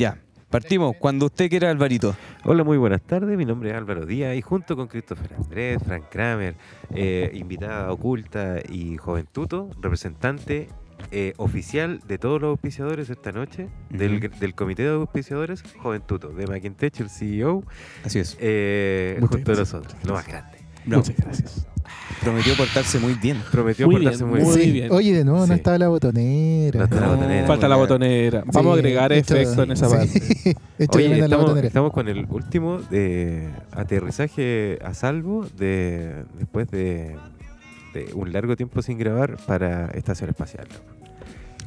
Ya, partimos. Cuando usted quiera, Alvarito. Hola, muy buenas tardes. Mi nombre es Álvaro Díaz y junto con Christopher Andrés, Frank Kramer, eh, invitada oculta y Joventuto, representante eh, oficial de todos los auspiciadores esta noche, del, Ujú. del comité de auspiciadores, Joventuto, de Maquintech, el CEO, Así es. eh, junto a nosotros, lo más grande. Muchas gracias. Prometió portarse muy bien. Prometió Muy portarse bien, muy muy bien. Sí. bien. Oye, de nuevo Sí. no estaba la botonera. No está la botonera. Falta la botonera. Vamos a agregar esto- efecto en esa sí. parte. Oye, estamos, estamos con el último de aterrizaje a salvo de después de, de un largo tiempo sin grabar para Estación Espacial.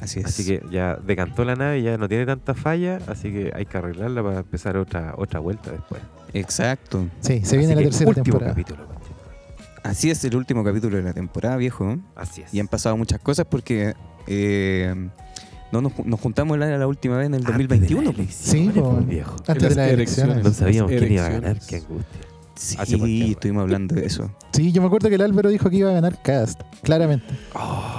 Así es. Así que ya decantó la nave, ya no tiene tanta falla, así que hay que arreglarla para empezar otra otra vuelta después. Exacto. Sí, se viene Así la tercera último temporada. capítulo. Así es el último capítulo de la temporada, viejo. Así es. Y han pasado muchas cosas porque eh, no nos, nos juntamos la, la última vez en el Antes de 2021. las po. elecciones, Sí, po. viejo. Antes de las elecciones. No sabíamos quién iba a ganar, qué angustia. Sí, Hace estuvimos hablando de eso. Sí, yo me acuerdo que el Álvaro dijo que iba a ganar Cast, claramente.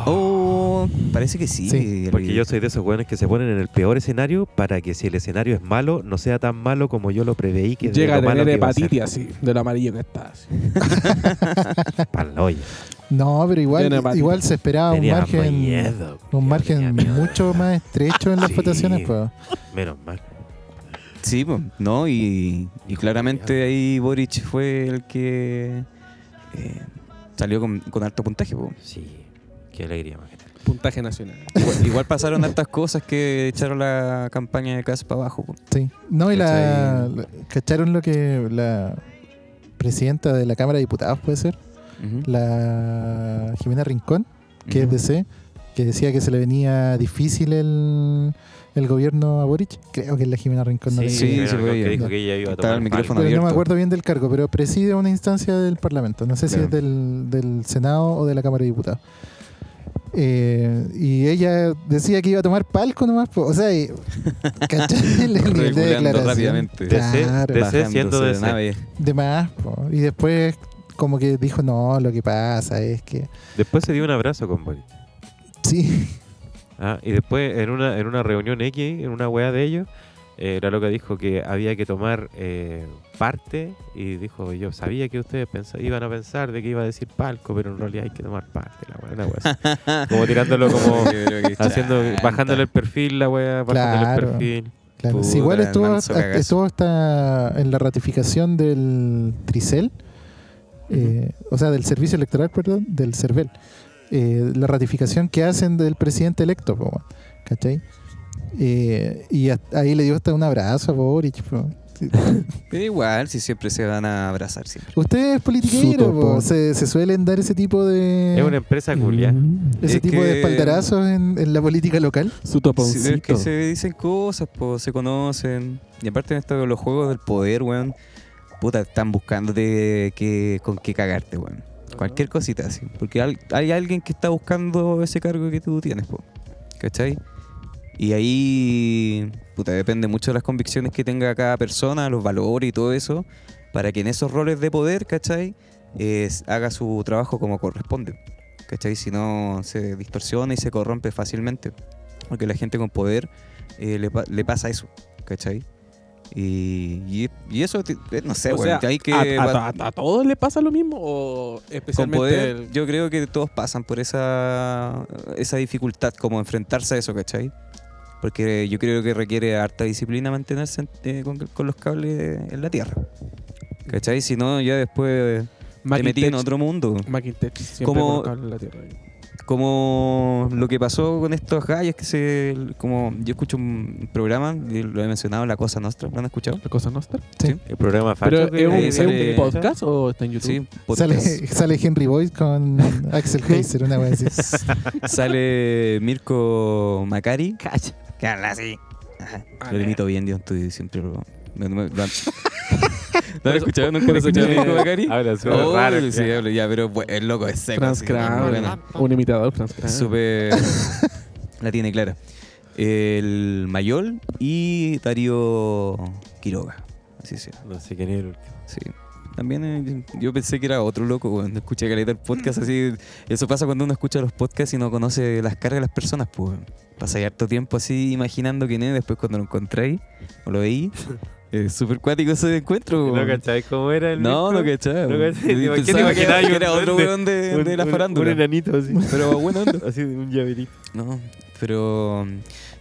Oh, parece que sí. Porque yo soy de esos weones que se ponen en el peor escenario para que si el escenario es malo, no sea tan malo como yo lo preveí que de Llega a lo malo tener que iba a ser. hepatitis así, de lo amarillo que está. así. Pa'l hoyo. No, pero igual, igual se esperaba un Tenía margen, miedo. un margen miedo. mucho más estrecho en las Sí. votaciones. Pues. Menos mal. Sí, no, y, claramente ahí Boric fue el que eh, salió con, con alto puntaje. po. Sí, qué alegría, más Puntaje nacional. Igual, igual pasaron hartas cosas que echaron la campaña de Cas para abajo. po. Sí. No, y la, ¿Cacharon lo que la presidenta de la Cámara de Diputados puede ser? La Jimena Rincón, que es. DC, que decía que se le venía difícil el, el gobierno a Boric. Creo que es la Jimena Rincón. no Sí, sí, sí, fue ella. dijo que ella iba a tomar el micrófono Pero no me acuerdo bien del cargo, pero preside una instancia del Parlamento. No sé si es del, del Senado o de la Cámara de Diputados. Eh, y ella decía que iba a tomar palco nomás. po. O sea, y- ¿cachai? el, el nivel de Regulando declaración. rápidamente. DC, Claro. DC siendo Bajándose de DC. nave. De más. po. Y después como que dijo, no, lo que pasa es que... Después se dio un abrazo con Boris. Sí, Ah, y después en una, en una reunión X, en una weá de ellos, eh, la loca dijo que había que tomar eh, parte y dijo, yo sabía que ustedes iban a pensar de que iba a decir palco, pero en realidad hay que tomar parte, la weá, una weá así. Como tirándolo como... haciendo, bajándole el perfil, la weá, bajándole Claro. el perfil. claro. Puta, Sí, igual estuvo, estuvo hasta en la ratificación del Tricel, eh, o sea, del servicio electoral, perdón, del CERVEL. Eh, la ratificación que hacen del presidente electo, po, ¿cachai? Eh, y ahí le dio hasta un abrazo a Boric. po. Pero igual, si siempre se van a abrazar siempre. Ustedes politiqueros, se, se suelen dar ese tipo de Es una empresa culia. Mm. ese Es tipo de espaldarazos en, en la política local. Su Sí, es toponcito. que se dicen cosas, se conocen. Y aparte en esto de los juegos del poder, weón, puta, están buscándote que, con qué cagarte, weón. Cualquier cosita así. Porque hay alguien que está buscando ese cargo que tú tienes, po. ¿Cachai? Y ahí, puta, depende mucho de las convicciones que tenga cada persona, los valores y todo eso, para que en esos roles de poder, ¿cachai? Es- haga su trabajo como corresponde. ¿Cachai? Si no, se distorsiona y se corrompe fácilmente. Porque la gente con poder eh, le, le pasa eso, ¿cachai? Y, y, y eso, eh, no sé, O sea, hay que... ¿a, va- a- a- a todos les pasa lo mismo? ¿O con especialmente poder, el- yo creo que todos pasan por esa, esa dificultad, como enfrentarse a eso, ¿cachai? Porque yo creo que requiere harta disciplina mantenerse en- eh, con, con los cables en la tierra. ¿Cachai? Si no, ya después te metí en otro mundo. Siempre Como- con cable en la tierra. Como lo que pasó con estos gallos que se... Como yo escucho un programa, lo he mencionado, La Cosa Nostra, ¿lo han escuchado? ¿La cosa nuestra? Sí. El programa ¿Pero es un, es podcast o está en YouTube? Sí, Sale, podcast. sale Henry Boyd con Axel Heiser, una wea así. Sale Mirko Macari. Que habla así. Ajá. Lo imito bien, yo estoy siempre lo. ¿Lo han ¿Lo han escuchado? ¿Nunca lo escuchado a Mirko Macari? Habla súper Oh, raro. sí, habla, ya, pero el loco es seco. Franz Kramer, un imitador, Franz Kramer. Súper. la tiene clara. El Mayol y Darío Quiroga. Así sea. No sé quién es el último. Sí. También eh, yo pensé que era otro loco, weón. Escuché caleta el podcast así. Eso pasa cuando uno escucha los podcasts y no conoce las caras de las personas, pues. Pasáis harto tiempo así imaginando quién es, después cuando lo encontráis o lo veí. Es súper cuático ese encuentro, ¿No cacháis cómo era el No, no cachaba. No cachai. ¿Te Pensaba que que era otro weón de, de la farándula. Un enanito así. Pero bueno. Así de un llaverito. No, pero...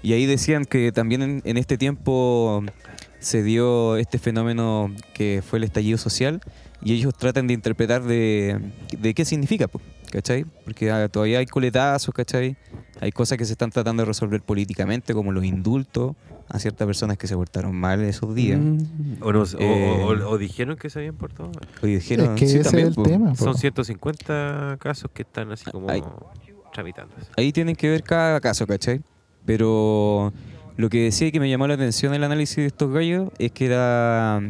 Y ahí decían que también en, en este tiempo se dio este fenómeno que fue el estallido social y ellos tratan de interpretar de, de qué significa, ¿cachai? Porque ah, todavía hay coletazos, ¿cachai? Hay cosas que se están tratando de resolver políticamente, como los indultos a ciertas personas que se portaron mal esos días. Mm. O, no sé, o- Eh, o, o dijeron que se habían portado mal. Y dijeron, es que sí, ese también, es el po. tema. po. Son 150 casos que están así como Ay. tramitándose. Ahí tienen que ver cada caso, ¿cachai? Pero lo que decía y que me llamó la atención el análisis de estos gallos es que era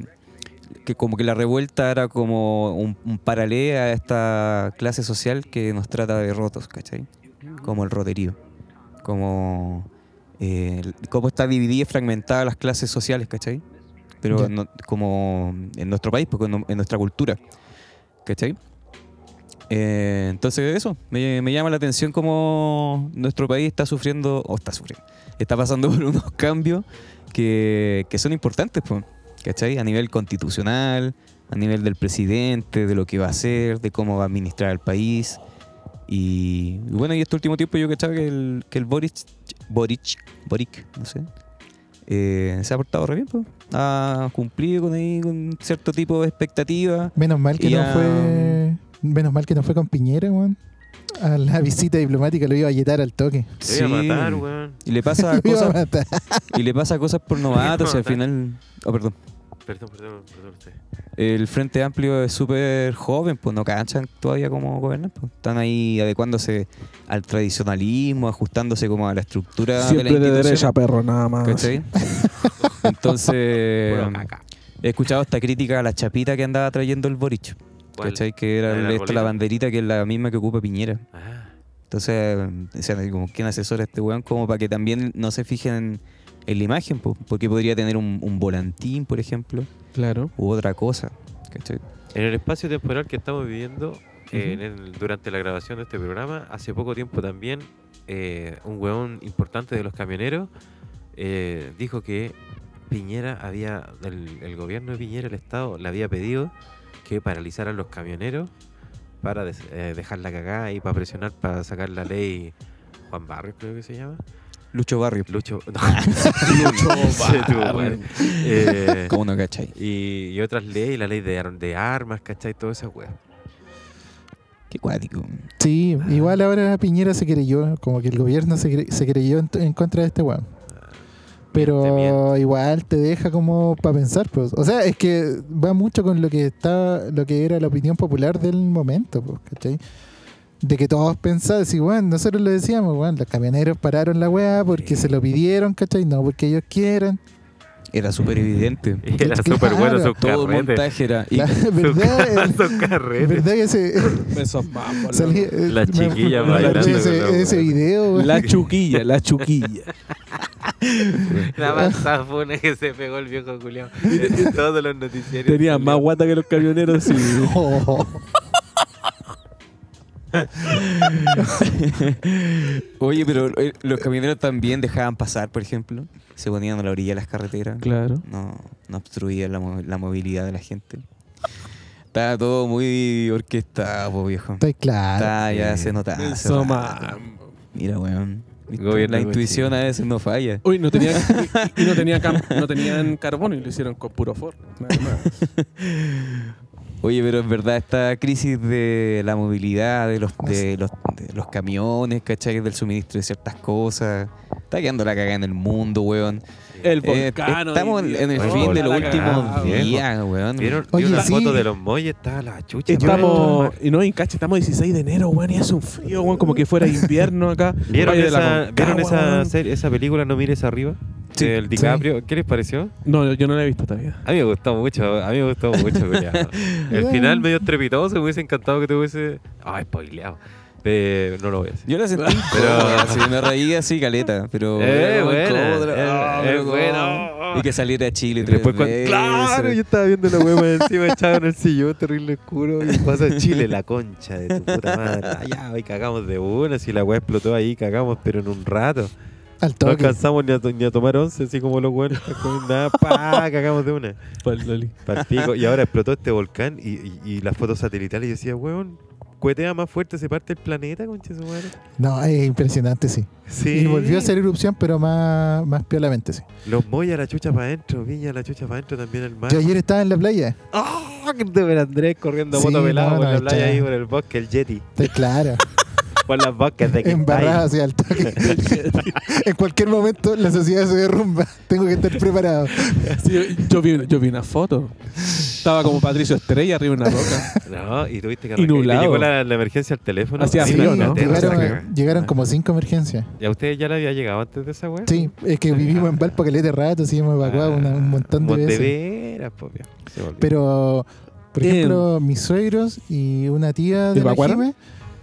que como que la revuelta era como un, un paralelo a esta clase social que nos trata de rotos, ¿cachai? Como el roterío. Como eh, cómo está dividida y fragmentada las clases sociales, ¿cachai? Pero no- como en nuestro país, porque en, en nuestra cultura, ¿cachai? Eh, entonces eso, me, me llama la atención cómo nuestro país está sufriendo, o está sufriendo, está pasando por unos cambios que, que son importantes, pues, ¿cachai? A nivel constitucional, a nivel del presidente, de lo que va a hacer, de cómo va a administrar el país. Y, y bueno, y este último tiempo yo cachaba que el, que el Boric, Boric, Boric, no sé, eh, se ha portado re bien, pues. Ha cumplido con, ahí, con cierto tipo de expectativas. Menos mal que no a- fue. Menos mal que no fue con Piñera, weón. A la visita diplomática lo iba a yetar al toque. Te iba a matar, weón. Y le pasa cosas y le pasa cosas por novatos y al final oh perdón Perdón, perdón, perdón usted. el frente amplio es súper joven pues no canchan todavía como gobernar pues. están ahí adecuándose al tradicionalismo ajustándose como a la estructura Siempre de derecha, perro, nada más. ¿cachai? entonces he escuchado esta crítica a la chapita que andaba trayendo el Boric ¿Cuál? ¿cachai? que era ¿La del el- esta, arbolito? la banderita que es la misma que ocupa Piñera Ah, Entonces, como, ¿quién asesora a este weón? Como para que también no se fijen en, la imagen, po, porque podría tener un, un volantín, por ejemplo, Claro. u otra cosa. ¿cachai? En el espacio temporal que estamos viviendo eh, Ujú. en el- durante la grabación de este programa, hace poco tiempo también eh, un hueón importante de los camioneros eh, dijo que Piñera había, el, el gobierno de Piñera, el Estado, le había pedido que paralizaran los camioneros para des- eh, dejar la cagada y para presionar para sacar la ley Juan Barrios, creo que se llama. Lucho Barrio, Lucho. Lucho Barrios. Eh, ¿cómo no cachai? y, y otras leyes, la ley de, ar- de armas, ¿cachai? Todo esa weá. Qué cuático. Sí, igual ahora Piñera se creyó, como que el gobierno se, cre- se creyó en, en contra de este weón. Pero igual te deja como para pensar, pues. O sea, es que va mucho con lo que está, lo que era la opinión popular del momento, pues, ¿cachai? De que todos pensaban, sí, bueno, nosotros lo decíamos, bueno, los camioneros pararon la weá porque Sí. se lo pidieron, ¿cachai? No porque ellos quieran. Era súper evidente. Era Claro. súper bueno su Todo el carrete. montaje era... y- La verdad, Su el- carrete. verdad que ese, Esos mambos. salía- La chiquilla me bailando ese, ese video. La chuquilla, la chuquilla. La manzafuna que se pegó el viejo culiao. En todos los noticiarios. Tenía más guata que los camioneros y Oh. Oye, pero eh, los camioneros también dejaban pasar, por ejemplo. Se ponían a la orilla de las carreteras. Claro. No, no obstruían la, mo- la movilidad de la gente. Estaba todo muy orquestado, po, viejo. Estoy claro. Está, ya se nota. hace Eso, rato. man. Mira, weón. ¿Viste? Gobierno La intuición a veces no falla. Uy, no tenía, y, y no, tenía cam- no tenían carbono y lo hicieron con puro Ford. Nada más. Oye, pero es verdad, esta crisis de la movilidad, de los, de los, de los camiones, ¿cachai? Del suministro de ciertas cosas. Está quedando la cagada en el mundo, weón. El Eh, volcán. estamos hoy en, en el Oye, fin de los últimos días, weón. ¿Vieron, Oye, ¿vieron la sí. foto de los muelles? Estaba la chucha. Estamos, y no, y cacha, estamos 16 de enero, weón, y hace un frío, weón, como que fuera invierno acá. ¿Vieron, esa, ¿vieron Concagua, esa, serie- esa película No mires arriba? Sí. Del DiCaprio. ¿Qué les pareció? No, yo no la he visto todavía. A mí me gustó mucho, a mí me gustó mucho. El final medio estrepitoso, me hubiese encantado que te hubiese... Ay, spoileado. No lo voy a decir. Yo la sentí Pero- así, me reí así caleta, pero... Eh, buena. incómoda. Eh, Ah, Es loco. bueno. Y que saliera a Chile Y después cuando, claro, yo estaba viendo la hueva encima echado en el sillón terrible oscuro y pasa Chile, la concha de tu puta madre. Allá, y cagamos de una, si la hueá explotó ahí, cagamos, pero en un rato. Al No toque. alcanzamos ni a, ni a tomar once, así como los buenos. Nada, pa, cagamos de una. Pa'l Loli. Pa'l pico. Y ahora explotó este volcán y, y, y las fotos satelitales. Y yo decía, weón, cuetea más fuerte, se parte el planeta, concha de su madre. No, es impresionante, sí. Sí. Y volvió a hacer erupción, pero más, más piolamente, sí. Los Moya, la chucha para adentro, Viña, la chucha para adentro, también el mar. Yo ayer estaba en la playa. ¡Ah! que te ver Andrés corriendo a Sí, moto pelado no, por no, la playa ahí por el bosque, el. Estoy claro. Por las bosques de hacia el toque. en cualquier momento la sociedad se derrumba. Tengo que estar preparado. Sí, yo, vi, yo vi una foto. Estaba como Patricio Estrella arriba de una roca. No, y tuviste que arrancar. ¿Y llegó la, la emergencia al teléfono? Frío, ¿no? esa Llegaron, como cinco emergencias. ¿Y a usted ya le había llegado antes de esa weá? Sí, es que vivimos en Valpo caleta de rato, sí hemos evacuado una- un montón de veces. Monteveras, po, viejo. Se me olvidó. Pero, por Em. ejemplo, mis suegros y una tía de la eh,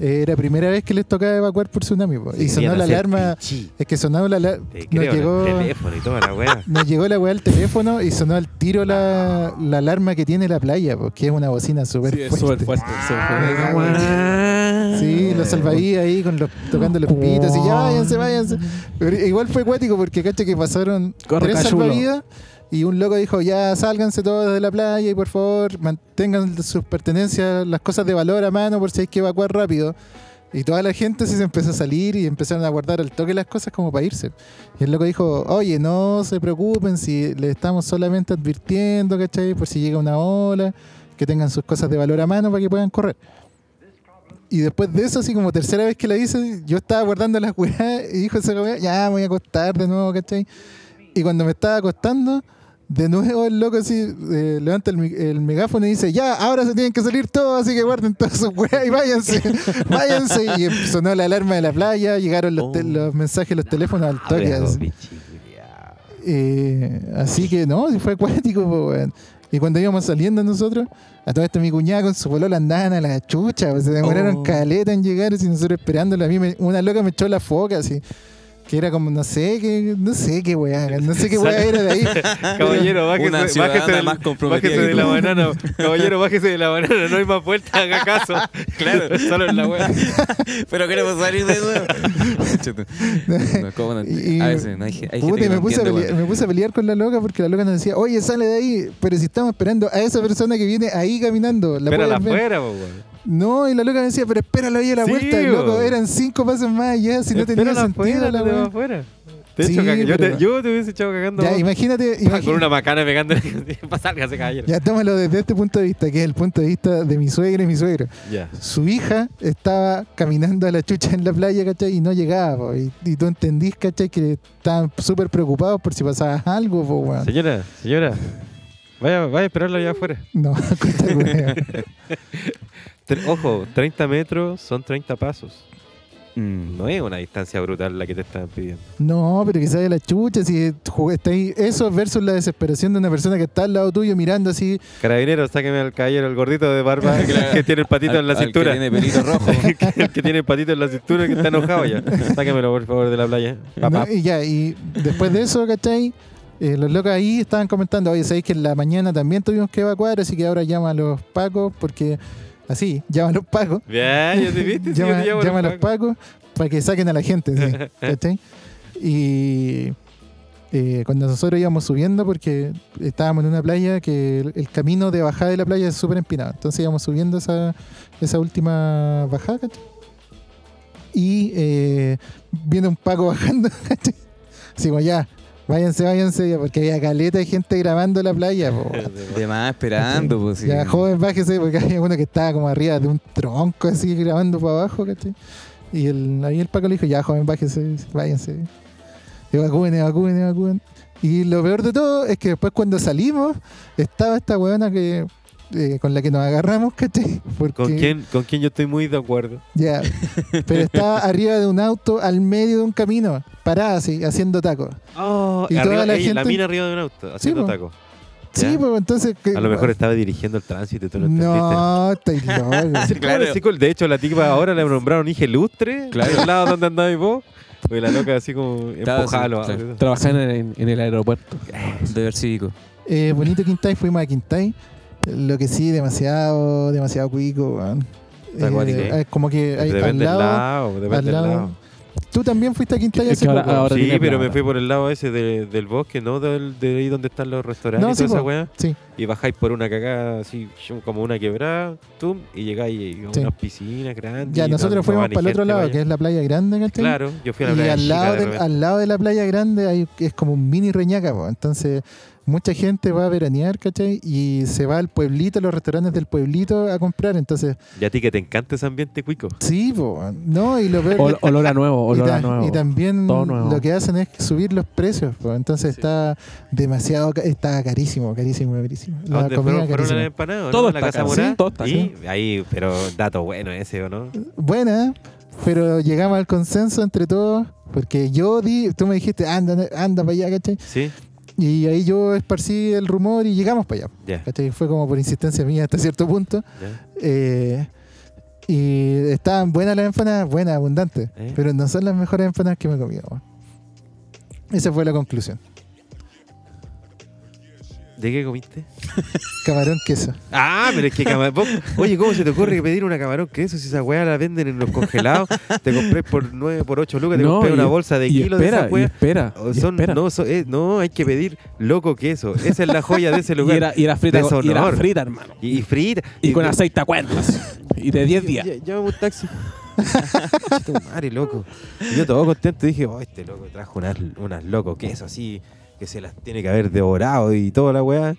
era primera vez que les tocaba evacuar por tsunami. po. y Sí, sonó la alarma. pichí. Es que sonaba la alarma. Nos llegó, el teléfono y toda la weá. nos llegó la weá al teléfono y sonó al tiro la, la alarma que tiene la playa, porque es una bocina súper Sí, es fuerte. súper fuerte. súper Ah. Sí, los salvavidas ahí con los, tocando los pitos y ya váyanse, váyanse. Pero igual fue acuático porque caché que pasaron Corre, tres cachulo. salvavidas y un loco dijo, ya sálganse todos de la playa y por favor mantengan sus pertenencias, las cosas de valor a mano por si hay que evacuar rápido. Y toda la gente sí se empezó a salir y empezaron a guardar al toque las cosas como para irse. Y el loco dijo, oye, no se preocupen si le estamos solamente advirtiendo, ¿cachai? Por si llega una ola, que tengan sus cosas de valor a mano para que puedan correr. Y después de eso, así como tercera vez que la hice, yo estaba guardando las weas y dijo esa wea, ya me voy a acostar de nuevo, ¿cachai? Y cuando me estaba acostando, de nuevo el loco así eh, levanta el, megáfono y dice, ya, ahora se tienen que salir todos, así que guarden todas sus weas y váyanse, váyanse. Y sonó la alarma de la playa, llegaron los, te- Oh. los mensajes, los teléfonos al toque. Abrazo, así. Eh, así que no, fue acuático, po, weón. Y cuando íbamos saliendo nosotros, a todo esto mi cuñada con su polola andaban a la chucha, pues, se demoraron Oh. caleta en llegar, así nosotros esperándola. A mí me- una loca me echó la foca, así. Que era como, no sé, qué, no sé qué weá, no sé qué weá era de ahí. Caballero, bájese, Una bájese, del- más bájese que de la banana. Caballero, bájese de la banana, no hay más vuelta, haga caso. Claro. Solo en la wea. Pero queremos salir de eso. Chuta. No, ¿cómo no? Y- a veces no hay, ge- hay Puta, gente y que me, puse a entiende, pelear, weón. me puse a pelear con la loca porque la loca nos decía, oye, sale de ahí, pero si estamos esperando a esa persona que viene ahí caminando, ¿la Espérala afuera, weón. No, y la loca me decía, pero espéralo ahí a la Sí, vuelta, loco, eran cinco pasos más allá, si no tenía sentido afuera, la weá. afuera. Te Sí, caga- yo, te, yo te hubiese echado cagando. Ya, imagínate, imagi- Con una macana pegando. Sálgase, caballero. ya tómalo desde este punto de vista, que es el punto de vista de mi suegra y mi suegro. Su hija estaba caminando a la chucha en la playa, ¿cachai? Y no llegaba, po. Y, y tú entendís, ¿cachai? Que estaban súper preocupados por si pasaba algo, po, weón. Señora, señora. Vaya, vaya a esperarlo allá afuera. No. Tre- Ojo, 30 metros son 30 pasos. Mm. No es una distancia brutal la que te están pidiendo. No, pero que vaya la chucha, si está ahí, eso versus la desesperación de una persona que está al lado tuyo mirando así, Carabinero, sáqueme al caballero, el gordito de barba que tiene el patito Al- en la al cintura. Que tiene pelito rojo. el que tiene el patito en la cintura que está enojado ya. Sáquemelo, por favor, de la playa. Y ya, y después de eso, ¿cachai? Eh, los locos ahí estaban comentando, oye, sabéis que en la mañana también tuvimos que evacuar, así que ahora llama a los pacos, porque así, llama a los pacos, Bien, ya te viste. Yo llama, te llamo llama a los Paco. pacos para que saquen a la gente, sí, ¿cachai? Y eh, cuando nosotros íbamos subiendo, porque estábamos en una playa que el, el camino de bajada de la playa es súper empinado, entonces íbamos subiendo esa, esa última bajada, ¿cachai? Y eh, viene un paco bajando, ¿cachai? Así como ya, váyanse, váyanse, ya, porque había caleta de gente grabando la playa, po. De más esperando, pues sí. Ya, joven, bájese, porque había uno que estaba como arriba de un tronco así grabando para abajo, ¿cachai? Y el, ahí el Paco le dijo, ya, joven, bájese, váyanse. Evacúen, evacúen, evacúen. Y lo peor de todo es que después cuando salimos, estaba esta weona que, eh, con la que nos agarramos, ¿cachai? Porque, ¿Con quién, con quién yo estoy muy de acuerdo. Ya, pero estaba arriba de un auto al medio de un camino, parada así, haciendo tacos. Oh, Y arriba- toda la ey, la gente- mina arriba de un auto, haciendo po. taco. Sí, Ya. pues entonces... que- A lo mejor estaba dirigiendo el tránsito y tú no entendiste. No, estáis. Sí, claro. Sí, De hecho, la tipa ahora le nombraron hija ilustre. Claro. Al lado donde andabas vos. Porque la loca así como los claro. en, en el aeropuerto. Deber cívico. Eh, bonito Quintay, fuimos a Quintay. Lo que sí, demasiado, demasiado cuico, weón. Eh, como que hay, al Depende del lado, lado, depende al del lado. lado. Tú también fuiste a Quintay Es hace ahora- poco. ahora- Sí, pero me fui por el lado ese de- del bosque, ¿no? Del- de ahí donde están los restaurantes No, y sí, toda esa weá. Sí. Y bajáis por una cagada así, como una quebrada, tum, y llegáis a Sí. unas piscinas grandes. Ya, y nosotros no- no fuimos ni para el otro lado, para que es la playa grande, ¿cachai? Claro, yo fui a la Y playa al chica lado, de al lado de la playa grande hay, es como un mini reñaca, po. entonces mucha gente va a veranear, ¿cachai? Y se va al pueblito, a los restaurantes del pueblito a comprar, entonces Y a ti que te encanta ese ambiente cuico. sí, po. no, y lo peor Ol- olor a nuevo, olor a nuevo. y también Todo nuevo. lo que hacen es subir los precios, po. entonces Sí. está demasiado, está carísimo, carísimo, carísimo. ¿A La dónde comida fueron, fueron? ¿no? Todo ¿A la está casa? Sí, todo está Y ahí, pero dato bueno ese, ¿o no? Buena, pero llegamos al consenso entre todos, porque yo di, tú me dijiste, anda, anda para allá, ¿cachai? Sí, Y ahí yo esparcí el rumor y llegamos para allá. Fue como por insistencia mía hasta cierto punto. Eh, y estaban buenas las empanadas, buenas, abundantes, ¿Eh? pero no son las mejores empanadas que me he comido. Esa fue la conclusión. ¿De qué comiste? Camarón queso. Ah, pero es que camarón. Oye, ¿cómo se te ocurre pedir una camarón queso si esa weá la venden en los congelados? Te compré por 9, por 8 lucas, te No, compré y- una bolsa de y kilos de espera, esa y weá. espera, O y Son, espera. no, so- eh, no, hay que pedir loco queso. Esa es la joya de ese Y lugar. era, y era frita, con- y era Deshonor. frita, hermano. Y, y frita. Y, con aceite a cuentas. Y de 10 días. Llámame un taxi. Chito madre, loco. Y yo todo contento dije, oh, este loco trajo unas, unas loco queso así, que se las tiene que haber devorado y toda la weá.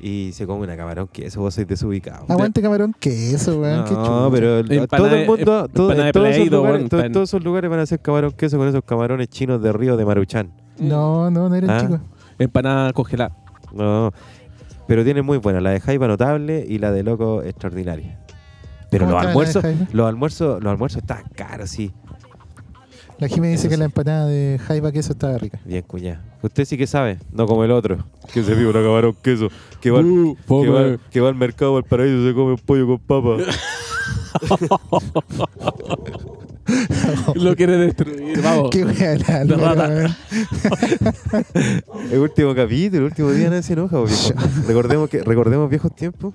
Y se come una camarón queso, vos sois desubicado. Aguante camarón queso, weón. qué No, pero el- todo el mundo, em- todo- empanada de todos, esos lugares, weón, todos- pan- todos esos lugares van a hacer camarón queso con esos camarones chinos de río de Maruchan. No, no, no eran Ah. chicos. Empanada congelada. No, pero tienen muy buena, la de Jaiba notable y la de Loco extraordinaria. Pero ¿Cómo los almuerzos, los almuerzos, los almuerzos están caros, sí. La Jimmy dice Eso que la empanada de jaiba queso estaba rica. Bien, cuñá. Usted sí que sabe, no como el otro, que se vive una camarón queso, que va, al- Uh, que, va, que va al mercado al paraíso y se come pollo con papa. Lo quiere destruir, vamos. Qué wea la rata. weón. el último capítulo, el último día nadie se enoja, po, viejo. recordemos que recordemos viejos tiempos.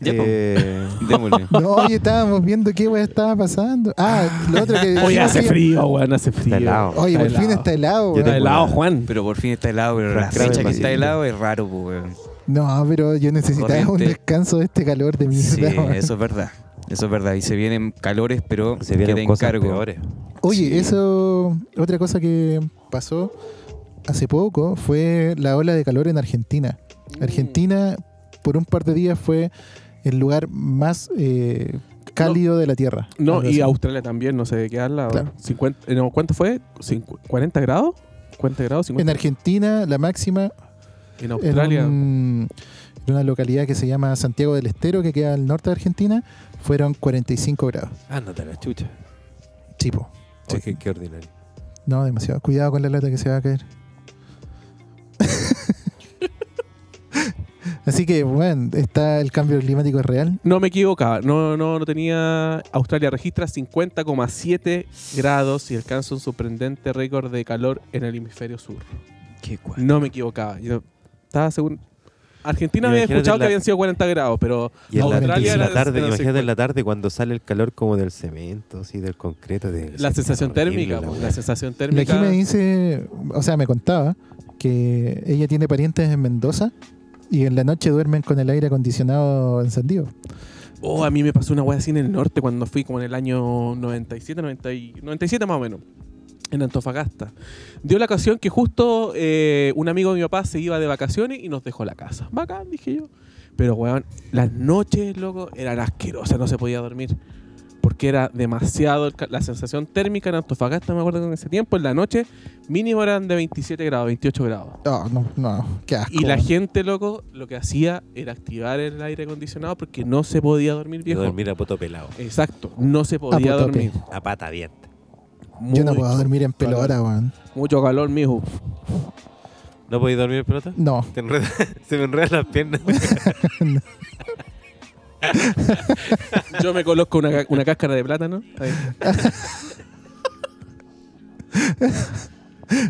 Ya. Eh, Démosle. No, oye, estábamos viendo qué wea estaba pasando. Ah, lo otro que. Oye, hace frío, weón, hace frío. Está helado. Oye, Está por fin está helado, Yo weón. Está tengo helado, Juan. Pero por fin está helado, pero la fecha que está helado es raro, pues, weón. No, pero yo necesitaba un descanso de este calor de mierda. Sí, weón. eso es verdad. Eso es verdad. Y se vienen calores, pero se que vienen te cosas encargo. peores. Oye, Sí. eso. Otra cosa que pasó hace poco fue la ola de calor en Argentina. Argentina, por un par de días, fue el lugar más eh, cálido de la Tierra. No, y así. Australia también, no sé de qué habla. Claro. 50, eh, no, ¿Cuánto fue? Cincu- ¿40 grados? ¿40 grados? 50. En Argentina, la máxima En en, Australia. un- en una localidad que se llama Santiago del Estero, que queda al norte de Argentina, fueron 45 grados. Ándate a la chucha. Tipo. Sí. Qué, qué ordinario. No, demasiado. Cuidado con la lata que se va a caer. Así que, bueno, está el cambio climático es real. No me equivocaba, no, no, no tenía. Australia registra 50,7 grados y alcanza un sorprendente récord de calor en el hemisferio sur. Qué cual. No me equivocaba. Yo estaba seguro. Argentina había escuchado la- que habían sido 40 grados, pero Y en, la, Australia y en la tarde, era imagínate en la 50. tarde cuando sale el calor como del cemento, así del concreto. De, la sensación horrible térmica, la la sensación térmica. Jime dice, o sea, me contaba que ella tiene parientes en Mendoza y en la noche duermen con el aire acondicionado encendido. Oh, a mí me pasó una wea así en el norte cuando fui como en el año 97, 90 y- 97 más o menos, en Antofagasta. Dio la ocasión que justo eh, un amigo de mi papá se iba de vacaciones y nos dejó la casa. Bacán, dije yo. Pero, weón, las noches, loco, eran asquerosas, no se podía dormir. Porque era demasiado la sensación térmica en Antofagasta, me acuerdo que en ese tiempo, en la noche, mínimo eran de 27 grados, 28 grados. Oh, no, no, qué asco. Y la gente, loco, lo que hacía era activar el aire acondicionado porque no se podía dormir viejo. dormir a poto pelado. Exacto, no se podía A dormir. A pata diente. Yo no Mucho puedo dormir en pelota, weón. Mucho calor, mijo. ¿No podéis dormir en pelota? No, Te enreda- se me enredan las piernas. Yo me coloco una, una cáscara de plátano. Ahí.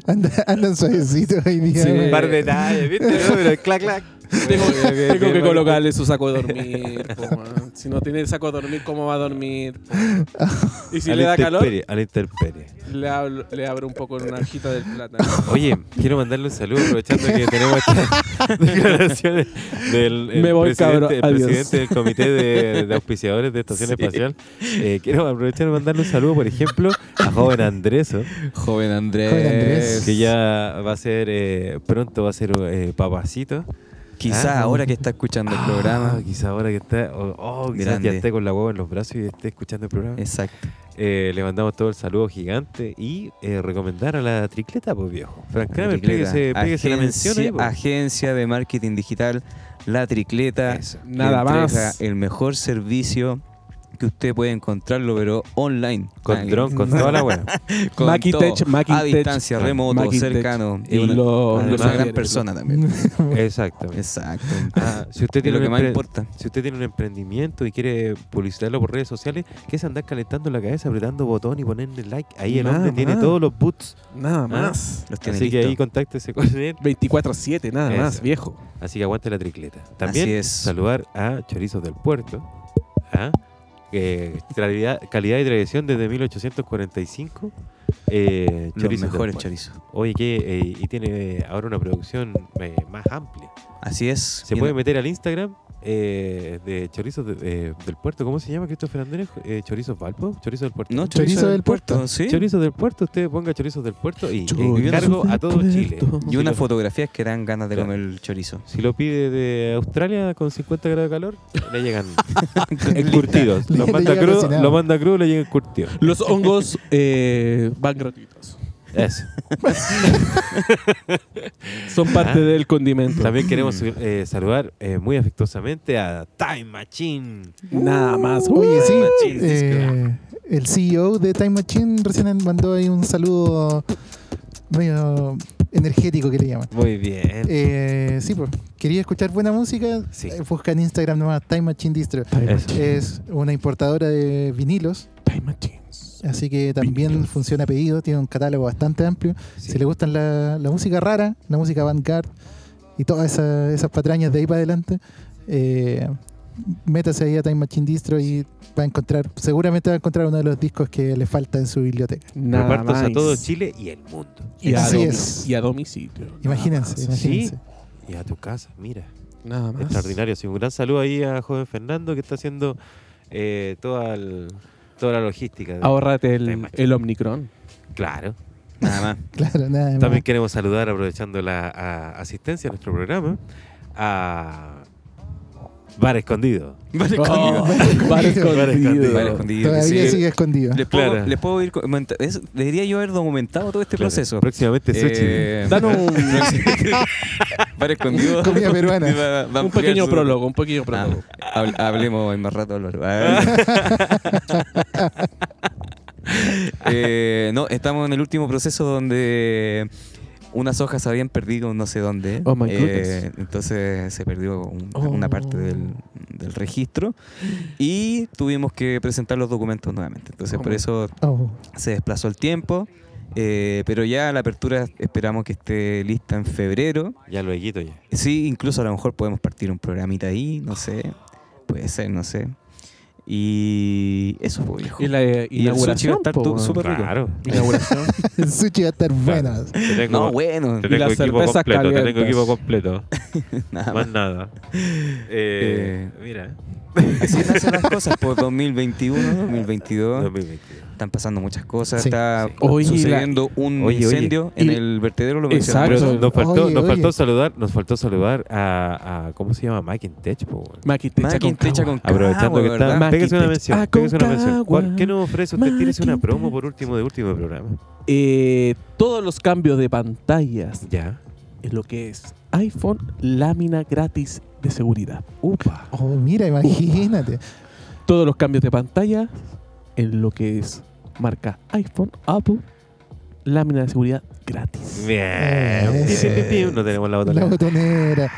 Anda, andan suavecitos hoy día. Sí. Un par de detalles, ¿viste? No, pero clac, clac. Tengo, tengo que colocarle su saco de dormir. po. Si no tiene el saco de dormir, ¿cómo va a dormir? po? Y si a le da calor, intemperie, A la intemperie. le, hablo- le abro un poco en una hojita del plátano. Oye, quiero mandarle un saludo aprovechando que tenemos estas declaraciones del el Me voy, presidente, el presidente del comité de, de auspiciadores de Estación Sí. Espacial. Eh, quiero aprovechar de mandarle un saludo, por ejemplo, a joven Andreso, Joven Andrés. Joven Andrés. que ya va a ser, eh, pronto va a ser eh, papacito. Quizá Ah. ahora que está escuchando el Ah, programa. quizá ahora que está, oh, oh, quizás ya esté con la huevo en los brazos y esté escuchando el programa. Exacto. Eh, le mandamos todo el saludo gigante y eh, recomendar a la tricleta, pues viejo. Frank Kramer, pégese la mención ahí, Agencia, pues. agencia de marketing digital, La Tricleta. Eso. que Nada más. El mejor servicio que usted puede encontrarlo, pero online. Con Ah, dron, con toda la buena. con Maquitech, todo, Maquitech. A distancia, Ah, remoto, cercano. Y Es una, lo- una gran persona también. Exactamente. Exacto. Ah, si usted tiene lo que un más importa. Si usted tiene un emprendimiento y quiere publicitarlo por redes sociales, ¿qué es andar calentando la cabeza, apretando botón y ponerle like? Ahí el Nada hombre tiene todos los boots. Nada Ah. más. Los tiene Así que ahí contáctese con él. 24-7, nada Eso. más, viejo. Así que aguante la tricleta. También Así es. saludar a Chorizos del Puerto. ¿ah? Que calidad, calidad y tradición desde 1845. Eh, Los Chorizos del mejores Puerto. chorizos. Oye, que eh, y tiene ahora una producción eh, más amplia. Así es. Se puede meter al Instagram eh, de Chorizos de- eh, del Puerto. ¿Cómo se llama, Christopher Andrés? Eh, ¿Chorizos Valpo? ¿Chorizos del Puerto? No, Chorizo del puerto. Sí. Chorizos del Puerto. Usted ponga Chorizos del Puerto y encargo a todo Chile. Puerto. Y unas fotografías que dan ganas de Claro. comer el chorizo. Si lo pide de Australia con 50 grados de calor, le llegan. Le- Lo manda, cocinado. lo manda crudo, le llega encurtido. Los hongos eh, van gratuitos. Eso. Son parte Ah. del condimento. También queremos eh, saludar eh, muy afectuosamente a Time Machine. Nada más. Oye, sí. Machine, eh, el CEO de Time Machine recién mandó ahí un saludo medio energético que le llaman. Muy bien. Eh, sí, pues, quería escuchar buena música. Sí. Eh, Busca en Instagram nomás Time Machine Distro. Time. Machine. Es una importadora de vinilos, Time Machines. Así que también funciona a pedido. Tiene un catálogo bastante amplio. Sí. Si le gustan la, la música rara, la música vanguard y todas esas, esas patrañas de ahí para adelante, eh, métase ahí a Time Machine Distro y va a encontrar, seguramente va a encontrar uno de los discos que le falta en su biblioteca. Nada Repartos más. a todo Chile y el mundo. Y a, Así es. y a domicilio. Imagínense, imagínense. Y a tu casa, mira. Nada más. Extraordinario. Sí, un gran saludo ahí a joven Fernando que está haciendo eh, toda, el- toda la logística. Time el, el Omnicron. Claro. Nada más. Claro, nada más. También queremos saludar, aprovechando la a- asistencia a nuestro programa, a Bar Escondido. Oh, escondido. bar Bar escondido. escondido. Vale, escondido. Todavía Sí. sigue escondido. Les puedo, Claro. les puedo ir. es- debería yo haber documentado todo este Claro. proceso. Próximamente sushi. Eh, Danos un, Vale, escondido. Comida peruana. Va- va a un pequeño su- prólogo, un pequeño Ah, prólogo. hable- hablemos en más rato, Álvaro. Eh, no, estamos en el último proceso donde unas hojas se habían perdido no sé dónde. Oh, my Eh, entonces se perdió un- Oh. una parte del, del registro y tuvimos que presentar los documentos nuevamente. Entonces Oh, por eso Oh, se desplazó el tiempo. Eh, pero ya la apertura esperamos que esté lista en febrero. Ya lo ya. Sí, incluso a lo mejor podemos partir un programita ahí, no sé. Puede ser, no sé. Y eso, pues, viejo. Y la eh, Y el sushi va a inauguración. estar súper rico. Claro. Inauguración. el sushi va a estar bueno. No, bueno. te Y tengo las equipo completo. Te tengo calientes. equipo completo. Nada Más más. nada. Eh, mira. Así nacen las cosas, por 2021, 2022. 2022. Están pasando muchas cosas. Sí. Está Sí. Oye, sucediendo un Oye, oye. incendio en Y- el vertedero, lo Exacto. mencionamos. Pero nos faltó, Oye, nos oye. faltó saludar, nos faltó saludar a, a ¿cómo se llama? Mike in Tech, po, weón. Maquintecha con cagua. con Aprovechando que está, ¿verdad? pégase una mención, Ah, pégase una mención. ¿Cuál- cagua. ¿Qué nos ofrece usted? Tírese una promo por último de último programa. Eh, todos los cambios de pantallas Ya. en lo que es iPhone, lámina gratis de seguridad. Upa. Oh, mira, imagínate. Todos los cambios de pantalla en lo que es marca iPhone, Apple, lámina de seguridad gratis. Bien. Eso. Pi, pi, pi, pi. No tenemos la La botonera. botonera.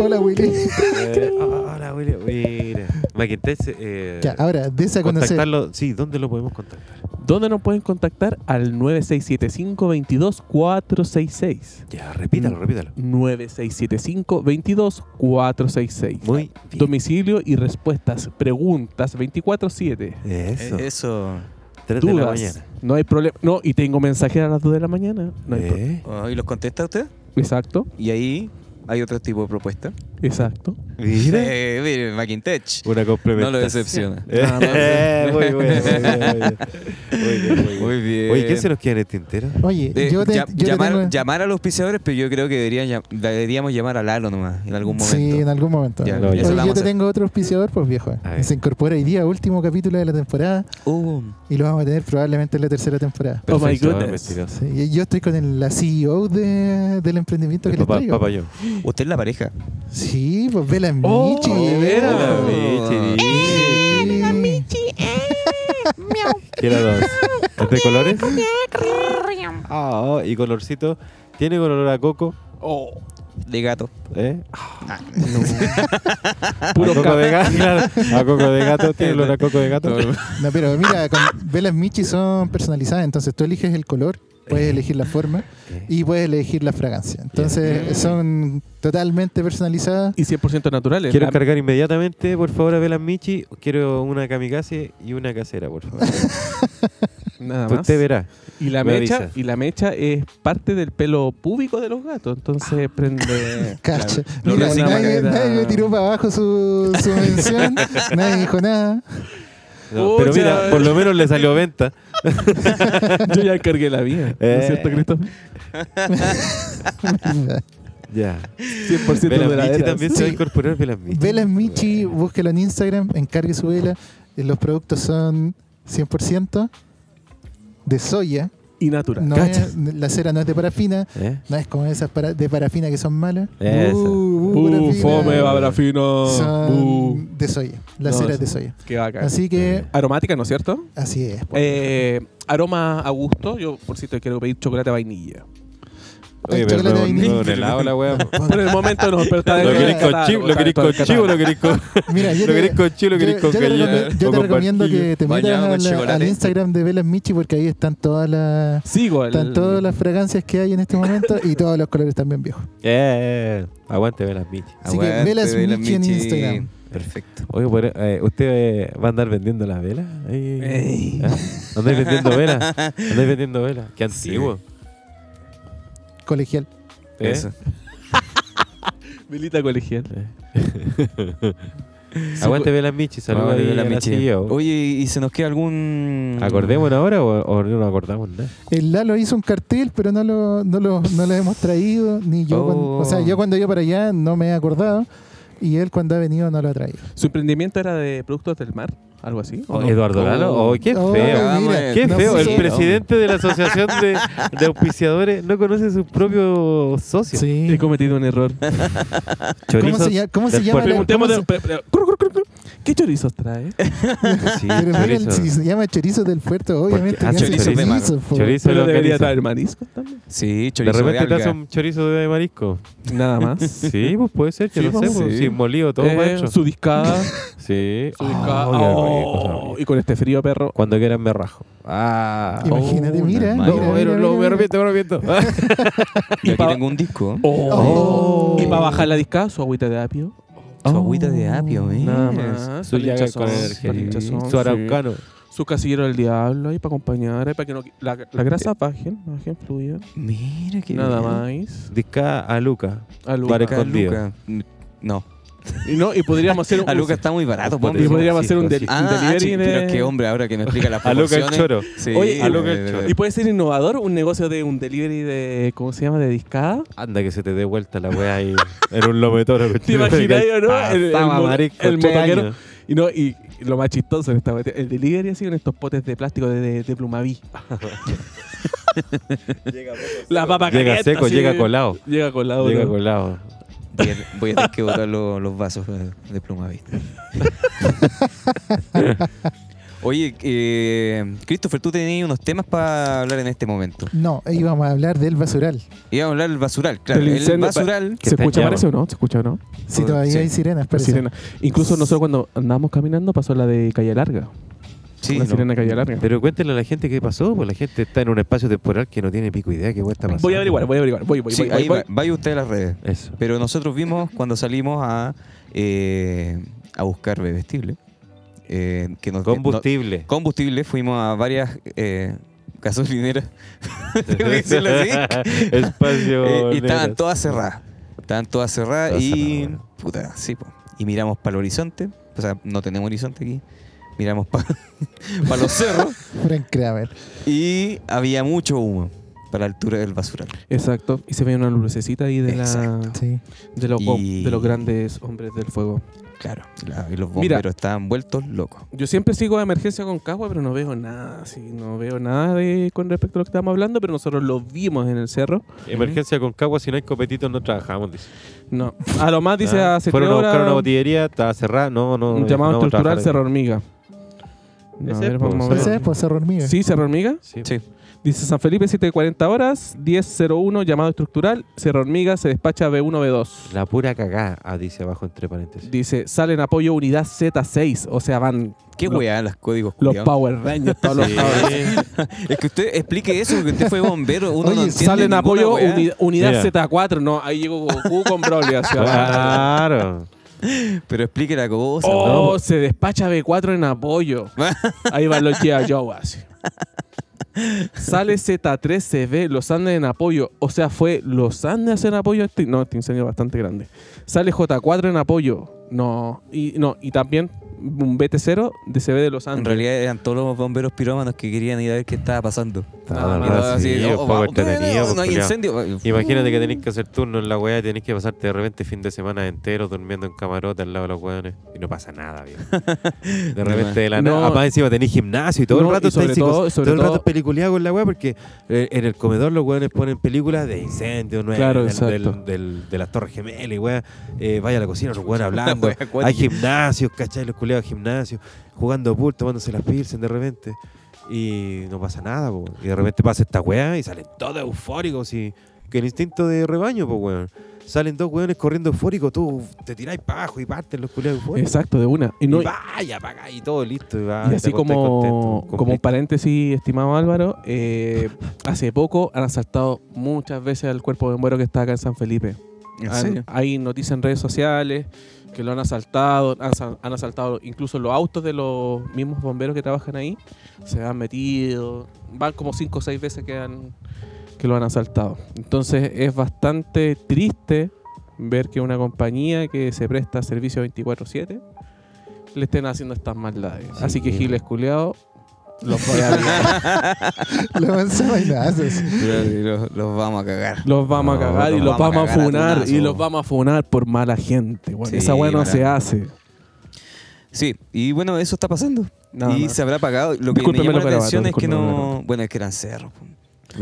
Hola, Willy. Eh, hola, William. Mira. Mike in Tech, eh, Ya, ahora, des a conocer. contactarlo. Sí, ¿dónde lo podemos contactar? ¿Dónde nos pueden contactar? Al 9675-22-466. Ya, repítalo, repítalo. 9675-22-466. Muy bien. Domicilio y respuestas, preguntas 24-7. Eso. Eso. Tres de la Dudas. mañana. No hay problema. No, y tengo mensajeros a las 2 de la mañana. No hay Eh, Oh, ¿Y los contesta usted? Exacto, Y ahí hay otro tipo de propuesta. Exacto. Mira. Eh, mire, Macintosh. Una No complementación. lo decepciona. Muy bien, muy bien. Muy. Oye, ¿quién se nos queda en el tintero? Oye, Eh, yo te, ya- yo te llamar, tengo- llamar a los auspiciadores, pero yo creo que debería deberíamos llamar a Lalo nomás en algún momento. Sí, en algún momento. Ya, lo Oye, vamos a yo te tengo otro auspiciador, pues viejo. Se incorpora hoy día, último capítulo de la temporada, Uh, y lo vamos a tener probablemente en la tercera temporada. Oh my goodness. Sí, yo estoy con el- la CEO de- del emprendimiento que El les papá, traigo. papá yo. usted es la pareja. Sí, pues Vela Oh, Michi. ¿de veras? Hola, Oh. Michi. Quiero dos. ¿Es de colores? Ah, y colorcito. ¿Tiene color a coco? Oh, De gato. ¿Eh? puro a coco de gato. claro. A coco de gato. ¿Tiene olor a coco de gato? No, pero mira, con Velas Michi son personalizadas, entonces tú eliges el color, puedes elegir la forma y puedes elegir la fragancia. Entonces son totalmente personalizadas. Y 100% naturales. Quiero cargar inmediatamente, por favor, a Velas Michi. Quiero una kamikaze y una casera, por favor. Nada más. Usted verá. Y la Me mecha, avisa. y la mecha es parte del pelo púbico de los gatos. Entonces prende. Cacha. Mira, nadie, nadie me tiró para abajo su, su mención, nadie dijo nada. No, pero mira, por lo menos le salió venta. Yo ya cargué la mía. ¿No Eh. es cierto, Christopher? Ya. 100% Velas de la Michi también se va a incorporar Velas Michi. Velas Michi, búsquelo en Instagram, encargue su vela. Eh, Los productos son 100% de soya. Y natural. No es- la cera no es de parafina, ¿Eh? no es como esas para- de parafina que son malas. Eso. Uh, Uh, parafina. fome, parafino. Son Uh, de soya. La No, cera es de soya. qué bacán. Así que, Aromática, ¿no es cierto? así es. pues. Eh, aroma a gusto. Yo, por cierto, quiero pedir chocolate a vainilla. Oye, pero no, no, un helado la wea. Por el momento no, pero está ¿Lo del con chivo? ¿Lo dentro con chivo o lo queréis con, Mira, yo lo te, queréis con chivo o lo queréis con gallina? recomiendo, yo te recomiendo que te metas al. Instagram de Velas Michi porque ahí están todas las Sigo están todas las fragancias que hay en este momento y todos los colores también viejos. Eh, aguante Velas Michi. Así que Velas Velas Michi en. Instagram. Perfecto. Oye, por- eh, ¿usted eh, va a andar vendiendo las velas? Ey. ¿Ah? ¿Andáis vendiendo velas? ¿Andáis vendiendo velas? Qué antiguo. Colegial. ¿Eh? Eso. Velita colegial. Aguante Velas Michi, saludos Velas a la Michi. Oye, ¿y se nos queda algún. ¿Acordémonos ahora o, o no nos acordamos nada? El Lalo hizo un cartel, pero no lo, no lo, no lo hemos traído, ni yo. Oh. cuando- o sea, yo cuando iba para allá no me he acordado y él cuando ha venido no lo ha traído. ¿Su emprendimiento era de productos del mar? ¿Algo así? ¿O no? Eduardo Lalo, oh, qué Oh, feo. mira, Qué no feo, el presidente de la asociación de, de auspiciadores no conoce sus propios socios. Sí. He cometido un error. ¿Cómo se llama, cómo se llama la- cómo ¿Qué chorizos trae? Sí, Pero miren, chorizo. si se llama chorizo del puerto, obviamente ah, que hace chorizo de mar. po. Chorizo Pero debería traer mariscos también. Sí, De chorizo de, repente te hace alga. un chorizo de marisco. Nada más. Sí, pues puede ser, yo Sí, no sé, pues, pues, sí. sin molido, todo Eh, hecho. su discada. Sí. Su discada. Oh, qué rico, Oh, qué rico. y con este frío, perro. Cuando quieran me rajo. Ah. Imagínate, Oh, mira, no, mira, mira, mira, me mira. arrepiento, me arrepiento. Y aquí pa- tengo un disco. Oh. Oh. Y para bajar la discada, su agüita de apio. Su agüita de apio, ¿eh? Nada más. Su llaga con energía. Su araucano. sí. Su casillero del diablo ahí para acompañar, ahí para que no, la, la grasa bajen, bajen fluida. Mira que. Nada más. Disca a Luca. A Luca. Escondido. Luca. No. Y, no, y podríamos hacer un, A Luca está muy barato. Y podríamos hacer un, del- un Ah, delivery de... pero es que hombre, ahora que me explica las A Luca el choro. Sí, Oye, a Luca el choro. Y puede ser innovador un negocio de un delivery de, ¿cómo se llama? De discada. Anda que se te dé vuelta la wea ahí en un lometoro. ¿Te imaginas o no? El, el, marico, el motoquero. Y, no, y lo más chistoso en esta materia, el delivery así con estos potes de plástico de, de, de plumaví. La papa Llega caliente, seco, así, llega colado. Llega colado. Llega ¿no? colado. Voy a, voy a tener que botar los, los vasos de pluma vista. Oye, eh, Christopher, tú tenías unos temas para hablar en este momento. No, íbamos a hablar del basural. Íbamos a hablar del basural, claro. Del El basural. Que ¿Se escucha parece o no? ¿Se escucha o no? Si Oh, todavía sí. hay sirenas, parece. sirena. Incluso nosotros cuando andábamos caminando pasó la de Calle Larga. Sí, la no. sirena calle larga. Pero cuéntenle a la gente qué pasó, pues la gente está en un espacio temporal que no tiene pico idea qué está pasando. Voy a averiguar, voy a averiguar. Voy, voy, Sí, voy, ahí voy. va- vaya usted a las redes. Eso. Pero nosotros vimos cuando salimos a, eh, a buscar bebestible. eh, que nos, Combustible. no- combustible, fuimos a varias eh, gasolineras. Tengo que decirlo así. Espacio. Eh, y estaban todas cerradas. Estaban todas cerradas Todas y. cerradas. Puta, sí, po. Y miramos para el horizonte. O sea, no tenemos horizonte aquí. Miramos para los cerros. Frank Kramer. Y había mucho humo para la altura del basural. Exacto. Y se ve una lucecita ahí de, la. Sí. de, los, Y- de los grandes hombres del fuego. Claro. la- y los Mira. bomberos estaban vueltos locos. Yo siempre sigo a emergencia con Cagua, pero no veo nada. Sí, no veo nada de, con respecto a lo que estamos hablando, pero nosotros lo vimos en el cerro. Emergencia con cagua, si no hay copetitos no trabajamos, dice. No. A lo más dice Ah, hace Fueron a buscar una botillería, estaba cerrada, no, no. un llamado no estructural Cerro ahí. Hormiga. A Ese ver, es, vamos a pues, ver. Ese es por Cerro Hormiga. Sí, Cerro Hormiga. Sí. Sí. Dice San Felipe 740 horas, 1001 llamado estructural, Cerro Hormiga se despacha B1, B2. La pura cagada, ah, dice abajo entre paréntesis. Dice, salen apoyo unidad Z6, o sea, van ¿Qué Los- weá, los códigos los culiados? Power Rangers, todos los. Power Es que usted explique eso, porque usted fue bombero. Uno Oye, no entiende Salen apoyo uni- unidad Mira. Z4, no, ahí llegó Goku con Broly hacia Claro. Pero explique la cosa. Oh, ¿no? se despacha B4 en apoyo. Ahí van los. Joe así. Sale Z3CB, los Andes en apoyo. O sea, fue los Andes en apoyo. Este, no, este incendio es bastante grande. Sale J4 en apoyo. No. Y, no, y también un BT0 de CB de los En Andes. realidad eran todos los bomberos pirómanos que querían ir a ver qué estaba pasando. No, oh, vamos. No, hay incendio. Imagínate que tenés que hacer turno en la weá y tenés que pasarte de repente fin de semana entero durmiendo en camarote al lado de los weones y no pasa nada, viejo. De repente de la No. nada. Además encima tenés gimnasio y todo No, el rato estáis todo- sobre todo el rato peliculeado con la weá porque eh, en el comedor los weones ponen películas de incendios, Claro, del, exacto. del- del- de las torres gemelas y weá. Eh, vaya a la cocina, los weones hablando. Hay gimnasios, ¿cachai? Los culeados gimnasios, jugando pool, tomándose las pilsen de repente. Y no pasa nada, po. Y de repente pasa esta weá y salen todos eufóricos y que el instinto de rebaño, pues weón. Salen dos weones corriendo eufóricos, tú te tiráis para abajo y parten los eufóricos. Exacto, de una. Y, no, y vaya, para acá y todo listo. Y, va, y así como, contento, como un paréntesis, estimado Álvaro, eh, hace poco han asaltado muchas veces al cuerpo de bombero que está acá en San Felipe. ¿En Han- serio? hay noticias en redes sociales que lo han asaltado, han, sa- han asaltado incluso los autos de los mismos bomberos que trabajan ahí, se han metido, van como cinco o seis veces que, han, que lo han asaltado. Entonces es bastante triste ver que una compañía que se presta servicio 24/7 le estén haciendo estas maldades. Sí. Así que Giles Culeado los voy a los, los vamos a cagar. Los vamos No, a cagar y los vamos a vamos a cagar a funar y los vamos a funar por mala gente. Bueno, Sí, esa weá no se hace. Sí, y bueno, eso está pasando. Y se habrá apagado. Lo que me llama la atención es que no. Bueno, es que eran cerros. po.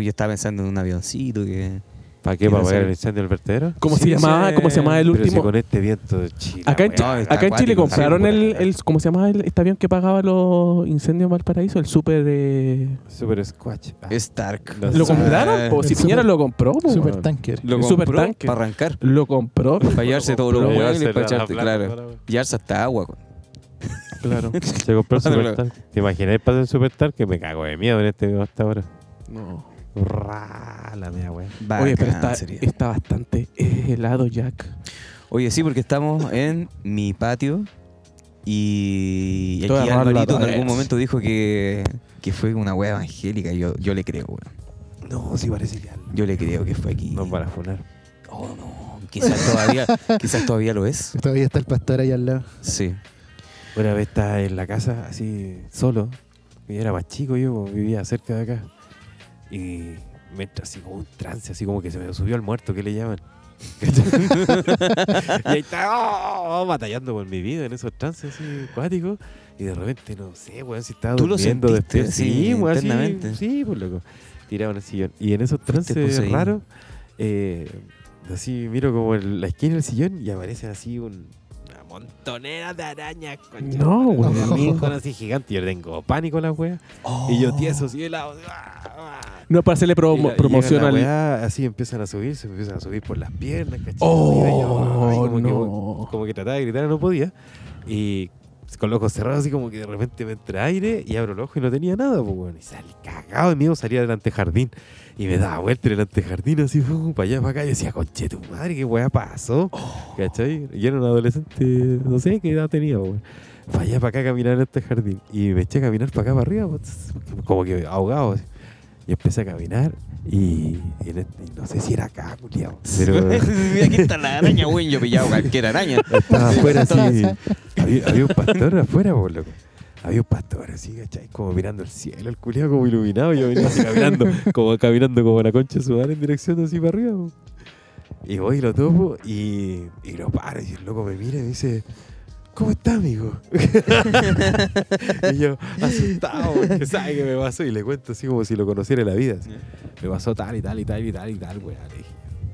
Yo estaba pensando en un avioncito que. ¿Para qué? ¿Para apagar el incendio del vertedero? ¿Cómo Sí, se llamaba? ¿Cómo se llamaba el Pero si último? con este viento de Chile. Acá en, No, acá Chile compraron el, el- ¿cómo se llama el, este avión que pagaba los incendios en Valparaíso? El super eh, Super Squatch. Ah, Stark. No ¿Lo compraron? El si super- Piñera lo compró, po, Super tanker. Lo compró para arrancar. Lo compró. Para llevarse todos los muebles, llevársela para echarte, claro. Llevarse hasta agua. Claro. Se compró el Superstar. ¿Te imaginas pasar el Superstar? Que me cago de miedo en este video hasta ahora. No. La mea, weón. Oye, pero está, bastante helado, Jack. Oye, sí, porque estamos en mi patio y y aquí Alvarito en algún momento dijo que, que fue una wea evangélica. Yo, yo le creo, weón. No, sí parece que Yo le creo que fue aquí. nos van a funar. Oh, no. Quizás todavía, quizás todavía lo es. Todavía está el pastor ahí al lado. Sí. Una vez estaba en la casa, así, solo. Y era más chico yo, vivía cerca de acá. Y me entra así como un trance, así como que se me subió al muerto, que le llaman. y ahí está, oh, batallando por mi vida en esos trances así, acuáticos. Y de repente, no sé, weón, si estaba Tú lo durmiendo sentiste, despierto. sí, Sí, weón, internamente. sí, pues loco. Tirado en el sillón. Y en esos trances raros, eh, así miro como en la esquina del sillón y aparecen así un, una montonera de arañas. concha No, weón. de mí, Son así gigantes. Yo tengo pánico a las weas. Y yo tieso así de lado. ¡ah! ¡ah! No, para hacerle Y promo- la- y promoción la al. así empiezan a subir, se empiezan a subir por las piernas, ¿cachai? Oh, Arriba, y yo, ay, como, no. que, como que trataba de gritar, no podía. Y con los ojos cerrados, así como que de repente me entra aire y abro el ojo y no tenía nada, pues. Y salí cagado de miedo, salía del antejardín y me daba vuelta en el antejardín, así, uh, para allá, para acá. Y decía, conche tu madre, qué weá pasó. ¿Cachai? Y era un adolescente, no sé qué edad tenía, weón. Para allá, para acá, caminar en este jardín. Y me eché a caminar para acá, para arriba, pues, como que ahogado. así. Y empecé a caminar y, no sé si era acá, culiao. Pero aquí está la araña, güey. Yo pillaba cualquier araña. estaba afuera así. Había, había un pastor afuera, por loco. Había un pastor así, ¿cachai? Como mirando el cielo, el culiao como iluminado. Yo venía así caminando, como caminando como la concha de su madre en dirección así para arriba. Y voy y lo topo y, y lo paro. Y el loco me mira y me dice, ¿cómo está, amigo? y yo, asustado, porque sabe que me pasó. Y le cuento así como si lo conociera en la vida. así. Me pasó tal y tal y tal y tal y tal, weá.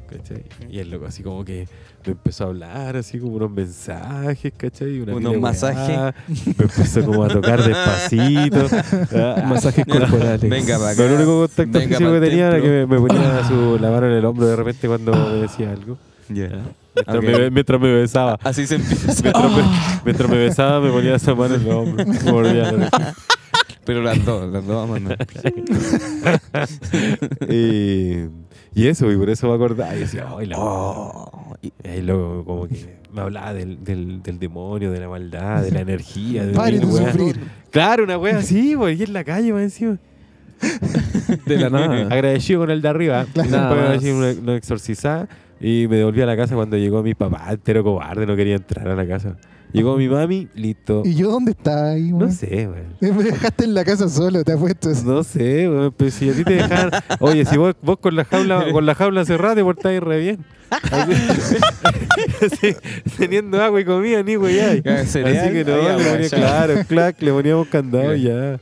¿cachai? Y el loco así como que me empezó a hablar, así como unos mensajes, ¿cachai? Una Unos masajes. Me empezó como a tocar despacito. Ah, Masajes corporales. Venga, pa' no, el acá. único contacto Venga físico que tenía era que me, me ponía su, la mano en el hombro de repente cuando me decía algo. Ya. Mientras, Ok. me, mientras me besaba. Así se empieza. Mientras, me, mientras me besaba, me ponía esa mano en el hombro. Me Pero las dos, las dos vamos a y, y eso, y por eso me acordaba. Y decía, ¡ay, la Oh, y- luego como que me hablaba del, del, del demonio, de la maldad, de la energía. De Pare de sufrir. Claro, una wea así, güey, y en la calle más encima. De la nada. Agradecido con el de arriba. Nada una, una exorcizada y me devolví a la casa cuando llegó mi papá, entero cobarde, no quería entrar a la casa. Llegó mi mami, listo. ¿Y yo dónde estaba ahí, No weón? sé, güey. Me dejaste en la casa solo, te apuesto. No sé, güey, pero si a ti te dejan... Oye, si vos, vos con la jaula con la jaula cerrada te portáis re bien. Así, teniendo agua y comida, ni güey. Así que no, ahí le ponía, claro, clac, le poníamos candado y ya.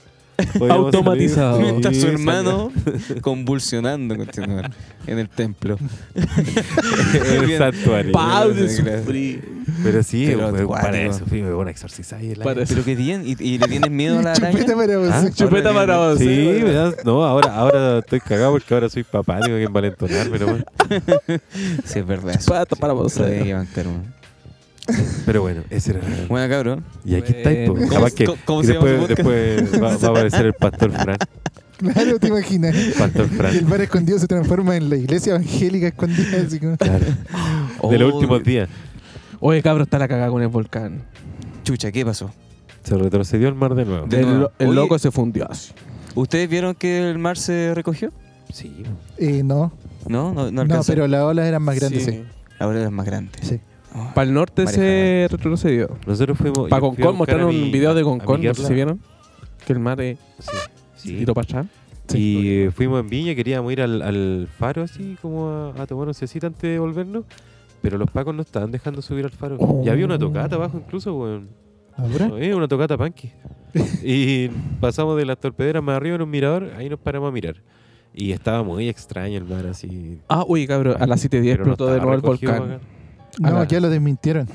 Automatizado. salir. Mientras Sí, su hermano convulsionando continuar, en el templo. en el santuario. Claro. sufrir. Pero sí, Pero fue para eso fui, me voy a exorcizar y el. Pero qué bien. ¿Y, y le tienes miedo a la araña? Chupeta para vos. Ah, Chupeta Ahora para vos. Sí, eh. me da- no, ahora, ahora estoy cagado porque ahora soy papá, tengo que envalentonarme nomás. Sí, es verdad. Pata para vos. Eh. voy a levantar, weón. Pero bueno, ese era. Bueno, cabrón. Y aquí estáis. Capaz que ¿Cómo- y se llama después, va, va a aparecer el pastor Fran. Claro, te imaginas. Pastor Y el Fran. bar escondido se transforma en la iglesia evangélica escondida. Así como... Claro. De los Oh, últimos días. Oye, cabro, está la cagada con el volcán. Chucha, ¿qué pasó? Se retrocedió el mar de nuevo. De el nuevo. lo- el Oye. loco se fundió así. ¿Ustedes vieron que el mar se recogió? Sí. Eh, no, No, no, no no, pero las olas eran más grandes, sí. Ahora es más grande. Sí. Oh. Para el norte se retrocedió. Nosotros fuimos. Para Concón mostraron mi- un video de Concón, no sé si vieron. Que el mar es Sí. sí. para allá. Y eh, fuimos en Viña, queríamos ir al, al faro así, como a, a tomar un cecita antes de devolvernos. Pero los pacos no estaban dejando subir al faro. Y había una tocata abajo incluso, weón. ¿Ahora? Eh, una tocata punky. y pasamos de las torpederas más arriba en un mirador, ahí nos paramos a mirar. Y estaba muy extraño el mar así. Ah, uy, cabrón, a las 7.10 pero no explotó de nuevo el volcán. acá. No, ya lo desmintieron.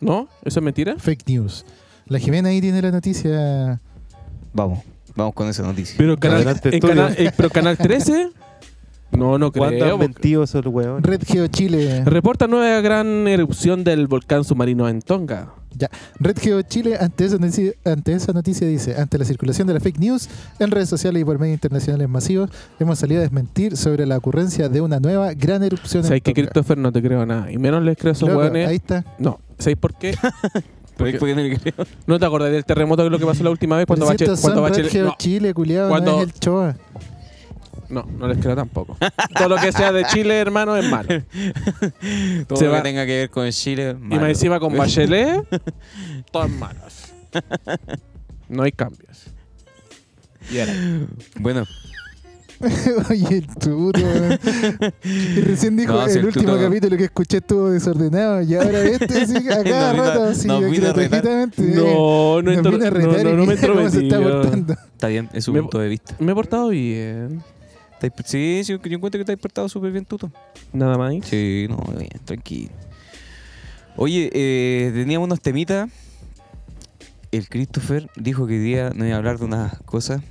¿No? ¿Eso es mentira? Fake news. La Jimena ahí tiene la noticia. Vamos, vamos con esa noticia. Pero canal, en canal, eh, pero canal 13? No, no ¿Cuándo creo. han mentido esos weones? Red Geo Chile. Reporta nueva gran erupción del volcán submarino en Tonga. Red Geo Chile, ante esa, noticia, ante esa noticia, dice: Ante la circulación de la fake news en redes sociales y por medios internacionales masivos, hemos salido a desmentir sobre la ocurrencia de una nueva gran erupción en ¿Sabes que Tonga. Christopher no te creo nada? Y menos les creo a esos Loco, hueones. Ahí está. No, ¿sabéis por qué? ¿Por qué- por qué no te acordás del terremoto que es lo que pasó la última vez cuando Bachelet... Cuando Red Bachelet Geo no, Chile, culiado, Cuando- no es el Choa. No, no les creo tampoco. Todo lo que sea de Chile, hermano, es malo. Todo Se lo va- que tenga que ver con Chile. Y más encima con Bachelet, todas malas. No hay cambios. Y era. Bueno, Oye, el tuto. weón. y recién dijo: No, si el, el último tuto- capítulo que escuché estuvo desordenado. Y ahora este, sí, a cada Nos vino a- rato, sí, nos vino a retar. gratuitamente. eh, No, no, entro- no, retar no, no me está entrometí, portando. está bien, es su Me- punto de vista. Me he portado bien. Sí, sí, yo encuentro que te has portado súper bien, Tuto. Nada más. Sí, no, bien, tranquilo. Oye, eh, teníamos unos temitas. El Christopher dijo que hoy día no iba a hablar de unas cosas.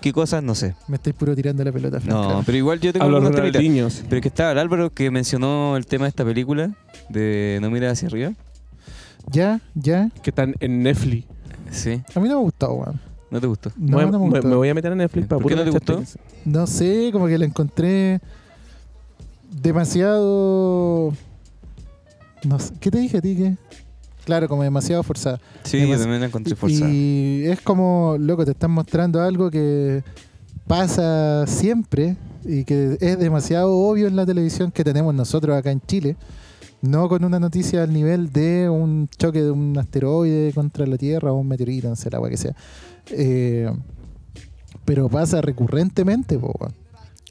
¿Qué cosas? No sé. Me estáis puro tirando la pelota. Frank, No, claro. pero igual yo tengo los algunos temitas. Ronaldinhos. Pero es que estaba el Álvaro que mencionó el tema de esta película, de No mira hacia arriba. Ya, ya. Que están en Netflix. Sí, A mí no me gustó, weón. ¿No te gustó? No, me, no me me- gustó. me voy a meter en Netflix para ¿Por qué no te gustó? No sé, como que la encontré demasiado. No sé, ¿Qué te dije a ti? ¿Qué? Claro, como demasiado forzada. Sí, Demas- yo también la encontré forzada. Y es como, loco, te están mostrando algo que pasa siempre y que es demasiado obvio en la televisión que tenemos nosotros acá en Chile. No con una noticia al nivel de un choque de un asteroide contra la Tierra o un meteorito, no sé, la agua que sea. Eh, pero pasa recurrentemente, po.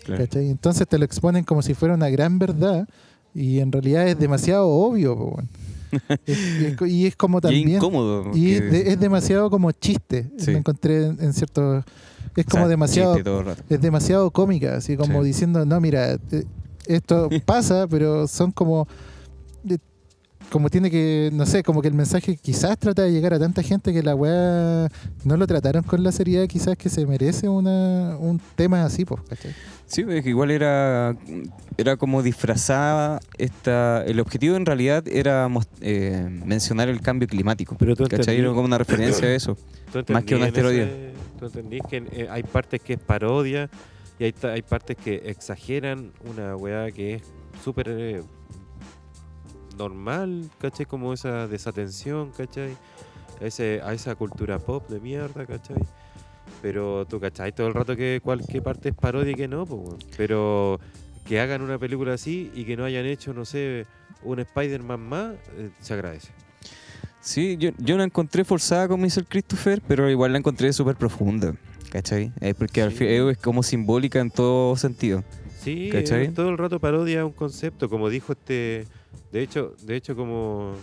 Claro. Entonces te lo exponen como si fuera una gran verdad y en realidad es demasiado obvio. po. Es- y, es, co- y es como Y es también... incómodo. Y es, de- es demasiado como chiste. Sí. Me encontré en, en ciertos... Es o como sea, demasiado... Es demasiado cómica, así como Sí. diciendo, no, mira, eh, esto pasa, pero son como... de- como tiene que, no sé, como que el mensaje quizás trata de llegar a tanta gente que la weá no lo trataron con la seriedad quizás que se merece una, un tema así, pues, ¿cachai? Sí, es que igual era, era como disfrazada esta... El objetivo en realidad era eh, mencionar el cambio climático. Pero tú ¿Cachai? Era como una referencia a eso. ¿Tú Más que un ese- ¿Tú entendís que eh, hay partes que es parodia y hay, hay partes que exageran una weá que es súper eh, normal, ¿cachai? Como esa desatención, ¿cachai? A, ese, a esa cultura pop de mierda, ¿cachai? Pero tú, ¿cachai? Todo el rato que cualquier parte es parodia y que no, pues. Pero que hagan una película así y que no hayan hecho, no sé, un Spider-Man más, eh, se agradece. Sí, yo, yo la encontré forzada como hizo el Christopher, pero igual la encontré súper profunda. ¿Cachai? Eh, porque al Sí. fin es como simbólica en todo sentido. Sí, ¿Cachai? todo el rato parodia un concepto, como dijo este, de hecho, de hecho como,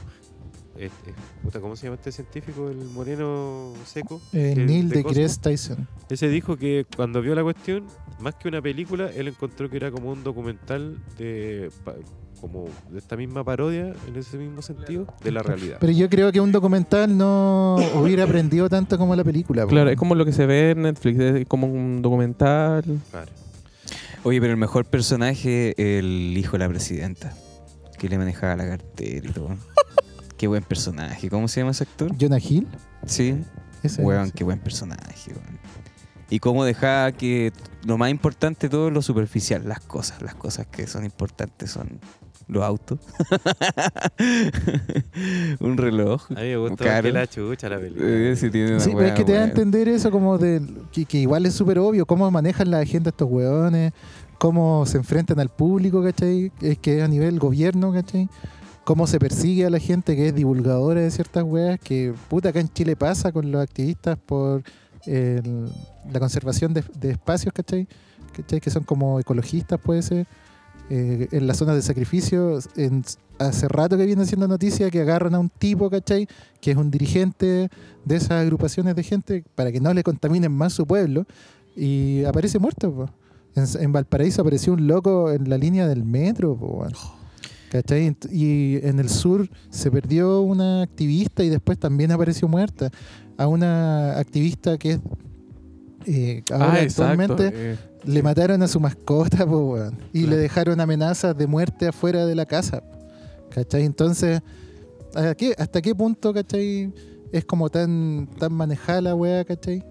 este, puta, ¿cómo se llama este científico, el moreno seco? Eh, Que- Neil de de deGrasse Tyson. Ese dijo que cuando vio la cuestión, más que una película, él encontró que era como un documental de, pa- como de esta misma parodia, en ese mismo sentido, de la realidad. Pero yo creo que un documental no hubiera aprendido tanto como la película. Claro, es como lo que se ve en Netflix, es como un documental. Claro. Oye, pero el mejor personaje, el hijo de la presidenta, que le manejaba la cartera y todo. qué buen personaje. ¿Cómo se llama ese actor? Jonah Hill. Sí, Ese, weón, qué buen personaje, weón. Y cómo dejaba que lo más importante de todo es lo superficial, las cosas. Las cosas que son importantes son los autos. Un reloj. A mí me gustó Caro. que la chucha la película. Eh, sí, tiene una Sí, pero es que te da a entender eso como de que, que igual es súper obvio cómo manejan la agenda estos weones, cómo se enfrentan al público, ¿cachai? Es que a nivel gobierno, ¿cachai? Cómo se persigue a la gente que es divulgadora de ciertas weas, que puta acá en Chile pasa con los activistas por la conservación de, espacios, ¿cachai? ¿cachai? Que son como ecologistas, puede ser. Eh, en las zonas de sacrificio, hace rato que viene siendo noticia que agarran a un tipo, ¿cachai? Que es un dirigente de esas agrupaciones de gente para que no le contaminen más su pueblo y aparece muerto. po. En, en Valparaíso apareció un loco en la línea del metro. po. ¿Cachai? Y en el sur se perdió una activista y después también apareció muerta. A una activista que es eh, ahora ah, exacto. actualmente eh, le mataron a su mascota po, y Claro. le dejaron amenazas de muerte afuera de la casa. ¿Cachai? Entonces, ¿a qué- ¿hasta qué punto, cachai? Es como tan, tan manejada la weá, ¿cachai?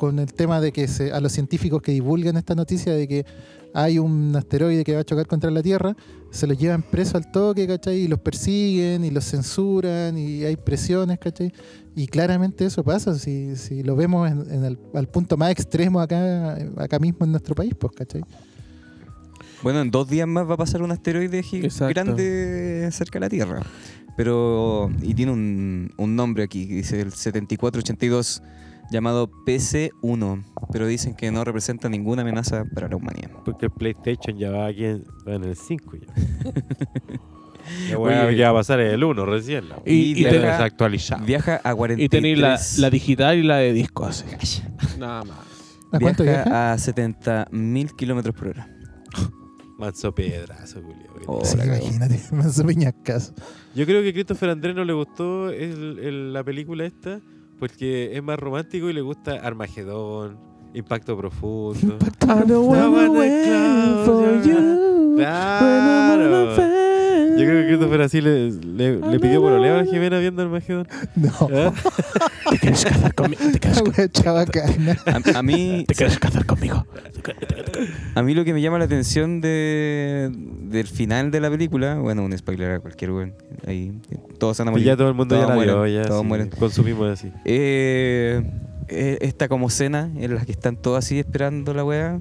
Con el tema de que se, a los científicos que divulgan esta noticia de que hay un asteroide que va a chocar contra la Tierra, se los llevan presos al toque, ¿cachai? Y los persiguen y los censuran y hay presiones, ¿cachai? Y claramente eso pasa, si, si lo vemos en, en el, al punto más extremo acá, acá mismo en nuestro país, pues, ¿cachai? Bueno, en dos días más va a pasar un asteroide Exacto. grande cerca de la Tierra. Pero, y tiene un, un nombre aquí, que dice el 7482, llamado PC-1. Pero dicen que no representa ninguna amenaza para la humanidad. Porque el PlayStation ya va aquí en, en el 5 ya. Oye, que va a pasar es el 1 recién. La Y- y weá. te- desactualizado. Viaja a 43... y tenéis la, la digital y la de disco así. Nada más. ¿A cuánto viaja? viaja a 70.000 kilómetros por hora. Manso pedazo, Julio. Oh. Sí, imagínate, manso peñascaso. Yo creo que a Christopher Andrés no le gustó el- el- la película esta porque es más romántico y le gusta Armagedón, Impacto Profundo. I don't wanna wanna wait wait for for you you. Claro. Yo creo que Christopher así le, le, le pidió por a la Jimena viendo el Magedón. No, ¿Ah? ¿Te quieres casar conmigo? ¿Te quieres. A, a mí, ¿Te quieres casar conmigo? a mí lo que me llama la atención de, del final de la película, bueno, un spoiler a cualquier weón. Ahí todos van a Y morir. ya todo el mundo ya Todos la vio, mueren, ya todos sí, mueren. consumimos así. Eh, eh, esta como cena en la que están todos así esperando la weá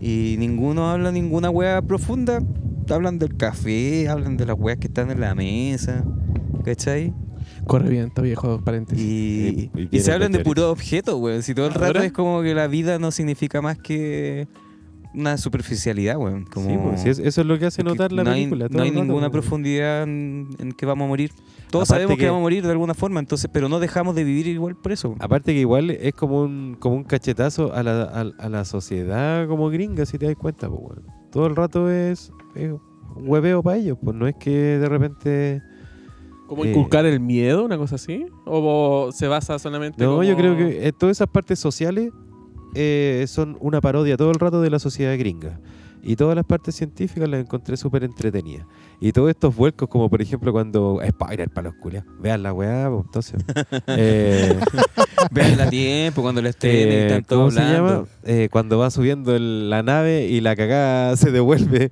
y ninguno habla ninguna weá profunda. Hablan del café, hablan de las weas que están en la mesa, ¿cachai? Corre bien, está viejo paréntesis. Y, Y- y y se hablan de puros objetos, weón. Si todo el rato ¿Ahora? es como que la vida no significa más que una superficialidad, weón. Como Sí, pues, sí, es- eso es lo que hace notar la no hay- película. No hay el rato, ninguna pues. profundidad en, en que vamos a morir. Todos Aparte sabemos que, que- vamos a morir de alguna forma, entonces, pero no dejamos de vivir igual por eso. Aparte que igual es como un, como un cachetazo a la, a, a la sociedad como gringa, si te das cuenta. Pues, weón. Todo el rato es, es un hueveo para ellos. Pues no es que de repente... ¿Cómo Eh, inculcar el miedo, una cosa así? ¿O se basa solamente No, como- yo creo que eh, todas esas partes sociales eh, son una parodia todo el rato de la sociedad gringa. Y todas las partes científicas las encontré súper entretenidas. Y todos estos vuelcos, como por ejemplo cuando... Spoiler para los culiados. Vean la weá, pues, entonces... eh, Vean a tiempo cuando la estrenen y eh, ¿Cómo todos se llama? hablando. Eh, cuando va subiendo el- la nave y la cagada se devuelve.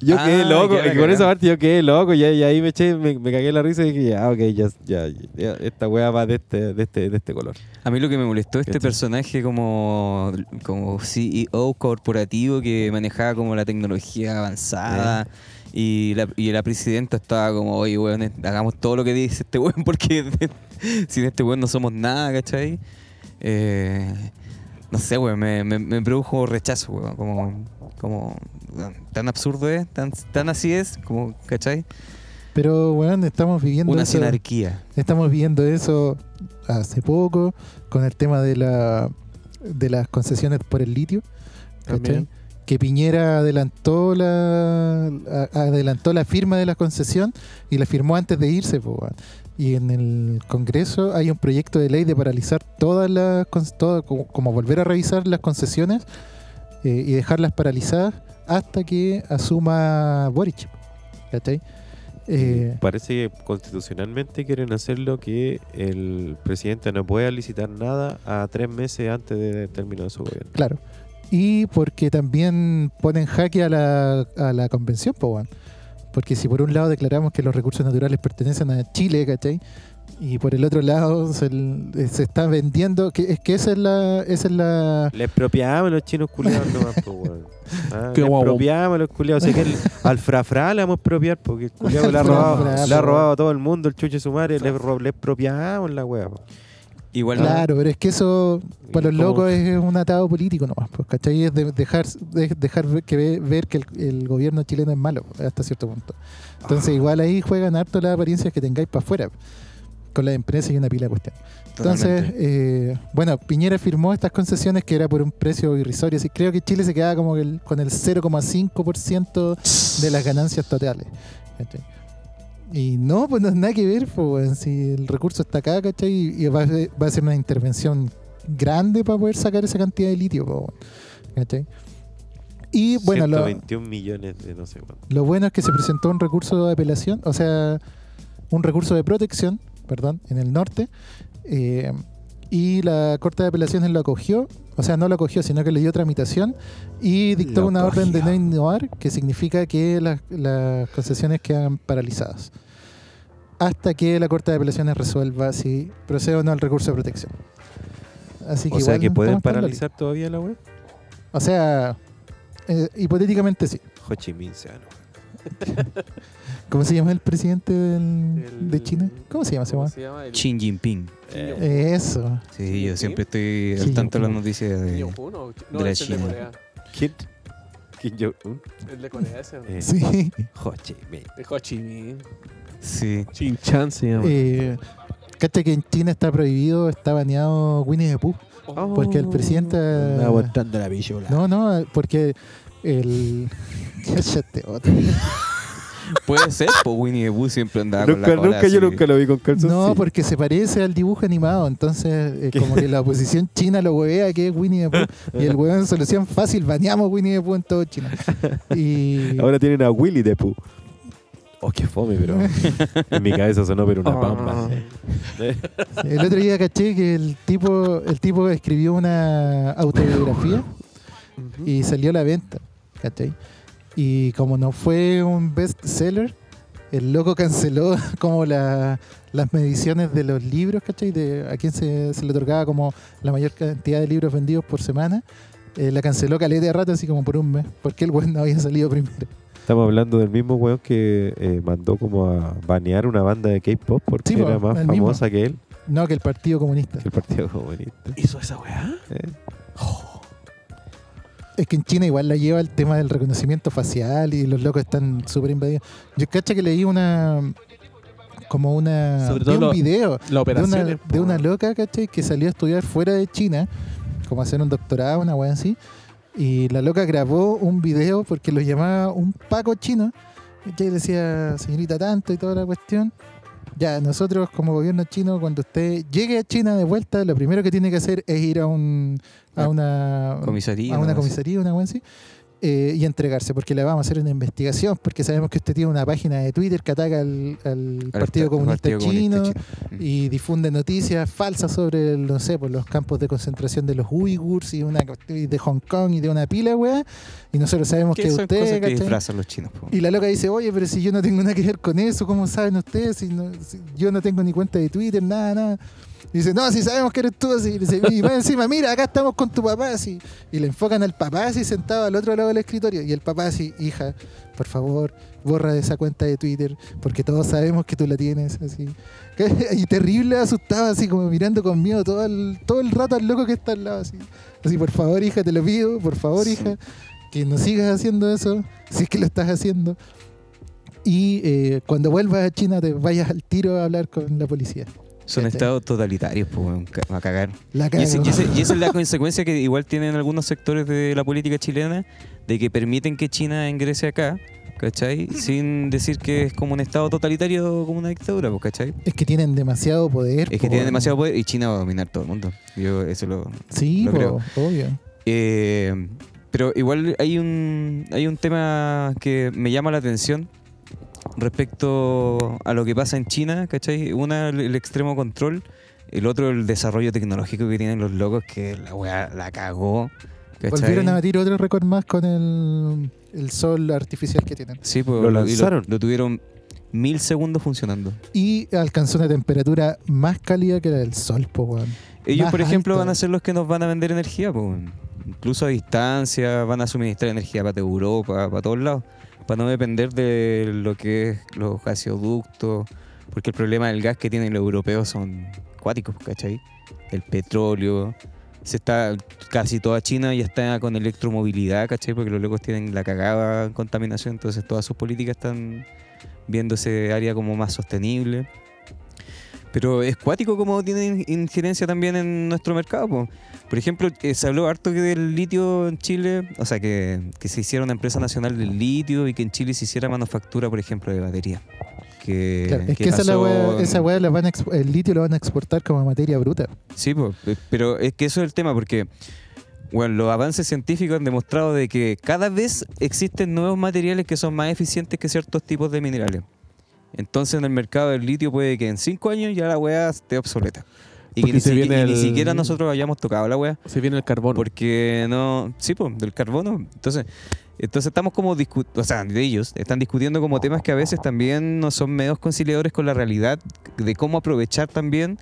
Yo Ah, quedé loco. la Y con esa parte yo quedé loco. Y, ahí- y ahí me eché, me, me cagué la risa y dije, ya, ok, ya, ya, ya, esta weá va de este, de este, de este color. A mí lo que me molestó este personaje como, como CEO corporativo que manejaba como la tecnología avanzada y, la, y la presidenta estaba como, oye, weón, eh, hagamos todo lo que dice este weón porque sin este weón no somos nada, ¿cachai? Eh, no sé, weón, me, me, me produjo rechazo, weón, como, como weón, tan absurdo es, tan, tan así es, como, ¿cachai? Pero, bueno, estamos viviendo Una eso. sinarquía. Estamos viendo eso hace poco con el tema de la de las concesiones por el litio. ¿cachai? También. Que Piñera adelantó la adelantó la firma de la concesión y la firmó antes de irse. po, y en el Congreso hay un proyecto de ley de paralizar todas las todo- como, volver a revisar las concesiones eh, y dejarlas paralizadas hasta que asuma Boric. ¿cachai? Eh, Parece que constitucionalmente quieren hacer lo que el presidente no pueda licitar nada a tres meses antes de término de su gobierno. Claro. Y porque también ponen jaque a la, a la convención, po. Porque si por un lado declaramos que los recursos naturales pertenecen a Chile, ¿cachai? Y por el otro lado se, eh, se está vendiendo, que es que esa es la, esa es la Le expropiamos a los chinos culiados nomás, po, weón. Ah, le expropiamos a los culiados. O sea, que el- al frafra le vamos a expropiar porque el culiado le ha robado, le ha robado a todo el mundo el chuche su madre. Le, le expropiamos la wea. Igual Claro, pero es que eso ¿Y para los cómo? locos es un atado político nomás, pues, ¿cachai? Es de dejar, de dejar ver que, ve- ver que el, el gobierno chileno es malo hasta cierto punto. Entonces, igual ahí juegan harto las apariencias que tengáis para afuera, con la empresa y una pila de cuestiones. Entonces, eh, bueno, Piñera firmó estas concesiones que era por un precio irrisorio. Así, creo que Chile se quedaba como el- con el 0,5% de las ganancias totales. ¿cachai? Y no, pues no es nada que ver, pues, si el recurso está acá, ¿cachai? Y va a, ser- va a ser una intervención grande para poder sacar esa cantidad de litio, pues, ¿cachai? Y bueno, lo, 121 millones de no sé cuánto. lo bueno es que se presentó un recurso de apelación, o sea, un recurso de protección, perdón, en el norte, eh, y la Corte de Apelaciones lo acogió, o sea, no lo acogió, sino que le dio tramitación y dictó Lo una orden de no innovar, que significa que las, las concesiones quedan paralizadas hasta que la Corte de Apelaciones resuelva si procede o no el recurso de protección. Así que O sea igual que pueden paralizar todavía la web. O sea, eh, hipotéticamente sí. Ho Chi Minh se ganó. ¿Cómo se llama el presidente del- El- de China? ¿Cómo se llama ese se llama? El Xi Jinping. Eh, Eso. Sí, ¿Xi yo siempre estoy Xi al tanto de las noticias Kim de... No, de la es de China. Corea. ¿Quién? Kim Jong-un. El de Corea ese. ¿no? Eh, Sí. Ho Chi Minh. Ho Chi Minh. Sí. Chin Chan se llama. Eh, Cacha que en China está prohibido, está baneado Winnie the Pooh. Oh. Porque el presidente. Mostrando la. No, no, porque el. Cállate, otro. Puede ser, pues Winnie the Pooh siempre andaba con Nunca, la cola nunca, yo nunca lo vi con calzoncillo. No, porque se parece al dibujo animado. Entonces, eh, como que la oposición china lo huevea que es Winnie the Pooh. Y el huevón solución fácil, baneamos Winnie the Pooh en todo China. Y. Ahora tienen a Willy de Pooh. Oh, qué fome, pero en mi cabeza sonó pero una Ah. pampa. El otro día caché que el tipo, el tipo escribió una autobiografía y salió a la venta, ¿cachai? Y como no fue un best seller, el loco canceló como la- las mediciones de los libros, ¿cachai? De a quién se, se le otorgaba como la mayor cantidad de libros vendidos por semana. Eh, la canceló caleta de rato así como por un mes, porque el weón no había salido primero. Estamos hablando del mismo weón que eh, mandó como a banear una banda de K-pop porque Sí, era más mismo. famosa que él, No, que el Partido Comunista. que el Partido Comunista. ¿Hizo esa weá? Eh, Es que en China igual la lleva el tema del reconocimiento facial y los locos están súper invadidos. Yo cacha que leí una como una Sobre todo un lo- video Las de una, de una loca, ¿cachai? Que salió a estudiar fuera de China, como hacer un doctorado, una wea así. Y la loca grabó un video porque lo llamaba un paco chino. Y decía, señorita tanto y toda la cuestión. Ya, nosotros como gobierno chino, cuando usted llegue a China de vuelta, lo primero que tiene que hacer es ir a un a una Comisaría. a una comisaría, una eh, y entregarse, porque le vamos a hacer una investigación, porque sabemos que usted tiene una página de Twitter que ataca al, al Partido Par- Comunista Partido Comunista Chino Chino. Mm. y difunde noticias falsas sobre, el, no sé, por los campos de concentración de los uigurs y una y de Hong Kong y de una pila, weá, y nosotros sabemos ¿Qué que son usted, cosas que ¿cachai? disfrazan los chinos? po? Y la loca dice, oye, pero si yo no tengo nada que ver con eso, ¿cómo saben ustedes? Si no- si yo no tengo ni cuenta de Twitter, nada, nada. Y dice, no, si sabemos que eres tú, así. Y, dice, y más encima, mira, acá estamos con tu papá, así. Y le enfocan al papá así sentado al otro lado del escritorio. Y el papá así, hija, por favor, borra esa cuenta de Twitter, porque todos sabemos que tú la tienes, así. Y terrible, asustado, así como mirando con miedo todo el, todo el rato al loco que está al lado, así. Así, por favor, hija, te lo pido, por favor, Sí. hija, que no sigas haciendo eso, si es que lo estás haciendo. Y eh, cuando vuelvas a China te vayas al tiro a hablar con la policía. Son estados totalitarios, weón, ca- a cagar. La Y, ese- y ese- y esa es la consecuencia que igual tienen algunos sectores de la política chilena, de que permiten que China ingrese acá, ¿cachai? Sin decir que es como un estado totalitario como una dictadura, pues, ¿cachai? Es que tienen demasiado poder. Es que tienen weón. demasiado poder y China va a dominar todo el mundo. Yo eso lo... Sí, lo po, creo. obvio. Eh, pero igual hay un, hay un tema que me llama la atención respecto a lo que pasa en China, ¿cachai? Una, el, el extremo control, el otro, el desarrollo tecnológico que tienen los locos, que la weá la cagó. ¿cachai? Volvieron a batir otro récord más con el, el sol artificial que tienen. Sí, pues ¿Lo lanzaron? Lo, tuvieron mil segundos funcionando. Y alcanzó una temperatura más cálida que la del sol, po, weón. Ellos, Más por ejemplo, alta. van a ser los que nos van a vender energía, pues. weón. Incluso a distancia, van a suministrar energía para Europa, para todos lados, para no depender de lo que es los gasoductos, porque el problema del gas que tienen los europeos son cuáticos, ¿cachai? El petróleo, se está casi toda China ya está con electromovilidad, ¿cachai? Porque los locos tienen la cagada en contaminación, entonces todas sus políticas están viendo ese área como más sostenible. Pero es cuático como tiene in- injerencia también en nuestro mercado. po. Por ejemplo, eh, se habló harto que del litio en Chile, o sea, que, que se hiciera una empresa nacional del litio y que en Chile se hiciera manufactura, por ejemplo, de batería. Que, Claro, es que, que esa, la en- esa weá la van a expo- el litio lo van a exportar como materia bruta. Sí, po, pe- pero es que eso es el tema, porque bueno, los avances científicos han demostrado de que cada vez existen nuevos materiales que son más eficientes que ciertos tipos de minerales. Entonces en el mercado del litio puede que en cinco años ya la weá esté obsoleta. Y que ni, viene y siquiera nosotros hayamos tocado la weá. Se viene el carbono. Porque no. Sí, pues, del carbono. Entonces, entonces estamos como discutiendo. O sea, de ellos están discutiendo como temas que a veces también no son medios conciliadores con la realidad de cómo aprovechar también.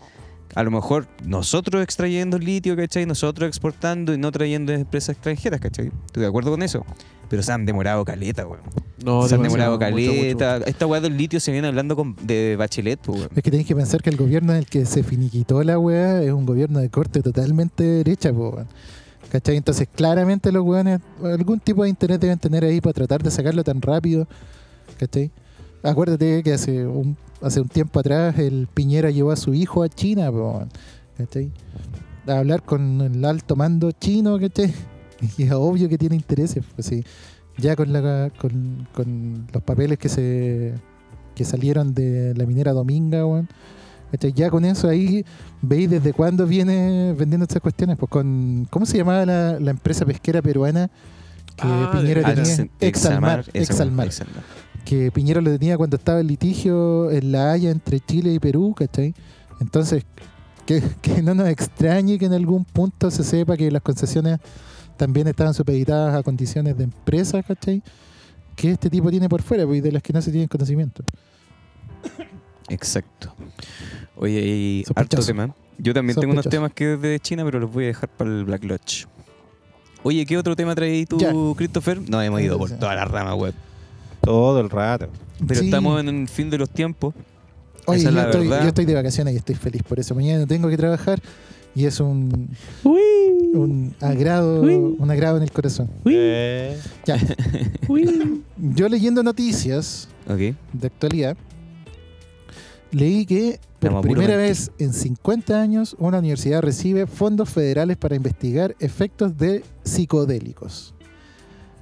A lo mejor nosotros extrayendo litio, ¿cachai? Nosotros exportando y no trayendo empresas extranjeras, ¿cachai? Estoy de acuerdo con eso. Pero se han demorado caleta, weón. no, se han demorado mucho, caleta. mucho. Esta weá del litio se viene hablando con- de Bachelet, pues, weón. Es que tenéis que pensar que el gobierno en el que se finiquitó la weá es un gobierno de corte totalmente derecha, po, weón. ¿Cachai? Entonces, claramente los weones algún tipo de interés deben tener ahí para tratar de sacarlo tan rápido. ¿Cachai? Acuérdate que hace un, hace un tiempo atrás el Piñera llevó a su hijo a China, po, weón. ¿cachai? A hablar con el alto mando chino, ¿cachai? Y es obvio que tiene intereses, pues sí. Ya con, la, con, con los papeles que se que salieron de la minera Dominga, weón. Ya con eso ahí veis desde cuándo viene vendiendo estas cuestiones. Pues con. ¿Cómo se llamaba la, la empresa pesquera peruana que Ah, Piñera tenía? Exalmar. Exalmar. Exalmar. que Piñera lo tenía cuando estaba el litigio en La Haya entre Chile y Perú, ¿cachai? Entonces, que, que no nos extrañe que en algún punto se sepa que las concesiones también estaban supeditadas a condiciones de empresa, ¿cachai? Que este tipo tiene por fuera, pues, y de las que no se tienen conocimiento. Exacto. Oye, y harto tema. Yo también tengo unos temas que es de China, pero los voy a dejar para el Black Lodge. Oye, ¿qué otro tema traes tú, Ya. Christopher? No, hemos ido por Sí. toda la rama web. Todo el rato. Pero Sí. estamos en el fin de los tiempos. Oye, esa es yo la estoy, verdad. yo estoy de vacaciones y estoy feliz por eso. Mañana tengo que trabajar y es un, Uy, un agrado, Uy. un agrado en el corazón. uy, Eh, Ya. uy. Yo leyendo noticias Ok. de actualidad, leí que por Estamos primera vez en 50 años una universidad recibe fondos federales para investigar efectos de psicodélicos.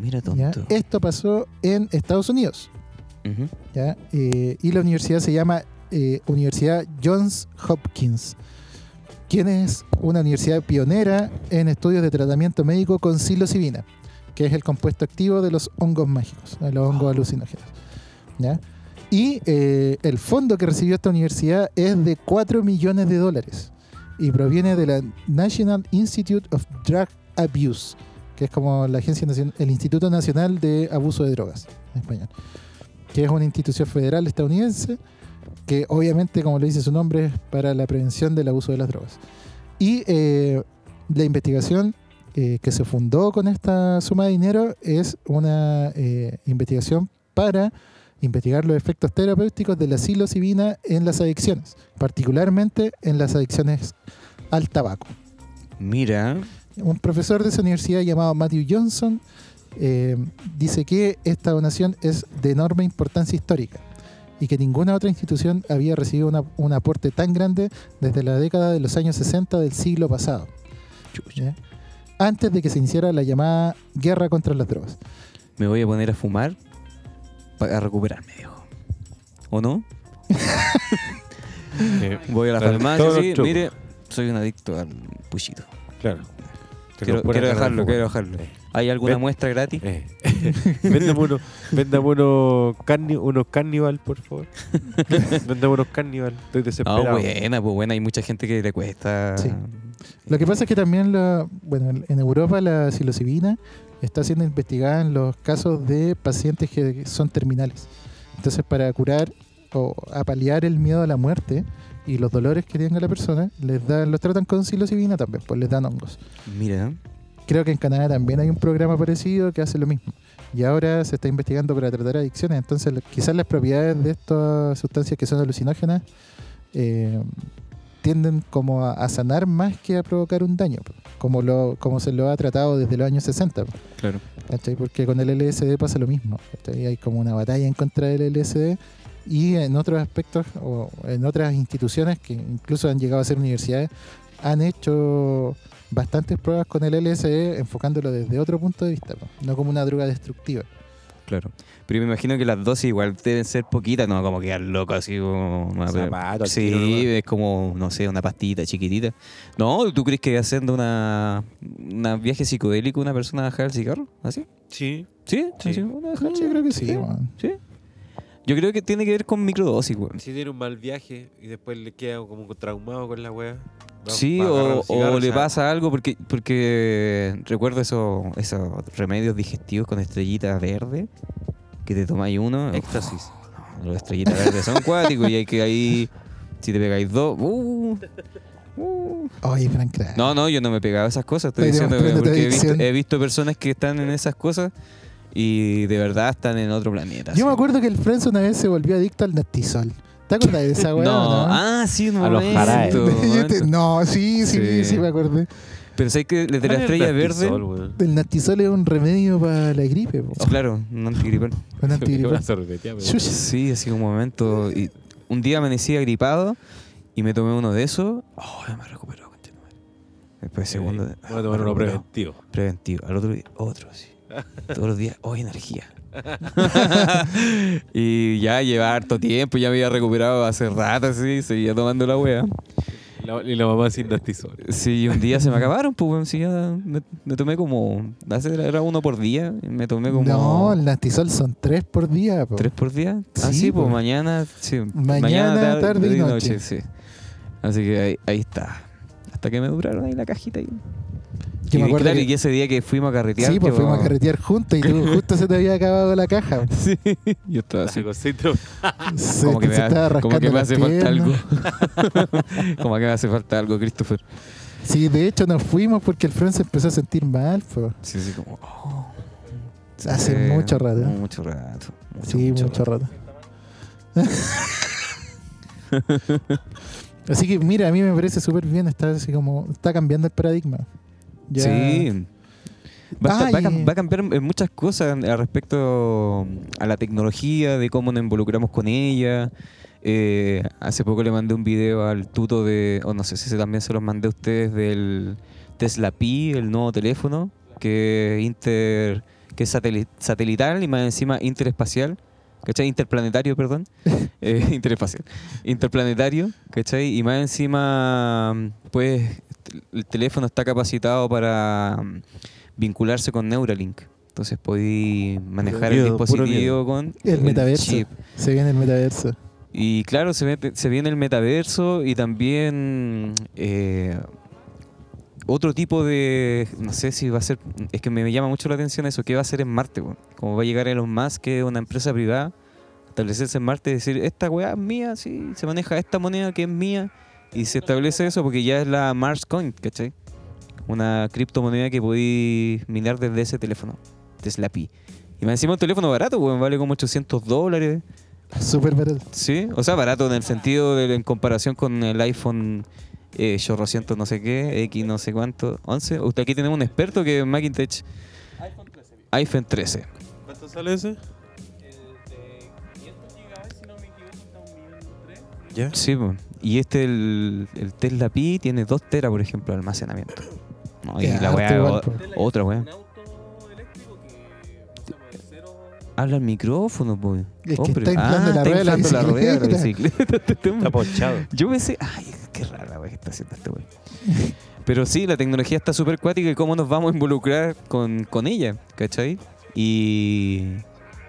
Mira, ¿ya? tonto. Esto pasó en Estados Unidos. Eh, y la universidad se llama eh, Universidad Johns Hopkins, quien es una universidad pionera en estudios de tratamiento médico con psilocibina, que es el compuesto activo de los hongos mágicos, de los hongos alucinógenos. ¿ya? Y eh, el fondo que recibió esta universidad es de 4 millones de dólares y proviene de la National Institute of Drug Abuse, que es como la agencia el Instituto Nacional de Abuso de Drogas en español, que es una institución federal estadounidense que obviamente, como le dice su nombre, es para la prevención del abuso de las drogas. Y eh, la investigación eh, que se fundó con esta suma de dinero es una eh, investigación para investigar los efectos terapéuticos de la psilocibina en las adicciones, particularmente en las adicciones al tabaco. Mira. Un profesor de esa universidad llamado Matthew Johnson eh, dice que esta donación es de enorme importancia histórica y que ninguna otra institución había recibido una- un aporte tan grande desde la década de los años 60 del siglo pasado, antes de que se iniciara la llamada guerra contra las drogas. Me voy a poner a fumar para recuperarme, viejo. ¿O no? eh, Voy a la farmacia, sí, mire, soy un adicto al puchito. claro. Quiero, quiero dejarlo, quiero dejarlo. ¿Hay alguna Ven. muestra gratis? Eh. Véndame unos, véndame unos, carni- unos carnival, por favor. Véndame unos carnival. Estoy Ah, desesperado. buena, pues buena. Hay mucha gente que le cuesta. Sí. Lo que pasa es que también la, bueno, en Europa la psilocibina está siendo investigada en los casos de pacientes que son terminales. Entonces, para curar o apalear el miedo a la muerte y los dolores que tenga la persona, les dan, los tratan con psilocibina también, pues les dan hongos. Mira, Creo que en Canadá también hay un programa parecido que hace lo mismo. Y ahora se está investigando para tratar adicciones. Entonces, quizás las propiedades de estas sustancias que son alucinógenas eh, tienden como a, a sanar más que a provocar un daño, como, lo, como se lo ha tratado desde los años 60. po, claro. ¿cachai? Porque con el LSD pasa lo mismo. ¿cachai? Hay como una batalla en contra del LSD y en otros aspectos o en otras instituciones que incluso han llegado a ser universidades han hecho bastantes pruebas con el LSD enfocándolo desde otro punto de vista, no como una droga destructiva. Claro. Pero me imagino que las dosis igual deben ser poquitas, no como quedar loco así como... una- Zapato sí, tiro es como, no sé, una pastita chiquitita. No, ¿tú crees que haciendo una, una viaje psicodélico una persona va a dejar el cigarro? ¿Así? Sí. ¿Sí? Sí. ¿Así? ¿Una dejar el Yo creo que sí. ¿Sí? Yo creo que tiene que ver con microdosis, weón. Si tiene un mal viaje y después le queda como traumado con la wea. va- Sí, o, cigarro o le pasa algo porque porque recuerdo esos esos remedios digestivos con estrellitas verdes que te tomáis uno. Éxtasis. No, los estrellitas verdes son cuáticos y hay que ahí si te pegáis dos. uh, uh. Oye, Frank Crack. No, no, yo no me he pegado esas cosas. Estoy Estoy diciendo que- demostrándote porque he visto, he visto personas que están en esas cosas y de verdad están en otro planeta. Yo me acuerdo que el Friends una vez se volvió adicto al Nastisol. ¿Te acuerdas de esa weá? No, no? ah, sí, un A los momento, un Yo te- no, sí, sí, sí, Sí. me acordé. Pero sé que desde la ¿Cuál es el estrella verde. El Nastisol es un remedio para la gripe, po. Claro, un antigripal. un antigripal. Sí, así un momento. Y un día amanecí agripado y me tomé uno de esos. Oh, ya me recuperó. Después, segundo. Eh, ah, Voy a tomar me uno preventivo. Preventivo. Al otro día, otro, sí. Todos los días, oh, energía. y ya lleva harto tiempo, ya me había recuperado hace rato, así, seguía tomando la wea. La- y la mamá sin dastizol. Sí, un día se me acabaron, pues, weón. Sí, ya me, me tomé como. hace- Era uno por día. y Me tomé como. No, el Nastisol son tres por día. po. ¿Tres por día? ah, Sí, sí, pues mañana. Sí, Mañana, tarde y noche. sí. Así que ahí, ahí está. Hasta que me duraron ahí la cajita. Ahí. Yo y, me acuerdo claro, que- y ese día que fuimos a carretear. Sí, pues que fuimos a vamos- carretear juntos y tú justo se te había acabado la caja. Sí, yo estaba así. Se, Como que, me, se estaba ha- como que me hace falta algo. como que me hace falta algo, Christopher. Sí, de hecho nos fuimos porque el Fran se empezó a sentir mal. po. Sí, sí, como. oh. Hace Sí, mucho rato. Mucho rato. Mucho, Sí, mucho, rato. así que mira, a mí me parece súper bien. Está así como. Está cambiando el paradigma. Ya- Sí. Va, a- va a y- cam- va a cambiar en muchas cosas al respecto a la tecnología, de cómo nos involucramos con ella. Eh, hace poco le mandé un video al tuto de, o no sé si también se los mandé a ustedes, del Tesla Pi, el nuevo teléfono, que es inter, que es sateli- satelital y más encima interespacial. ¿Cachai? Interplanetario, perdón. Eh, interespacial. Interplanetario, ¿cachai? Y más encima, pues, el teléfono está capacitado para mm, vincularse con Neuralink. Entonces podéis manejar el miedo, dispositivo con El metaverso. chip. Se viene el metaverso. Y claro, se, ve- se viene el metaverso y también eh, otro tipo de. No sé si va a ser. Es que me llama mucho la atención eso. ¿Qué va a hacer en Marte? weón? Como va a llegar Elon Musk, que es una empresa privada, establecerse en Marte y decir: Esta weá es mía, sí, se maneja esta moneda que es mía. Y se establece eso porque ya es la Mars Coin, ¿cachai? Una criptomoneda que podéis minar desde ese teléfono, Tesla Pi. Y más encima un teléfono barato, weón, vale como 800 dólares. Súper barato. Sí, o sea, barato en el sentido de en comparación con el iPhone eh, chorrocientos no sé qué, X no sé cuánto, 11. Usted aquí tenemos un experto que es Macintosh iPhone 13. ¿Cuánto sale ese? ¿Ya? Sí, po. Y este, el, el Tesla Pi, tiene 2 teras, por ejemplo, de almacenamiento. No, y la weá, igual, o- po. otra weá. Habla al micrófono, pues. Es que está inflando la está rueda de la la rueda de la bicicleta. Está ponchado. Yo pensé, ay, qué rara la weá que está haciendo este weón. Pero sí, la tecnología está súper cuática y cómo nos vamos a involucrar con, con ella, ¿cachai? Y,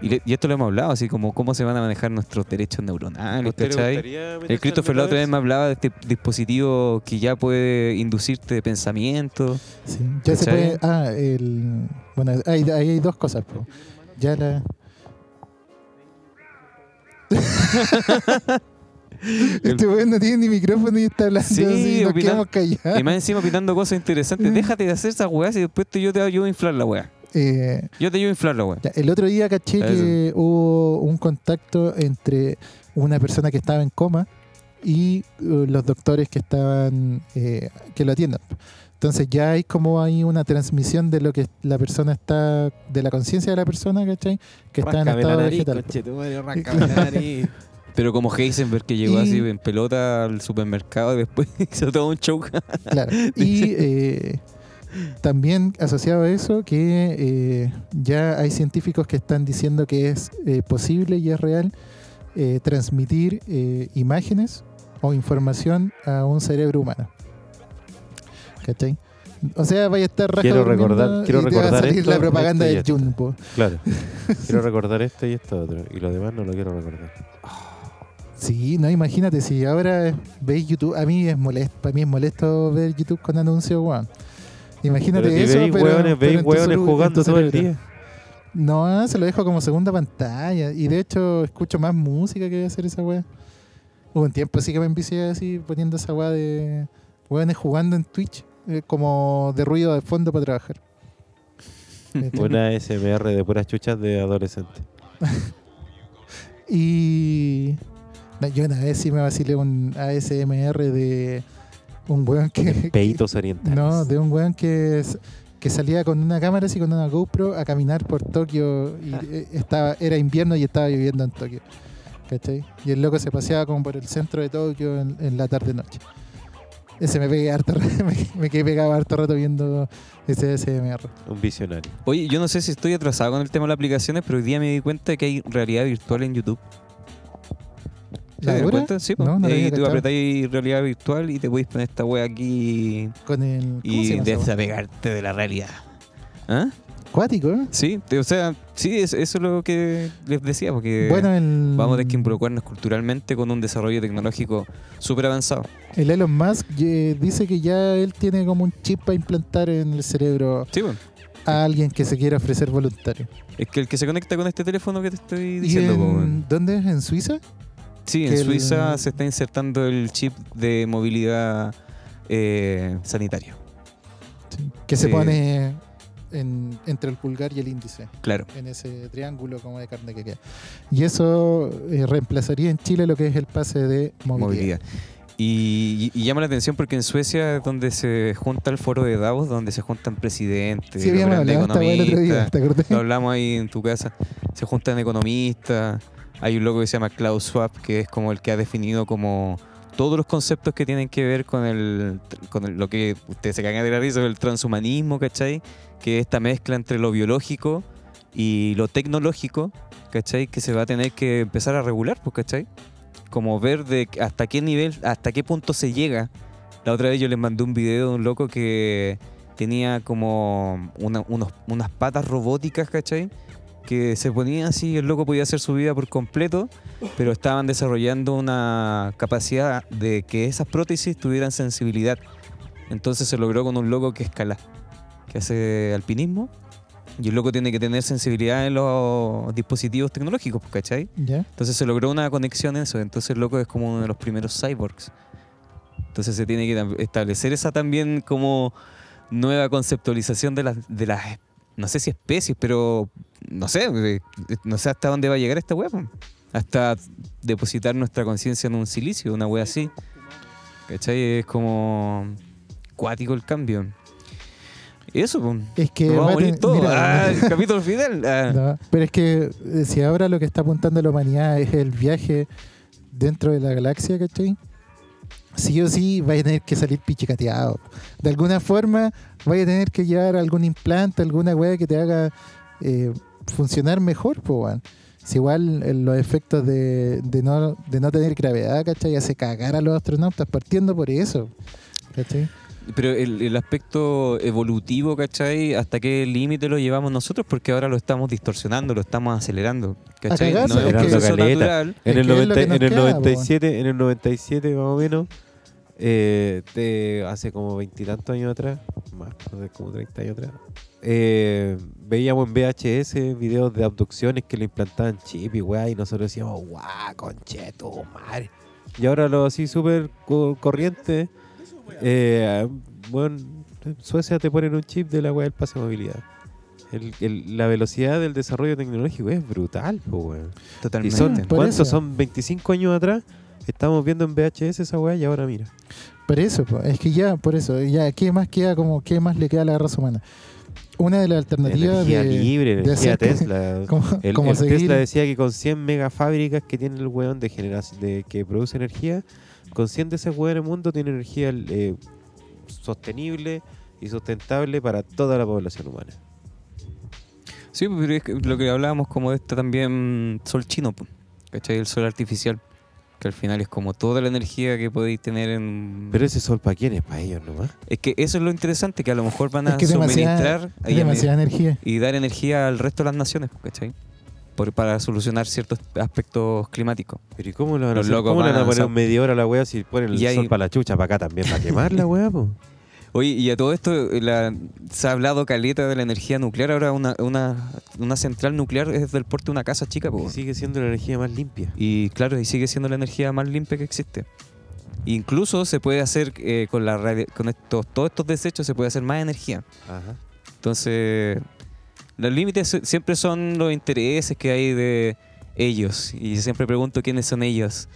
y, le- y esto lo hemos hablado, así como cómo se van a manejar nuestros derechos neuronales, ¿Usted le ¿cachai? gustaría meterse El Christopher la otra vez me hablaba de este dispositivo que ya puede inducirte pensamiento. Sí, ya se puede. Ah, el. Bueno, ahí, hay dos cosas. po. Ya la. este weón no tiene ni micrófono y está hablando Sí, así, nos opinando. quedamos callados. Y más encima opinando cosas interesantes. Déjate de hacer esas weas y después te- yo te ayudo a inflar la wea. Eh, Yo te ayudo a inflar la wea. ya, el otro día caché que hubo un contacto entre una persona que estaba en coma y uh, los doctores que estaban eh, que lo atiendan. Entonces ya hay como hay una transmisión de lo que la persona está, de la conciencia de la persona, ¿cachai? Que está en estado nariz, vegetal. nariz. Pero como Heisenberg que llegó Y- así en pelota al supermercado y después hizo todo un show. Claro. Y eh, también asociado a eso, que eh, ya hay científicos que están diciendo que es eh, posible y es real eh, transmitir imágenes o información a un cerebro humano. ¿Cachai? O sea, vaya a estar Quiero recordar- quiero y te va a recordar salir esto, la propaganda del. Jumbo. Claro. Quiero recordar esto y esto otro. Y lo demás no lo quiero recordar. Sí, no, imagínate, si ahora veis YouTube, a mí es molesto, para mí es molesto ver YouTube con anuncios, weón. Imagínate Pero eso, veis pero, hueones, veis hueones jugando todo el día. No, se lo dejo como segunda pantalla. Y de hecho, escucho más música que hacer esa weá. Hubo un tiempo así que me empecé así poniendo esa weá de weones jugando en Twitch, eh, como de ruido de fondo para trabajar. Una SMR de puras chuchas de adolescente. Y no, yo una vez sí me vacilé un ASMR de un weón que. Peitos orientales. No, de un weón que, que salía con una cámara así con una GoPro a caminar por Tokio y eh, estaba, era invierno y estaba viviendo en Tokio. ¿Cachai? Y el loco se paseaba como por el centro de Tokio en, en la tarde noche. Ese me pegué harto, me, me quedé pegado harto rato viendo ese SMR. Un visionario. Oye, yo no sé si estoy atrasado con el tema de las aplicaciones, pero hoy día me di cuenta que hay realidad virtual en YouTube. ¿Te ¿La das cuenta? Sí. No, no y había tú apretáis realidad virtual y te podéis poner esta wea aquí Con el. ¿cómo se y desapegarte de la realidad. ¿Ah? Cuático, ¿eh? Sí, te- o sea, sí, es- eso es lo que les decía, porque Bueno, el. vamos a tener que involucrarnos culturalmente con un desarrollo tecnológico súper avanzado. El Elon Musk eh, dice que ya él tiene como un chip para implantar en el cerebro Sí, bueno. a alguien que se quiera ofrecer voluntario. Es que el que se conecta con este teléfono que te estoy ¿Y diciendo, en, dónde es? ¿En Suiza? Sí, en el- Suiza se está insertando el chip de movilidad eh, sanitario. Sí. Que se pone en- entre el pulgar y el índice, Claro. en ese triángulo como de carne que queda. Y eso eh, reemplazaría en Chile lo que es el pase de movilidad. movilidad. Y, y- y llama la atención porque en Suecia es donde se junta el foro de Davos, donde se juntan presidentes, Sí, los habíamos grandes hablado esta weá el otro día, economistas. ¿te acordás? Lo hablamos ahí en tu casa. Se juntan economistas. Hay un loco que se llama Klaus Schwab, que es como el que ha definido como todos los conceptos que tienen que ver con el con el- lo que ustedes se cagan de la risa, el transhumanismo, ¿cachai? Que es esta mezcla entre lo biológico y lo tecnológico, ¿cachai? Que se va a tener que empezar a regular, pues, ¿cachai? Como ver de hasta qué nivel, hasta qué punto se llega. La otra vez yo les mandé un video de un loco que tenía como una- unos- unas patas robóticas, ¿cachai? Que se ponía así, el loco podía hacer su vida por completo, pero estaban desarrollando una capacidad de que esas prótesis tuvieran sensibilidad. Entonces se logró con un loco que escala, que hace alpinismo, y el loco tiene que tener sensibilidad en los dispositivos tecnológicos, pues, ¿cachai? ¿Ya? Entonces se logró una conexión en eso. Entonces el loco es como uno de los primeros cyborgs. Entonces se tiene que establecer esa también como nueva conceptualización de las, de las, no sé si especies, pero no sé, eh, no sé hasta dónde va a llegar esta wea. po. Hasta depositar nuestra conciencia en un silicio, una wea así. ¿Cachai? Es como cuático el cambio. Eso, pues. Es que Nos va a morir mira, Ah, el capítulo final. ah. No, pero es que eh, si ahora lo que está apuntando la humanidad es el viaje dentro de la galaxia, ¿cachai? Sí o sí vaya a tener que salir pichicateado. De alguna forma vaya a tener que llevar algún implante, alguna weá que te haga eh, funcionar mejor, pues, weón. Si igual eh, los efectos de, de no, de no tener gravedad, ¿cachai? Hace cagar a los astronautas partiendo por eso, ¿cachai? Pero el, el aspecto evolutivo, ¿cachai? ¿Hasta qué límite lo llevamos nosotros? Porque ahora lo estamos distorsionando, lo estamos acelerando. ¿Cachai? No es que- natural. En el, que es lo 90 que nos en el queda, po, 97, en el 97 más o menos, eh, de hace como veintitantos años atrás, más, no sé, como 30 años atrás, eh, veíamos en VHS videos de abducciones que le implantaban chip y weá, y nosotros decíamos, guau, concheto, madre. Y ahora lo así súper co- corriente, eh, bueno, en Suecia te ponen un chip de la weá del pase de movilidad. El- el- la velocidad del desarrollo tecnológico es brutal, po, weón. Y Totalmente. son, Por ¿cuántos son? 25 años atrás. Estamos viendo en VHS esa weá y ahora mira. Por eso, es que ya, por eso, ya, ¿qué más queda como, qué más le queda a la raza humana? Una de las alternativas Energía de, libre, de energía hacer- Tesla. como, El, como el seguir, Tesla decía que con 100 megafábricas que tiene el weón de generación de que produce energía, con 100 de esos weón en el mundo tiene energía eh, sostenible y sustentable para toda la población humana. Sí, pero es que lo que hablábamos como de este también sol chino, ¿cachai? El sol artificial. Que al final es como toda la energía que podéis tener en... Pero ese sol para quién es, para ellos nomás. es que eso es lo interesante, que a lo mejor van a Es que es demasiada- suministrar y, demasiada energía. y dar energía al resto de las naciones, ¿cachai? Por- para solucionar ciertos aspectos climáticos. Pero ¿y cómo lo van a Los hacer? locos ¿Cómo van a poner media hora a la weá si ponen el Y hay- sol para la chucha para acá también? ¿Para quemar la weá, po? Oye, y a todo esto eh, la- se ha hablado caleta de la energía nuclear. Ahora una, una, una central nuclear es del porte de una casa chica, po. Y sigue siendo la energía más limpia. Y claro, y sigue siendo la energía más limpia que existe. Incluso se puede hacer eh, con la con estos, todos estos desechos se puede hacer más energía. Ajá. Entonces, los límites si- siempre son los intereses que hay de ellos. Y siempre pregunto quiénes son ellos.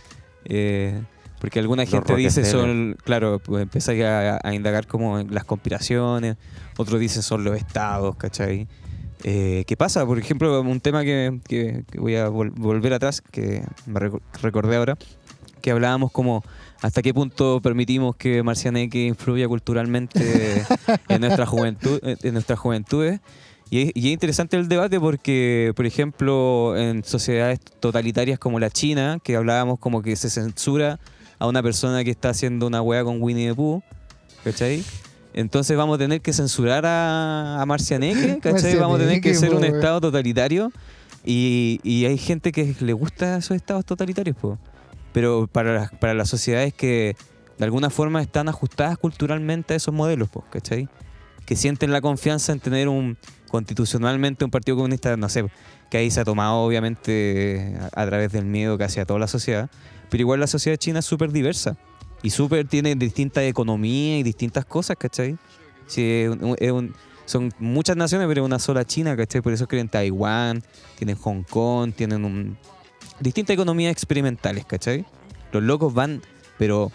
Eh, porque alguna Los gente dice son, claro, pues a, a indagar como las conspiraciones, otros dicen son los estados, ¿cachai? Eh, ¿Qué pasa? Por ejemplo, un tema que, que- que voy a vol- volver atrás, que me reco- recordé ahora, que hablábamos como hasta qué punto permitimos que Marcianeque influya culturalmente en nuestra juventud, en nuestras juventudes. Y es, y es interesante el debate porque, por ejemplo, en sociedades totalitarias como la China, que hablábamos como que se censura a una persona que está haciendo una wea con Winnie the Pooh, ¿cachai? Entonces vamos a tener que censurar a, a Marcianeque, ¿cachai? Vamos a tener que ser un estado totalitario. Y, y hay gente que le gusta esos estados totalitarios, po. pero para las, para las sociedades que de alguna forma están ajustadas culturalmente a esos modelos, po, ¿cachai? Que sienten la confianza en tener un constitucionalmente un partido comunista, no sé, que ahí se ha tomado obviamente a, a través del miedo casi a toda la sociedad, pero igual la sociedad china es súper diversa y súper tiene distintas economías y distintas cosas, ¿cachai? Son muchas naciones, pero una sola China, ¿cachai? Por eso creen Taiwán, tienen Hong Kong, tienen un, distintas economías experimentales, ¿cachai? Los locos van, pero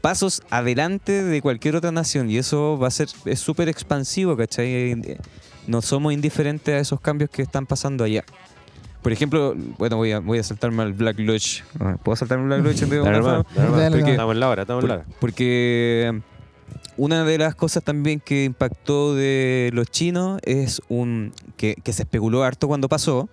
pasos adelante de cualquier otra nación y eso va a ser, es súper expansivo, ¿cachai? Eh, No somos indiferentes a esos cambios que están pasando allá. Por ejemplo, bueno, voy a, voy a saltarme al Black Lodge. ¿Puedo saltarme al Black Lodge? de Porque- Estamos en la hora, estamos en la hora. Por- porque una de las cosas también que impactó de los chinos es un que, que se especuló harto cuando pasó,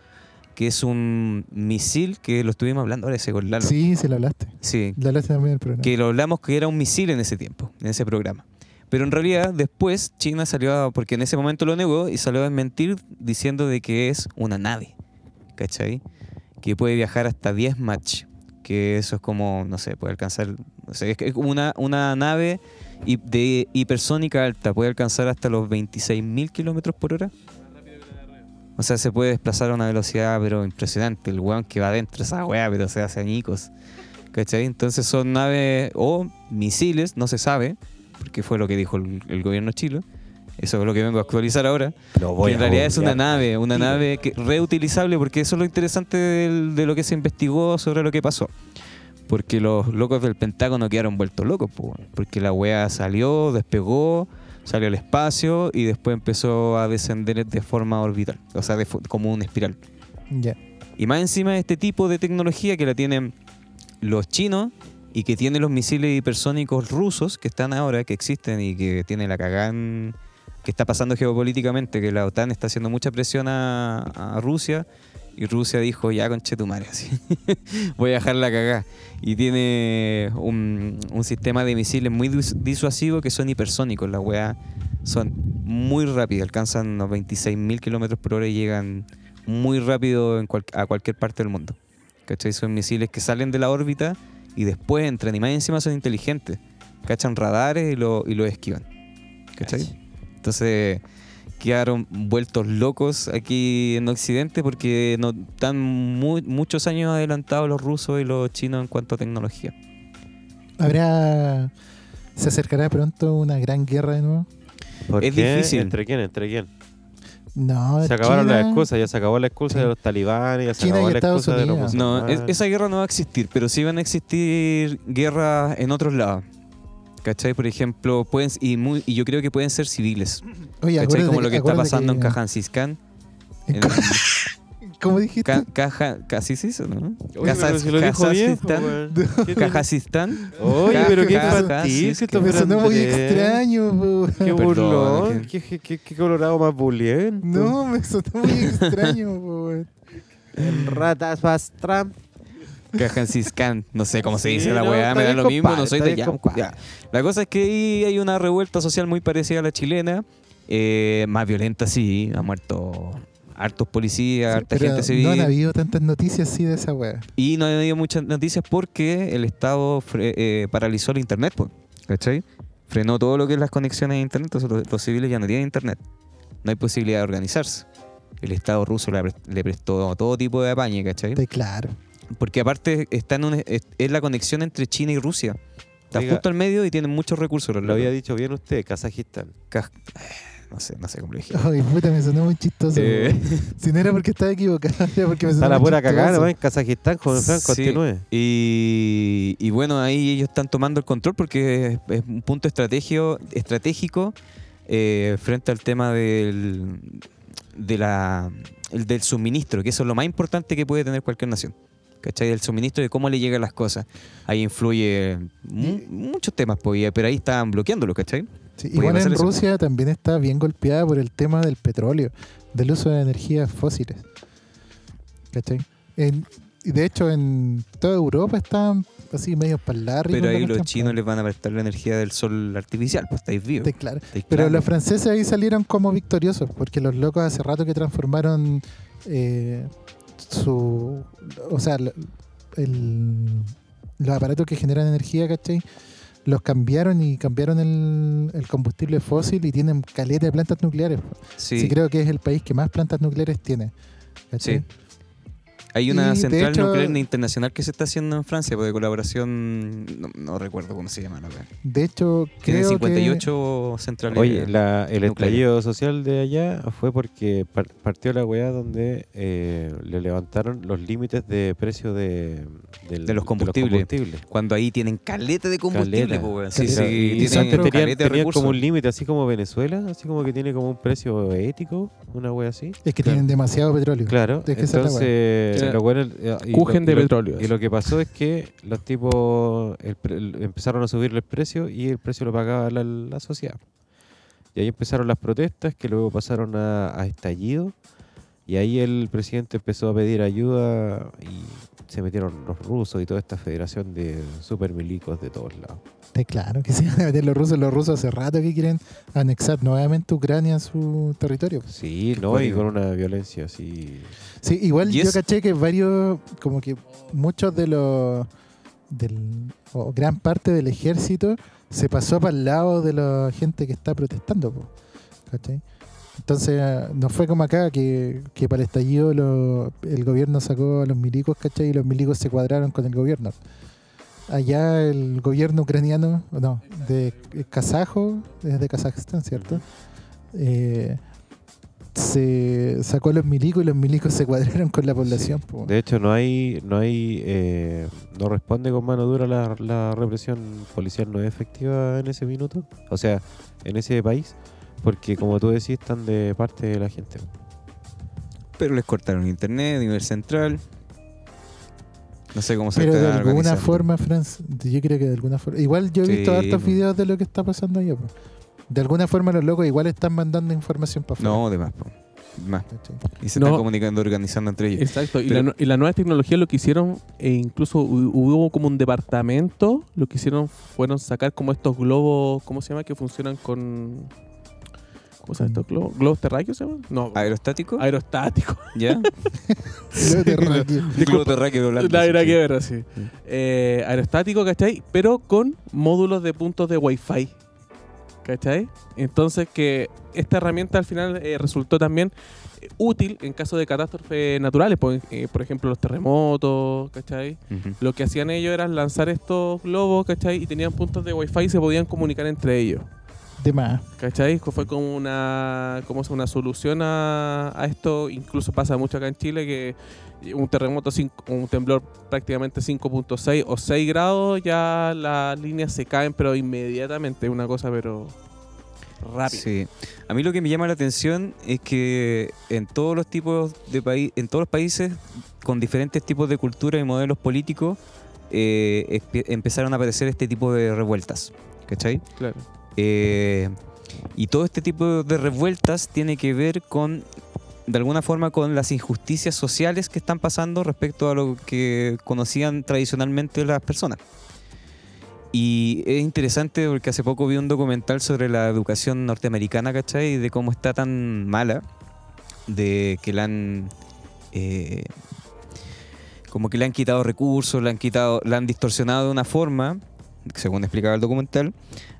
que es un misil que lo estuvimos hablando ahora ese con Lalo. Sí, sí lo hablaste. Sí, Lo hablaste también en el programa. que lo hablamos que era un misil en ese tiempo, en ese programa. Pero en realidad después China salió, a- porque en ese momento lo negó y salió a mentir diciendo de que es una nave, ¿cachai? Que puede viajar hasta 10 Mach, que eso es como, no sé, puede alcanzar, no sé, es como una, una nave de hipersónica alta, puede alcanzar hasta los 26.000 kilómetros por hora. O sea, se puede desplazar a una velocidad, pero impresionante. El weón que va adentro de esa weá, pero se hace añicos. ¿Cachai? Entonces son naves o misiles, no se sabe, porque fue lo que dijo el, el gobierno chilo. Eso es lo que vengo a actualizar ahora. que en realidad es una nave, una nave que, reutilizable, porque eso es lo interesante del- de lo que se investigó sobre lo que pasó. Porque los locos del Pentágono quedaron vueltos locos, porque la wea salió, despegó, salió al espacio y después empezó a descender de forma orbital, o sea, de como una espiral. Ya. Y más encima este tipo de tecnología que la tienen los chinos y que tienen los misiles hipersónicos rusos que están ahora, que existen y que tiene la cagán está pasando geopolíticamente, que la OTAN está haciendo mucha presión a, Rusia y Rusia dijo, ya conche tu madre, así. voy a dejar la. Y tiene un, sistema de misiles muy dis- disuasivo que son hipersónicos, las weas son muy rápidas, alcanzan los 26.000 kilómetros por hora y llegan muy rápido a cualquier parte del mundo. ¿Cachai? Son misiles que salen de la órbita y después entran y más encima son inteligentes. Cachan radares y lo, y lo esquivan. ¿Cachai? Entonces quedaron vueltos locos aquí en Occidente porque no están muy- muchos años adelantados los rusos y los chinos en cuanto a tecnología. ¿Habrá. ¿Se acercará pronto una gran guerra de nuevo? ¿Por Es qué? difícil. ¿Entre quién? ¿Entre quién? No, Se acabaron China- las excusas, ya se acabó la excusa Sí. de los talibanes, ya se China acabó la Estados excusa de los. No, es- esa guerra no va a existir, pero sí van a existir guerras en otros lados. ¿Cachai? Por ejemplo, pueden, y, muy, y yo creo que pueden ser civiles. Oye, ¿Cachai? Como lo que está pasando en que- en En- Ca- ¿Cómo dijiste? Ca- caja, casi sí, ¿no? Oye, Caja- pero si lo dijo bien, po, Kazajistán. weón. ¿Qué te- Cajajistán. Oye, pero qué Caja- infantil, que Me esto sonó muy Andrés. extraño, po. Qué burlón, qué, qué, qué- qué colorado más buliento. No, me sonó muy extraño, po. weón. El ratas pastram. Cajanciscan. No sé cómo se Sí, dice la no, weá, me da lo mismo, no soy de ya, ya. La cosa es que ahí hay una revuelta social muy parecida a la chilena. eh, más violenta, sí. Ha muerto hartos policías, Sí, harta gente civil. No han habido tantas noticias así de esa wea. Y no ha habido muchas noticias porque el Estado eh, paralizó el Internet, po, ¿cachai? Frenó todo lo que es las conexiones a Internet, entonces los, los civiles ya no tienen Internet. No hay posibilidad de organizarse. El Estado ruso le, prestó todo tipo de apañe, ¿cachai? Claro. Porque aparte está en un- es, es la conexión entre China y Rusia. Está Diga- justo al medio y tienen muchos recursos. Lo había dicho bien usted, Kazajistán. No sé, no sé cómo lo dije. Ay, puta, me sonó muy chistoso. Eh. Si no era porque estaba equivocado, era porque me sonó Está la pura cagada, ¿no? En Kazajistán, joven Frank, Sí. continúe. Y, y bueno, ahí ellos están tomando el control porque es, es un punto estrategio, estratégico eh, frente al tema del, de la, el del suministro, que eso es lo más importante que puede tener cualquier nación. ¿Cachai? El suministro de cómo le llegan las cosas. Ahí influye mu- muchos temas, pues, pero ahí están bloqueándolo, ¿cachai? Sí, igual en eso. Rusia también está bien golpeada por el tema del petróleo, del uso de energías fósiles. ¿Cachai? En- y de hecho en toda Europa están así medio para. Pero ahí los chinos pues. les van a prestar la energía del sol artificial, pues estáis vivos. Claro. estáis Pero los franceses ahí salieron como victoriosos, porque los locos hace rato que transformaron eh, su. O sea, el- los aparatos que generan energía, ¿cachai? Los cambiaron y cambiaron el, el combustible fósil y tienen caleta de plantas nucleares. Sí, Sí. creo que es el país que más plantas nucleares tiene. ¿cachai? Sí. Hay una Y, central hecho- nuclear internacional que se está haciendo en Francia, de colaboración, no, no recuerdo cómo se llama la weá. De hecho, Tiene creo 58 centrales. Oye, la- el estallido social de allá fue porque par- partió la weá donde eh, le levantaron los límites de precio de, del- De los combustibles. combustibles. Cuando ahí tienen caleta de combustible, Caleta. pues. Sí, sí, Y tienen antes tenían, caleta de tenían recursos. como un límite, así como Venezuela, así como que tiene como un precio ético, una wea así. es que Claro. tienen demasiado petróleo. Claro, entonces bueno, eh, y Cujen lo- de y lo- petróleo. Y lo que pasó es que los tipos el pre- el- empezaron a subir el precio y el precio lo pagaba la, la sociedad. Y ahí empezaron las protestas que luego pasaron a, a estallido. Y ahí el presidente empezó a pedir ayuda y se metieron los rusos y toda esta federación de super milicos de todos lados. Está claro que se van a meter los rusos. Los rusos hace rato que quieren anexar nuevamente Ucrania a su territorio. Sí, ¿no? Y con una violencia así. Sí, igual yo es- caché que varios, como que muchos de los, del, o gran parte del ejército se pasó para el lado de la gente que está protestando, po, ¿cachai? Entonces, no fue como acá que, que para el estallido lo- el gobierno sacó a los milicos, ¿cachai? Y los milicos se cuadraron con el gobierno. Allá el gobierno ucraniano, no, de kazajo, es de Kazajstán, ¿cierto? Eh, se sacó a los milicos y los milicos se cuadraron con la población. po. De hecho, no hay, no hay, eh, no responde con mano dura la, la represión policial no es efectiva en ese minuto, o sea, en ese país, porque como tú decís, están de parte de la gente. Pero les cortaron internet a nivel central. No sé cómo se Pero de alguna forma, Franz, yo creo que de alguna forma. Igual yo he visto Sí, hartos videos de lo que está pasando allá. po. De alguna forma los locos igual están mandando información para afuera. No, de más, po. Más. Y se No. están comunicando, organizando entre ellos. Exacto, y, la, y las nuevas tecnologías lo que hicieron, e incluso hu- hubo como un departamento, lo que hicieron fueron sacar como estos globos, ¿cómo se llama? Que funcionan con... ¿Cómo se llaman estos globos? ¿Globos terráqueos se llaman? No, ¿Aerostático? aerostáticos. ¿Ya? Globo terráqueo sí, era sí. que ver así. Eh, aerostático, ¿cachai? Pero con módulos de puntos de Wi-Fi. ¿Cachai? Entonces que esta herramienta al final eh, resultó también eh, útil en caso de catástrofes naturales, por, eh, por ejemplo los terremotos, ¿cachai? Lo que hacían ellos era lanzar estos globos, ¿cachai? Y tenían puntos de Wi-Fi y se podían comunicar entre ellos. De más. ¿Cachai? Fue como una, como una solución a, a esto. Incluso pasa mucho acá en Chile que un terremoto, cinco- un temblor prácticamente 5.6 o 6 grados, ya las líneas se caen, pero inmediatamente. Una cosa, pero rápida. Sí. A mí lo que me llama la atención es que en todos los tipos de países, en todos los países con diferentes tipos de cultura y modelos políticos, eh, empezaron a aparecer este tipo de revueltas. ¿Cachai? Claro. Eh, y todo este tipo de revueltas tiene que ver con, de alguna forma, con las injusticias sociales que están pasando respecto a lo que conocían tradicionalmente las personas. Y es interesante porque hace poco vi un documental sobre la educación norteamericana, ¿cachai? Y de cómo está tan mala, de que la han... eh, como que le han quitado recursos, le han quitado, la han distorsionado de una forma, según explicaba el documental,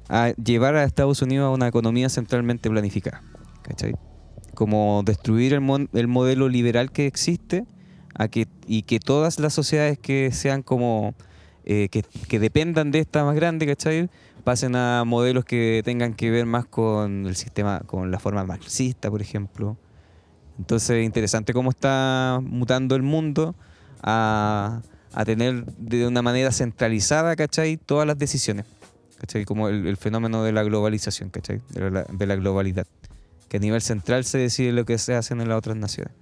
a llevar a Estados Unidos a una economía centralmente planificada. ¿Cachai? Como destruir el, mon- el modelo liberal que existe a que, y que todas las sociedades que sean como eh, que, dependan de esta más grande, ¿cachai? Pasen a modelos que tengan que ver más con el sistema, con la forma marxista, por ejemplo. Entonces, es interesante cómo está mutando el mundo a, a tener de una manera centralizada, ¿cachai? Todas las decisiones. ¿Cachai? Como el, el fenómeno de la globalización, ¿cachai? De la, de la globalidad. Que a nivel central se decide lo que se hace en las otras naciones.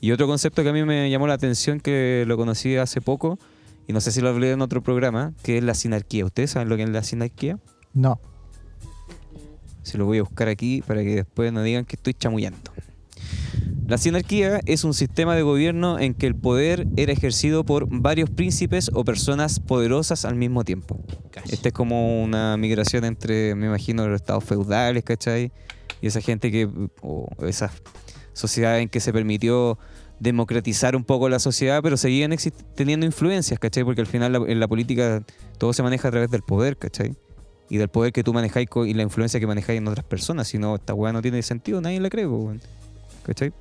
Y otro concepto que a mí me llamó la atención, que lo conocí hace poco, y no sé si lo hablé en otro programa, que es la sinarquía. ¿Ustedes saben lo que es la sinarquía? No. Se lo voy a buscar aquí para que después no digan que estoy chamullando. La sinarquía es un sistema de gobierno en que el poder era ejercido por varios príncipes o personas poderosas al mismo tiempo. Esta es como una migración entre, me imagino, los estados feudales, ¿cachai? Y esa gente que, o esas sociedades en que se permitió democratizar un poco la sociedad, pero seguían teniendo influencias, ¿cachai? Porque al final la- en la política todo se maneja a través del poder, ¿cachai? Y del poder que tú manejáis y la influencia que manejáis en otras personas. Si no, esta weá no tiene sentido, nadie la cree, weón. ¿Cachai?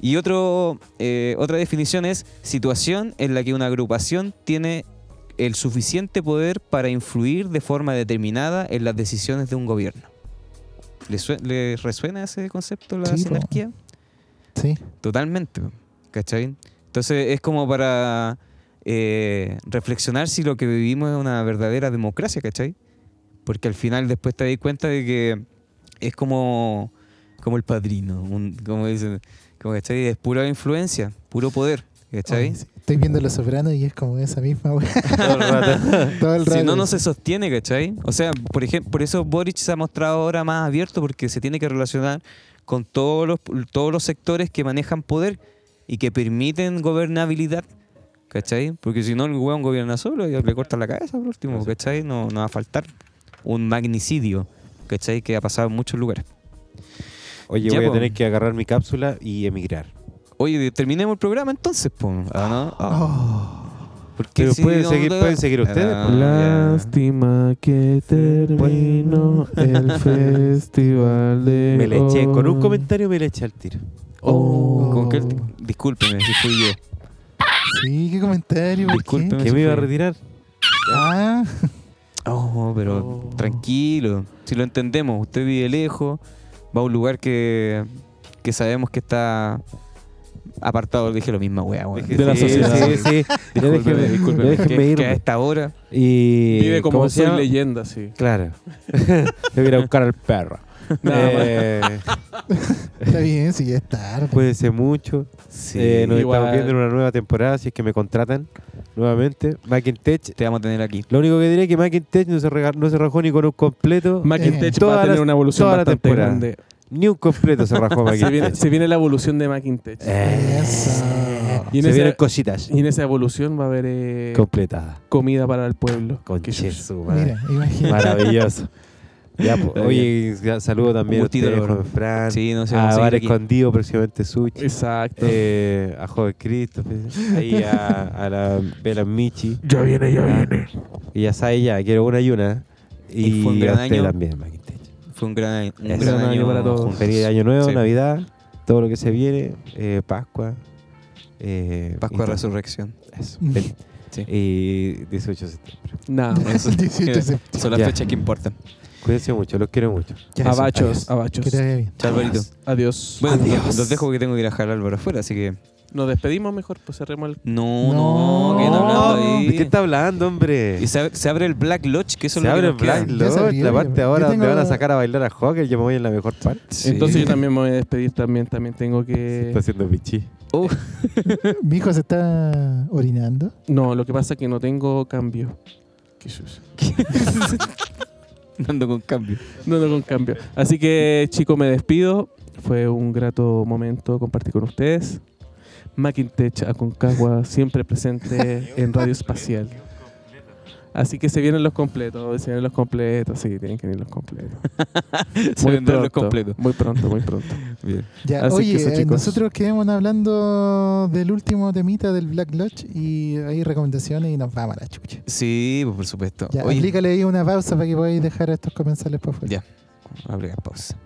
Y otro, eh, otra definición es situación en la que una agrupación tiene el suficiente poder para influir de forma determinada en las decisiones de un gobierno. ¿Le, sue- le resuena ese concepto la Sí, sinarquía? Sí. Totalmente, ¿cachai? Entonces es como para eh, reflexionar si lo que vivimos es una verdadera democracia, ¿cachai? Porque al final después te das cuenta de que es como, como el padrino, un- como dicen, como, ¿cachai? Es pura influencia, puro poder, ¿cachai? Oye. Estoy viendo Los Sopranos y es como esa misma weá. Todo el rato. Todo el rato. Si no, no se sostiene, ¿cachai? O sea, por ejemplo, por eso Boric se ha mostrado ahora más abierto porque se tiene que relacionar con todos los, todos los sectores que manejan poder y que permiten gobernabilidad, ¿cachai? Porque si no, el weón gobierna solo y le corta la cabeza por último, ¿cachai? No, no va a faltar un magnicidio, ¿cachai? Que ha pasado en muchos lugares. Oye, Ya, voy a tener que agarrar mi cápsula y emigrar. Oye, terminemos el programa entonces, po. ¿Ah, no? Ah. Oh, Porque Pero si pueden no seguir- te- pueden seguir ustedes, pues. Lástima que terminó el festival de Me le eché, con un comentario me le eché al tiro. Oh. ¿Con qué? Discúlpeme, si fui yo. sí, qué comentario. Disculpe. ¿Que me iba a retirar? Ah, Oh, pero Oh. tranquilo. Si lo entendemos, usted vive lejos, va a un lugar que, que sabemos que está apartado, dije lo mismo, weá, weón. Dije, De la sí, sociedad. Sí, sí. Discúlpeme, déjeme, discúlpeme, déjeme que, que a esta hora Y, Vive como ¿cómo se soy llama? leyenda, sí. Claro. Debo ir a buscar al perro. Nada Eh, está bien, sí, ya es tarde. puede ser mucho. sí, Eh, nos igual. estamos viendo en una nueva temporada, si es que me contratan nuevamente. Macintech. te vamos a tener aquí. Lo único que diré es que Macintech no se, rega- no se rajó ni con un completo. Macintosh va a tener la- una evolución toda la bastante temporada. grande. Ni un completo se rajó Se viene, Macintech. se viene la evolución de Macintosh. Eso. Y en, se esa, vienen cositas y en esa evolución va a haber eh, completadas. comida para el pueblo. Con madre. Mira, imagínate. Maravilloso. Ya, po, oye, ya saludo también a joven Fran, Sí, no sé, a Bar. Escondido, próximamente Sushi, Exacto. eh, a Joven Cristo, ahí a, a la Bela Michi, ya viene, ya viene. y ya sabe ya, quiero una y una, Y y, fue un a gran usted año. también, Maquintech. Fue un gran, un gran Gran año año para todos. juntos. Feliz Año Nuevo, Sí. Navidad, todo lo que se viene, eh, Pascua, eh, Pascua. Resurrección. Eso. Mm. Sí. Y 18 de septiembre. Nada más. Eso. 18 de septiembre. Son las Ya. fechas que importan. Cuídense mucho, los quiero mucho. Ya, eso. Abachos, adiós. abachos. Que te vaya bien. Chao, Alvarito. Adiós. Bueno, Adiós. los dejo porque tengo que ir a jalar Álvaro afuera, así que. Nos despedimos mejor, pues cerremos el... No, No. no, que no hablando ahí. ¿De qué está hablando, hombre? Y se, abre- se abre el Black Lodge, que eso Se lo abre que nos queda. Black Ya Lodge, la parte Yo ahora donde tengo- van a sacar a bailar a Hawker, yo me voy en la mejor parte. Sí. Entonces yo también me voy a despedir también. También tengo Se que... está haciendo pichi. Uh, Mi hijo se está orinando. No, lo que pasa es que no tengo cambio. Qué. Dando con cambio. Con cambio. Así que, chicos, me despido. Fue un grato momento compartir con ustedes. Macintosh Aconcagua siempre presente en Radio Espacial. Así que se vienen los completos, se vienen los completos, sí, tienen que venir los completos. Se vendrán los completos. Muy pronto, muy pronto. Bien. Ya, Así oye, que eso, eh, chicos. nosotros quedamos hablando del último temita del Black Lodge y hay recomendaciones y nos vamos a la chucha. Sí, pues, por supuesto. Ya, Oye, aplícale ahí una pausa para que podáis dejar a estos comensales por fuera. Ya. Vamos a aplicar pausa.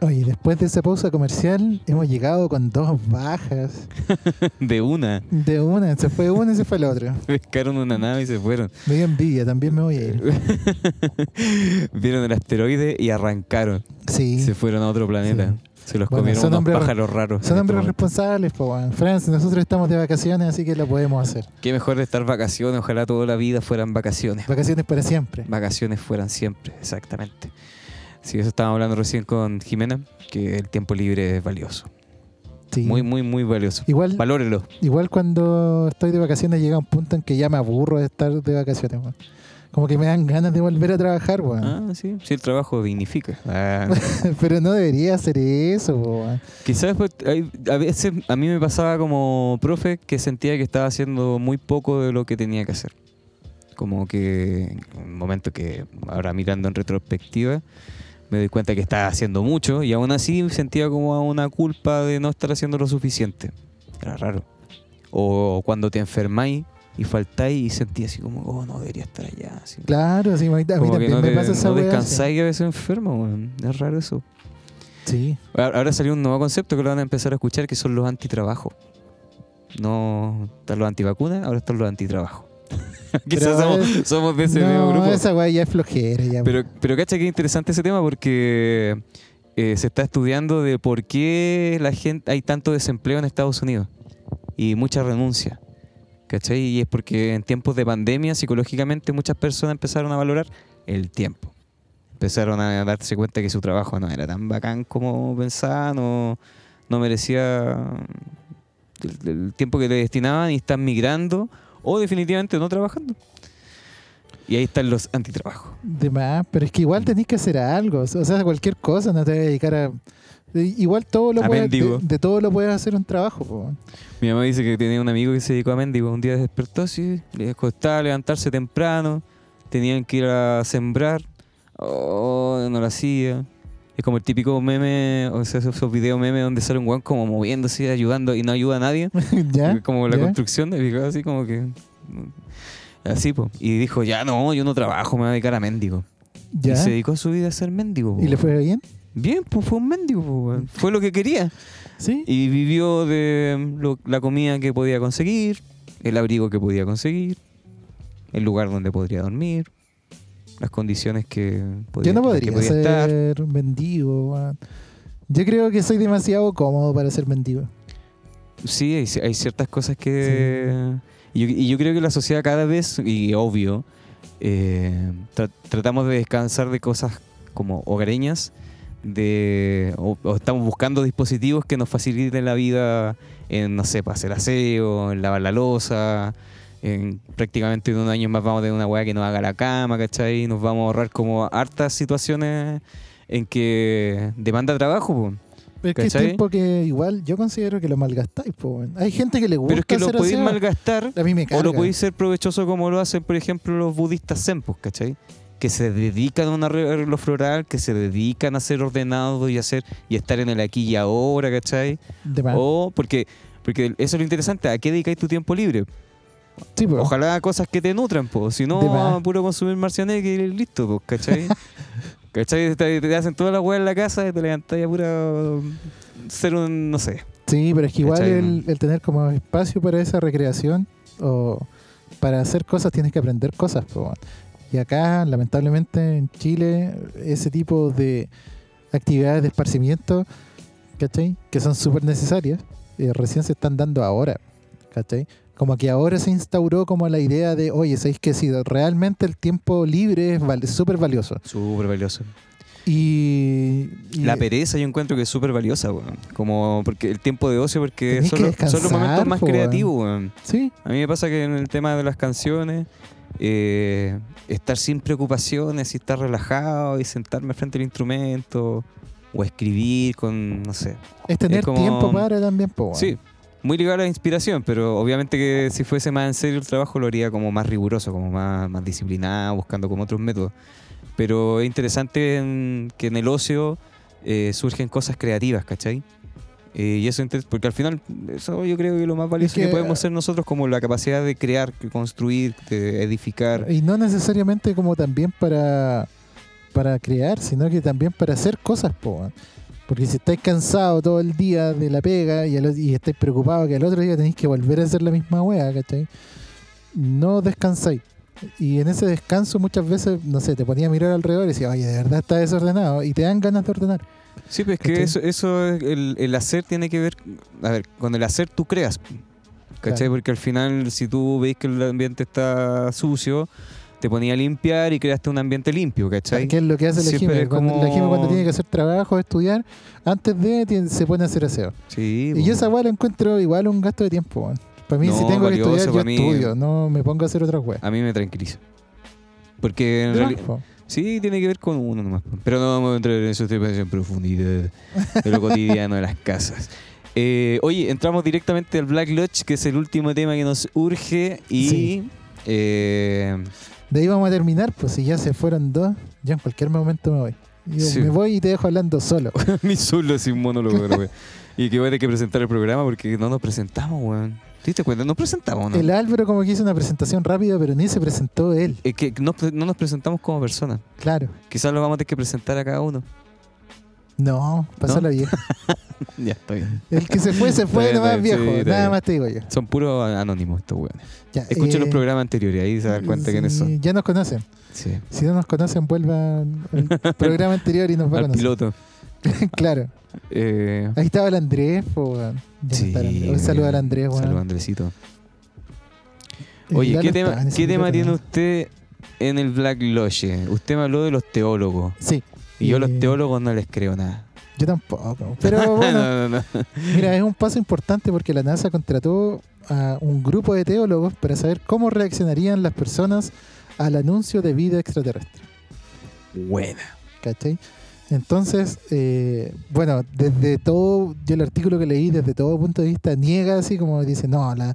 Oye, después de esa pausa comercial, hemos llegado con dos bajas. De una. De una, se fue una y se fue la otra. Pescaron una nave y se fueron. Me dio envidia, también me voy a ir. Vieron el asteroide y arrancaron. Sí, Se fueron a otro planeta. Se los Bueno, comieron son unos hombres- pájaros raros. son hombres este momento. responsables, pues, weón. Franz, nosotros estamos de vacaciones, así que lo podemos hacer. Qué mejor de estar vacaciones. Ojalá toda la vida fueran vacaciones. Vacaciones para siempre. Vacaciones fueran siempre, exactamente. Sí, eso estábamos hablando recién con Jimena, que el tiempo libre es valioso. Sí. Muy, muy, muy valioso. Igual, Valórelo. igual cuando estoy de vacaciones llega un punto en que ya me aburro de estar de vacaciones, weón. Como que me dan ganas de volver a trabajar, weón. Ah, sí. Sí, el trabajo dignifica. Ah. Pero no debería hacer eso, weón. Quizás pues, hay- a veces a mí me pasaba como profe que sentía que estaba haciendo muy poco de lo que tenía que hacer. Como que en un momento que ahora mirando en retrospectiva me doy cuenta que estaba haciendo mucho y aún así sentía como una culpa de no estar haciendo lo suficiente. Era raro. O cuando te enfermáis y faltáis y sentí así como, oh, no debería estar allá. así. Claro, sí, a mí, a mí también no, me te- pasa esa no descansáis y a veces enfermo. Es raro eso. Sí. Ahora ahora salió un nuevo concepto que lo van a empezar a escuchar que son los antitrabajos. No están los antivacunas, ahora están los antitrabajos. Quizás somos, es- somos de ese mismo grupo. esa weá ya es flojera. Ya, Pero, pero cacha que interesante ese tema porque eh, se está estudiando de por qué la gente hay tanto desempleo en Estados Unidos y mucha renuncia. ¿Cachai? Y es porque en tiempos de pandemia, psicológicamente, muchas personas empezaron a valorar el tiempo. Empezaron a darse cuenta que su trabajo no era tan bacán como pensaban, no, no merecía el, el tiempo que le destinaban y están migrando o definitivamente no trabajando. Y ahí están los antitrabajos. De más, pero es que igual tenés que hacer algo. O sea, cualquier cosa, no te vas a dedicar a. Igual todo lo puedes, de, de todo lo puedes hacer un trabajo. po. Mi mamá dice que tenía un amigo que se dedicó a mendigo. Un día despertó así, le costaba levantarse temprano, tenían que ir a sembrar. Oh, no lo hacía. Es como el típico meme, o sea, esos esos videos memes donde sale un weón como moviéndose, ayudando y no ayuda a nadie. ¿Ya? Como la ¿Ya? construcción, de así como que. Así, pues. Y dijo, ya no, yo no trabajo, me voy a dedicar a mendigo. ¿Ya? Y se dedicó su vida a ser mendigo. po, ¿Y le fue bien? Bien, pues fue un mendigo, po. Fue lo que quería. Sí. Y vivió de lo- la comida que podía conseguir, el abrigo que podía conseguir, el lugar donde podría dormir, las condiciones que podría, Yo no podría podía ser estar. mendigo. Yo creo que soy demasiado cómodo para ser mendigo. Sí, hay, hay ciertas cosas que... Y, yo, y yo creo que la sociedad cada vez, y obvio, eh, tra- tratamos de descansar de cosas como hogareñas, de, o, o estamos buscando dispositivos que nos faciliten la vida en, no sé, para hacer aseo, en lavar la losa, en prácticamente en un año más vamos a tener una weá que nos haga la cama, ¿cachai? Nos vamos a ahorrar como hartas situaciones en que demanda trabajo, po. Pero es que es ¿Cachai? tiempo que igual yo considero que lo malgastáis. po. Hay gente que le gusta pero es que lo podéis malgastar A mí me O lo podéis ser provechoso como lo hacen, por ejemplo, los budistas zen, pues, ¿cachai? Que se dedican a un arreglo floral, que se dedican a ser ordenados y hacer y estar en el aquí y ahora, ¿cachai? De. O porque, porque eso es lo interesante, ¿a qué dedicáis tu tiempo libre? Sí. Ojalá cosas que te nutran, pues, si no, a puro consumir marcianeque y listo, pues, ¿cachai? ¿Cachai? Te, te hacen toda la weá en la casa y te levantás a pura ser un, no sé. Sí, pero es que igual el, el tener como espacio para esa recreación o para hacer cosas tienes que aprender cosas. weón. Y acá, lamentablemente, en Chile, ese tipo de actividades de esparcimiento, ¿cachai? Que son súper necesarias, eh, recién se están dando ahora, ¿cachai? Como que ahora se instauró como la idea de, oye, ¿sabéis que si realmente el tiempo libre es val- súper valioso? Súper valioso. Y, y- La pereza yo encuentro que es súper valiosa, weón. Como porque el tiempo de ocio, porque son, los- son los descansar, momentos más weón. creativos, weón. Sí, A mí me pasa que en el tema de las canciones, eh, estar sin preocupaciones y estar relajado y sentarme frente al instrumento o escribir con, no sé. es tener como- tiempo para también, po, weón. Sí, muy ligado a la inspiración, pero obviamente que si fuese más en serio el trabajo lo haría como más riguroso, como más, más disciplinado, buscando como otros métodos. Pero es interesante en- que en el ocio eh, surgen cosas creativas, ¿cachai? Eh, y eso porque al final eso yo creo que lo más valioso que, que- podemos ser nosotros como la capacidad de crear, construir, de edificar. Y no necesariamente como también para, para crear, sino que también para hacer cosas, po. Porque si estáis cansados todo el día de la pega y, al o- y estáis preocupados que al otro día tenéis que volver a hacer la misma wea, ¿cachai? No descansáis. Y en ese descanso muchas veces, no sé, te ponía a mirar alrededor y decía, oye, de verdad está desordenado. Y te dan ganas de ordenar. Sí, pues que ¿Cachai? eso, eso es el, el hacer tiene que ver, a ver, con el hacer tú creas, ¿cachai? Claro. Porque al final si tú veis que el ambiente está sucio, te ponía a limpiar y creaste un ambiente limpio, ¿cachai? ¿Qué es lo que hace la Jime? es Cuando, como- La Jime cuando tiene que hacer trabajo, estudiar, antes de tiene- se pone a hacer aseo. Sí, Y yo esa weá la encuentro igual un gasto de tiempo. Para mí, si tengo que valioso, estudiar, yo mí- estudio. No me pongo a hacer otras weas. A mí me tranquiliza. Porque en realidad... Sí, tiene que ver con uno nomás. Pero no vamos a entrar en esos temas en profundidad de lo cotidiano de las casas. Eh, oye, entramos directamente al Black Lodge, que es el último tema que nos urge. Y Sí. eh, De ahí vamos a terminar, pues si ya se fueron dos, ya en cualquier momento me voy. Yo Sí. Me voy y te dejo hablando solo. mi solo sin monólogo, weón. Y que voy a tener que presentar el programa porque no nos presentamos, weón. ¿Te diste cuenta? Nos presentamos, ¿no? El Álvaro como que hizo una presentación rápida, pero ni se presentó él. Es que no, no nos presentamos como personas. Claro. Quizás lo vamos a tener que presentar a cada uno. No, pasó ¿No? la vieja. Ya, está bien. El que se fue, se fue está bien, viejo. sí, Nada bien. más te digo yo. Son puros anónimos estos weones. Escuchen eh, los programas anteriores, ahí se dan cuenta quiénes son. Ya nos conocen. Sí. Si no nos conocen, vuelvan al programa anterior y nos va a Al conocer. piloto. claro. Eh, Ahí estaba el Andrés, weón. Sí, el. Un saludo al Andrés, weón. Saludos, Andresito. El Oye, Lalo ¿qué tema, ¿qué tema tiene usted en el Black Lodge? Usted me habló de los teólogos. Sí, Y yo a los teólogos no les creo nada. yo tampoco. Pero bueno, no, no, no. mira, es un paso importante porque la NASA contrató a un grupo de teólogos para saber cómo reaccionarían las personas al anuncio de vida extraterrestre. Buena. ¿Cachai? Entonces, eh, bueno, desde todo, yo el artículo que leí, desde todo punto de vista, niega así como dice, no, la,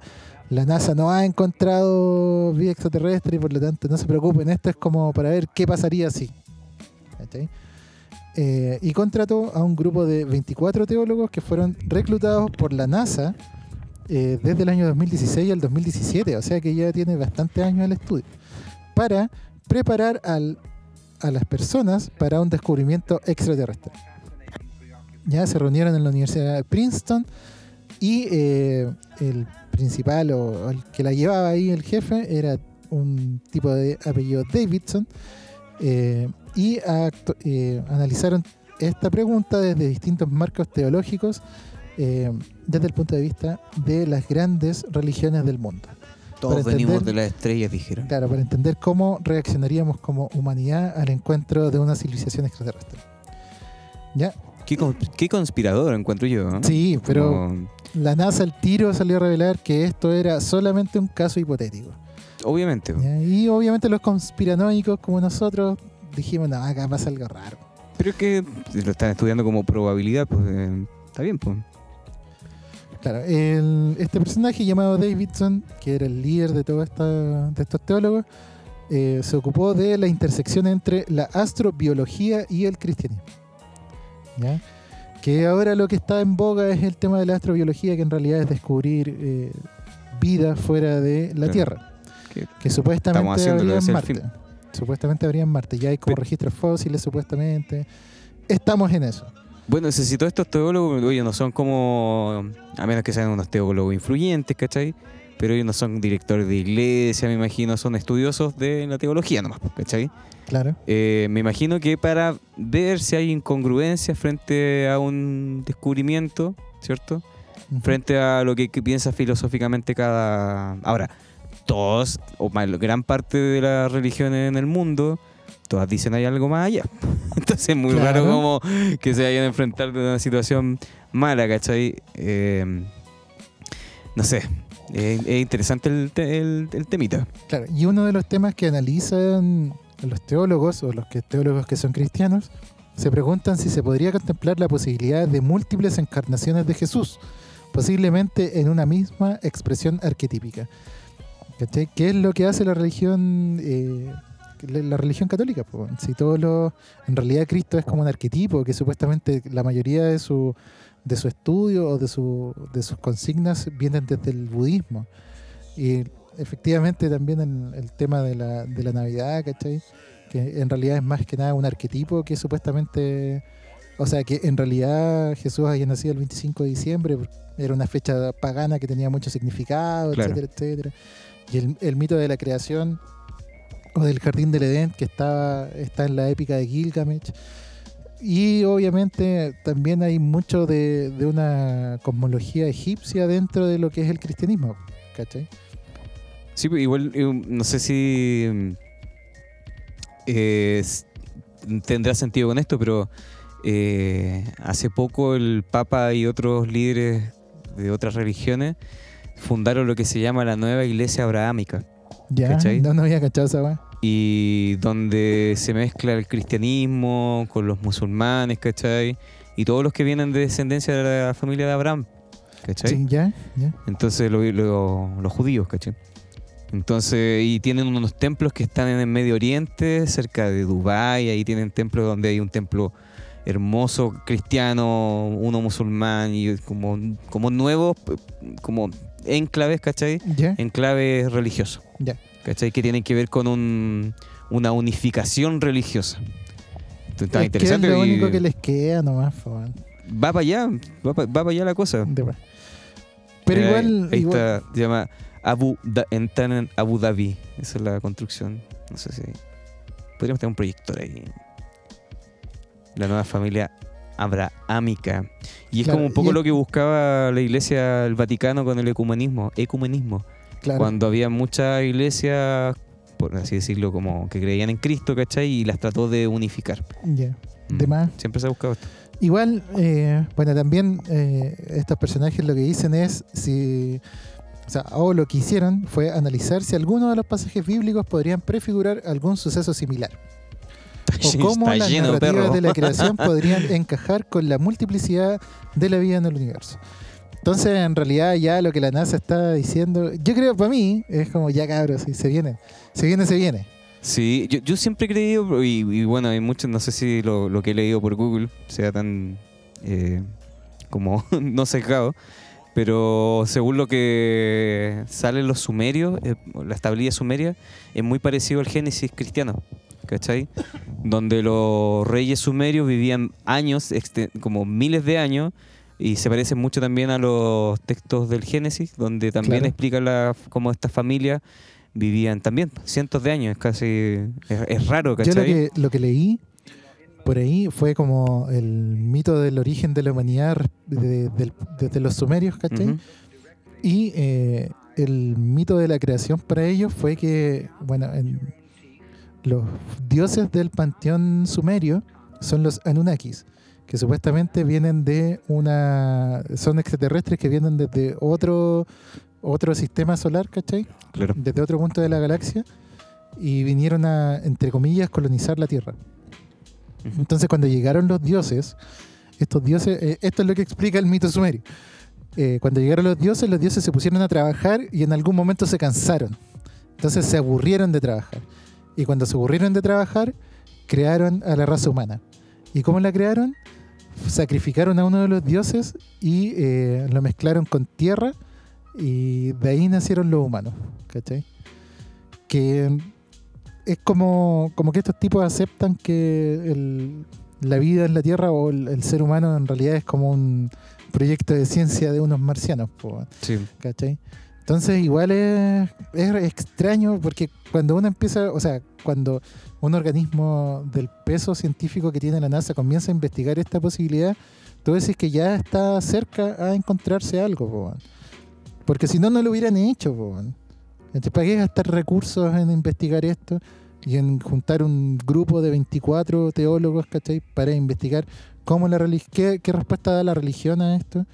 la NASA no ha encontrado vida extraterrestre y por lo tanto no se preocupen, esto es como para ver qué pasaría si. ¿Cachai? Eh, y contrató a un grupo de 24 teólogos que fueron reclutados por la NASA eh, desde el año 2016 al 2017, o sea que ya tiene bastantes años el estudio, para preparar a las personas para un descubrimiento extraterrestre. Ya se reunieron en la Universidad de Princeton y eh, el principal o el que la llevaba ahí, el jefe, era un tipo de apellido Davidson y eh, analizaron esta pregunta desde distintos marcos teológicos eh, desde el punto de vista de las grandes religiones del mundo. Todos venimos de las estrellas, dijeron. Claro, para entender cómo reaccionaríamos como humanidad al encuentro de una civilización extraterrestre. ¿Ya? Qué, qué conspirador encuentro yo. Sí, pero Como- la NASA al tiro salió a revelar que esto era solamente un caso hipotético. obviamente. ¿ya? Y obviamente los conspiranoicos como nosotros dijimos, no, acá pasa algo raro. Pero es que lo están estudiando como probabilidad, pues eh, está bien, pues. Claro, el- este personaje llamado Davidson, que era el líder de todos de estos teólogos, eh, se ocupó de la intersección entre la astrobiología y el cristianismo. ¿Ya? Que ahora lo que está en boga es el tema de la astrobiología, que en realidad es descubrir eh, vida fuera de la. Tierra. Que Que supuestamente lo en Marte. Supuestamente habría en Marte. Ya hay como registros fósiles, supuestamente. Estamos en eso. Bueno, si si todos estos teólogos, oye, no son como, a menos que sean unos teólogos influyentes, ¿cachai? Pero ellos no son directores de iglesia, me imagino, son estudiosos de la teología nomás, ¿cachai? Claro. Eh, me imagino que para ver si hay incongruencia frente a un descubrimiento, ¿cierto? Frente a lo que, que piensa filosóficamente cada... Ahora, todos, o más, gran parte de las religiones en el mundo, todas dicen hay algo más allá. Entonces es muy Claro. raro como que se vayan a enfrentar de una situación mala, ¿cachai? Eh, no sé, es interesante el, te- el, el temita. Claro, y uno de los temas que analizan los teólogos o los que, teólogos que son cristianos se preguntan si se podría contemplar la posibilidad de múltiples encarnaciones de Jesús, posiblemente en una misma expresión arquetípica. ¿Cachai? ¿Qué es lo que hace la religión eh, la, religión católica? po? Si todo lo, en realidad Cristo es como un arquetipo que supuestamente la mayoría de su de su estudio o de su de sus consignas vienen desde el budismo. Y efectivamente también el, el tema de la, de la Navidad, ¿cachai? Que en realidad es más que nada un arquetipo que supuestamente, o sea, que en realidad Jesús haya nacido el 25 de diciembre, era una fecha pagana que tenía mucho significado, Claro. etcétera, etcétera. Y el, mito de la creación o del jardín del Edén que estaba, está en la épica de Gilgamesh. Y obviamente también hay mucho de, de una cosmología egipcia dentro de lo que es el cristianismo, ¿cachai? Sí, pero igual, eh, no sé si mm, eh, tendrá sentido con esto, pero eh, hace poco el Papa y otros líderes de otras religiones fundaron lo que se llama la nueva iglesia abrahámica. Ya, ¿Cachai? no, no había cachado esa weá. y donde se mezcla el cristianismo con los musulmanes, ¿cachai? Y todos los que vienen de descendencia de la familia de Abraham, ¿cachai? Sí, ya, ya. Entonces lo- lo- los judíos, ¿cachai? Entonces, y tienen unos templos que están en el Medio Oriente, cerca de Dubái, ahí tienen templos donde hay un templo hermoso cristiano, uno musulmán y como, como nuevos, como enclaves, ¿cachai? Ya, Enclaves religiosos. ya. ¿cachai? Que tienen que ver con un- una unificación religiosa. Está Es que es interesante. lo y único que les queda nomás, weón. Va para allá, va para allá la cosa. De. Pero Mira, ahí- igual, Ahí, está, se llama Abu, da, en Abu Dhabi. Esa es la construcción. No sé si. Podríamos tener un proyector ahí. La nueva familia abrahámica. Y es Claro, como un poco y lo que buscaba la iglesia, el Vaticano con el ecumenismo. Ecumenismo. claro, Cuando había muchas iglesias, por así decirlo, como que creían en Cristo, ¿cachai? Y las trató de unificar. ya. Mm. De más. Siempre se ha buscado esto. Igual, eh, bueno, también eh, estos personajes lo que dicen es si. O sea, o lo que hicieron fue analizar si algunos de los pasajes bíblicos podrían prefigurar algún suceso similar. O cómo las lleno narrativas de la creación podrían encajar con la multiplicidad de la vida en el universo. Entonces, en realidad, ya lo que la NASA está diciendo, yo creo para mí, es como ya cabros, se viene, se viene, se viene. Sí, yo, yo siempre he creído, y, y bueno, hay muchos, no sé si lo, lo que he leído por Google sea tan eh, como no sesgado, pero según lo que sale en los sumerios, eh, la estabilidad sumeria es muy parecido al Génesis cristiano, ¿cachai? Donde los reyes sumerios vivían años, como miles de años, y se parecen mucho también a los textos del Génesis, donde también Claro. explica la, cómo estas familias vivían también cientos de años, es casi es, es raro, Yo ¿cachai? lo que, lo que leí por ahí fue como el mito del origen de la humanidad res- de- desde los sumerios, ¿cachai? Ujú. Y eh, el mito de la creación para ellos fue que, bueno, en- los dioses del panteón sumerio son los Anunnakis, que supuestamente vienen de una. son extraterrestres que vienen desde otro, otro sistema solar, ¿cachai? Claro. Desde otro punto de la galaxia y vinieron a, entre comillas, colonizar la Tierra. Entonces, cuando llegaron los dioses, estos dioses, eh, esto es lo que explica el mito sumerio. Eh, cuando llegaron los dioses, los dioses se pusieron a trabajar y en algún momento se cansaron. Entonces se aburrieron de trabajar. Y cuando se aburrieron de trabajar, crearon a la raza humana. ¿Y cómo la crearon? Sacrificaron a uno de los dioses y eh, lo mezclaron con tierra y de ahí nacieron los humanos. ¿Cachai? Que es como, como que estos tipos aceptan que el- la vida en la Tierra o el, el ser humano en realidad es como un proyecto de ciencia de unos marcianos, Sí. Entonces igual es, extraño porque cuando uno empieza, o sea, cuando un organismo del peso científico que tiene la NASA comienza a investigar esta posibilidad, tú decís que ya está cerca a encontrarse algo, po, porque si no, no lo hubieran hecho. Po, ¿Cachai? ¿Para qué gastar recursos en investigar esto y en juntar un grupo de 24 teólogos para investigar cómo la qué, qué respuesta da la religión a esto?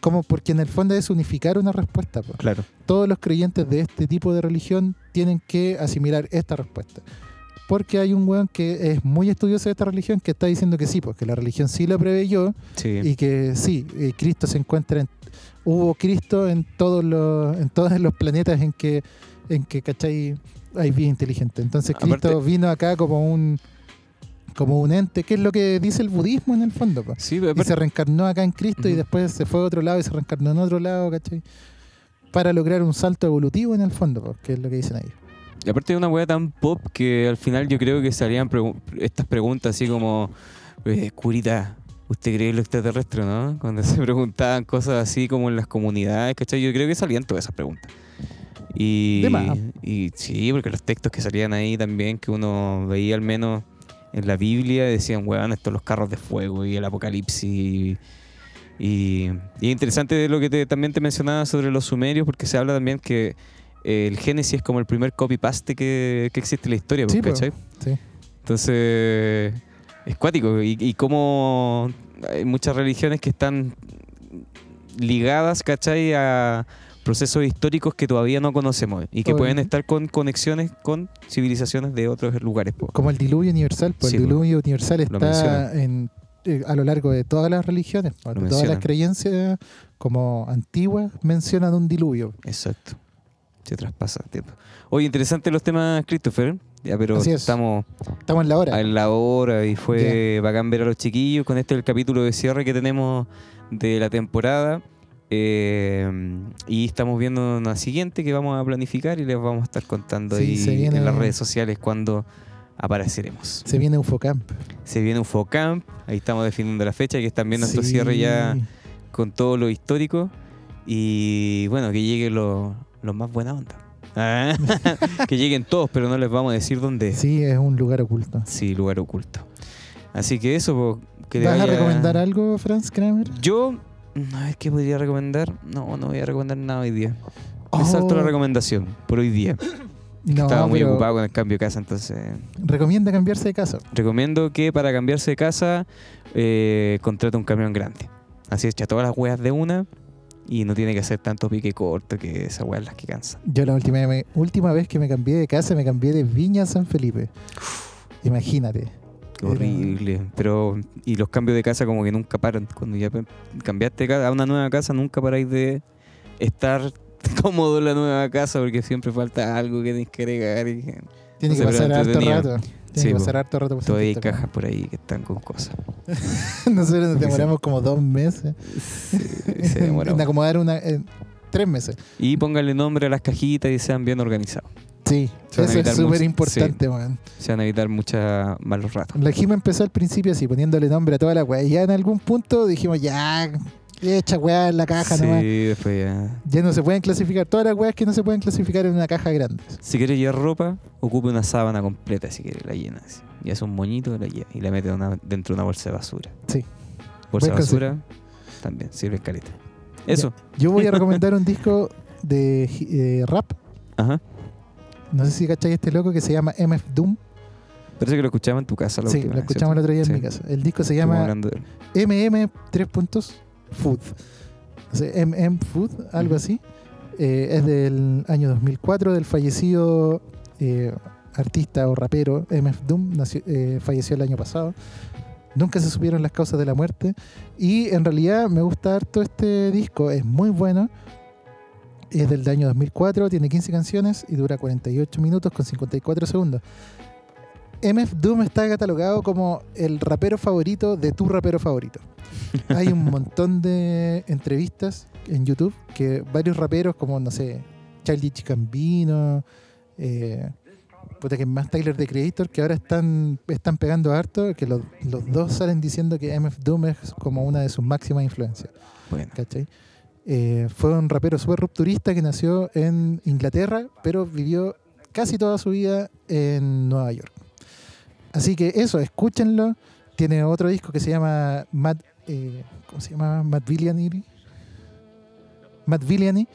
Como porque en el fondo es unificar una respuesta. po. Claro. Todos los creyentes de este tipo de religión tienen que asimilar esta respuesta. Porque hay un weón que es muy estudioso de esta religión que está diciendo que sí, porque la religión sí lo preveyó Sí. y que sí, eh, Cristo se encuentra en, hubo Cristo en todos los en todos los planetas en que en que ¿cachai? hay vida inteligente. Entonces Cristo Aparte- vino acá como un como un ente, que es lo que dice el budismo en el fondo, po. Sí, pero y se reencarnó acá en Cristo y después se fue a otro lado y se reencarnó en otro lado, ¿cachai? Para lograr un salto evolutivo en el fondo, po, que es lo que dicen ellos. Y aparte de una weá tan pop que al final yo creo que salían pregu- estas preguntas así como, eh, curita, ¿usted cree en lo extraterrestre, no? Cuando se preguntaban cosas así como en las comunidades, ¿cachai? Yo creo que salían todas esas preguntas. Y sí, porque los textos que salían ahí también, que uno veía al menos en la Biblia, decían, weón, estos los carros de fuego y el apocalipsis. Y, y, y es interesante lo que te- también te mencionaba sobre los sumerios, porque se habla también que eh, el Génesis es como el primer copy-paste que, que existe en la historia, Sí, pues. ¿cachai? Sí. Entonces, es cuático. Y, y como hay muchas religiones que están ligadas, ¿cachai? A procesos históricos que todavía no conocemos y que pueden estar con conexiones con civilizaciones de otros lugares. po. Como el diluvio universal, pues Sí, el diluvio universal está en, eh, a lo largo de todas las religiones, Lo todas las creencias como antiguas mencionan un diluvio. Exacto. Se traspasa el tiempo. Oye, interesante los temas, Christopher. Ya, pero es. estamos Estamos en la hora. en la hora y fue bacán ver a los chiquillos con este el capítulo de cierre que tenemos de la temporada. Eh, y estamos viendo una siguiente que vamos a planificar y les vamos a estar contando Sí, ahí viene- en las redes sociales cuando apareceremos. Se viene Ufocamp. Se viene un Focamp, ahí estamos definiendo la fecha, que están viendo nuestro cierre ya con todo lo histórico y bueno, que lleguen los los más buena onda. Ah, que lleguen todos, pero no les vamos a decir dónde. Sí, es un lugar oculto. Sí, lugar oculto. Así que eso, que ¿Vas a recomendar algo, Franz Kramer? Yo, a ver qué podría recomendar. No, no voy a recomendar nada hoy día. Me Oh, salto la recomendación por hoy día. no, Estaba muy ocupado con el cambio de casa, entonces Recomienda cambiarse de casa. recomiendo que para cambiarse de casa eh, contrate un camión grande. Así echa todas las weas de una y no tiene que hacer tanto pique corto que esas weas las que cansan. Yo la última, me- última vez que me cambié de casa, me cambié de Viña a San Felipe. Imagínate. Horrible. Pero, y los cambios de casa como que nunca paran. Cuando ya cambiaste de casa a una nueva casa, nunca paráis de estar cómodo en la nueva casa porque siempre falta algo que tienes que agregar. Y Tiene No que pasar harto rato. Tiene Sí, que pasar harto rato. por todavía hay cajas por ahí que están con cosas. Nosotros nos demoramos como dos meses Se en acomodar una. tres meses. Y pónganle nombre a las cajitas y sean bien organizados. Sí, eso es súper importante, man. Se van a evitar muchos malos ratos. La Jima empezó al principio así, poniéndole nombre a toda la weá. Y ya en algún punto dijimos, ya, echa weá en la caja sí, nomás. después ya. Ya no se pueden clasificar. Todas las weas que no se pueden clasificar en una caja grande. Si quieres llevar ropa, ocupe una sábana completa si quieres, la llena así. Y hace un moñito la lleva y la mete una- dentro de una bolsa de basura. Sí. Bolsa de basura también sirve caleta. Eso. Yo voy a recomendar un disco de eh, rap. Ajá. No sé si cacháis este loco que se llama MF Doom. Parece que lo escuchaba en tu casa la sí, última lo escuchamos el otro día Sí. en mi casa. El disco se ¿cierto? Llama. MM, tres puntos, Food. MM Food, algo así. Eh, es del año 2004 del fallecido eh, artista o rapero MF Doom. nació- eh, falleció el año pasado. Nunca se supieron las causas de la muerte. Y en realidad me gusta harto este disco. Es muy bueno. Es del año 2004, tiene 15 canciones y dura 48 minutos con 54 segundos. MF Doom está catalogado como el rapero favorito de tu rapero favorito. Hay un montón de entrevistas en YouTube que varios raperos como, no sé, Charlie Chicambino, eh, puta que más Tyler the Creator, que ahora están, están pegando harto, que los, los dos salen diciendo que MF Doom es como una de sus máximas influencias. Bueno, ¿cachai? Eh, fue un rapero súper rupturista que nació en Inglaterra, pero vivió casi toda su vida en Nueva York. Así que eso, escúchenlo. Tiene otro disco que se llama Matt, eh, ¿cómo se llama? Matt Villainy. Matt Villainy,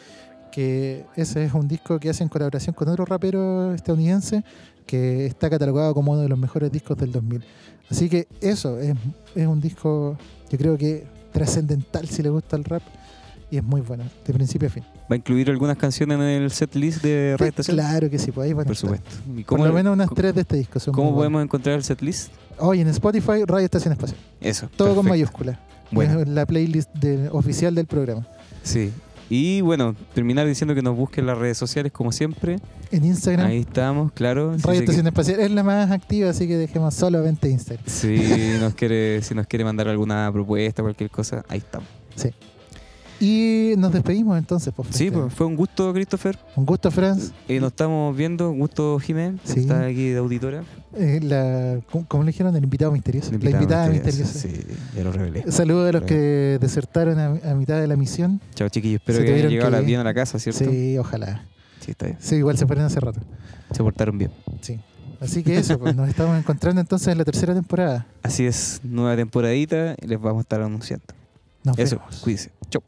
que ese es un disco que hace en colaboración con otro rapero estadounidense que está catalogado como uno de los mejores discos del 2000. Así que eso, es, es un disco, yo creo que trascendental si le gusta el rap y es muy bueno, de principio a fin. ¿va a incluir algunas canciones en el set list de Radio Estación? Claro que sí, pues ahí van Por supuesto. ¿Y Por lo menos unas tres de este disco son ¿Cómo buenas. podemos encontrar el set list? Hoy en Spotify, Radio Estación Espacial. Eso. Todo con mayúscula. Bueno. La playlist de- oficial del programa. Sí. Y bueno, terminar diciendo que nos busquen en las redes sociales como siempre. En Instagram, Ahí estamos, claro. Radio Estación Espacial es la más activa, así que dejemos solamente Instagram. Si nos quiere, si nos quiere mandar alguna propuesta, cualquier cosa, ahí estamos. Y nos despedimos entonces, por Sí, pues fue un gusto, Christopher. Un gusto, Franz. Eh, nos estamos viendo, un gusto, Jiménez, que Sí. está aquí de auditora. Eh, la, ¿cómo, le dijeron? El invitado misterioso. El la invitada misteriosa. Sí, ya lo revelé. Saludos a los que desertaron a, a mitad de la misión. Chao, chiquillos. Espero Se que hayan llegado que- bien a la casa, ¿cierto? Sí, ojalá. Sí, está bien. Sí, igual se fueron hace rato. Se portaron bien. Sí. Así que eso, pues nos estamos encontrando entonces en la tercera temporada. Así es, nueva temporadita y les vamos a estar anunciando. Nos Eso, vemos. cuídense. Chau.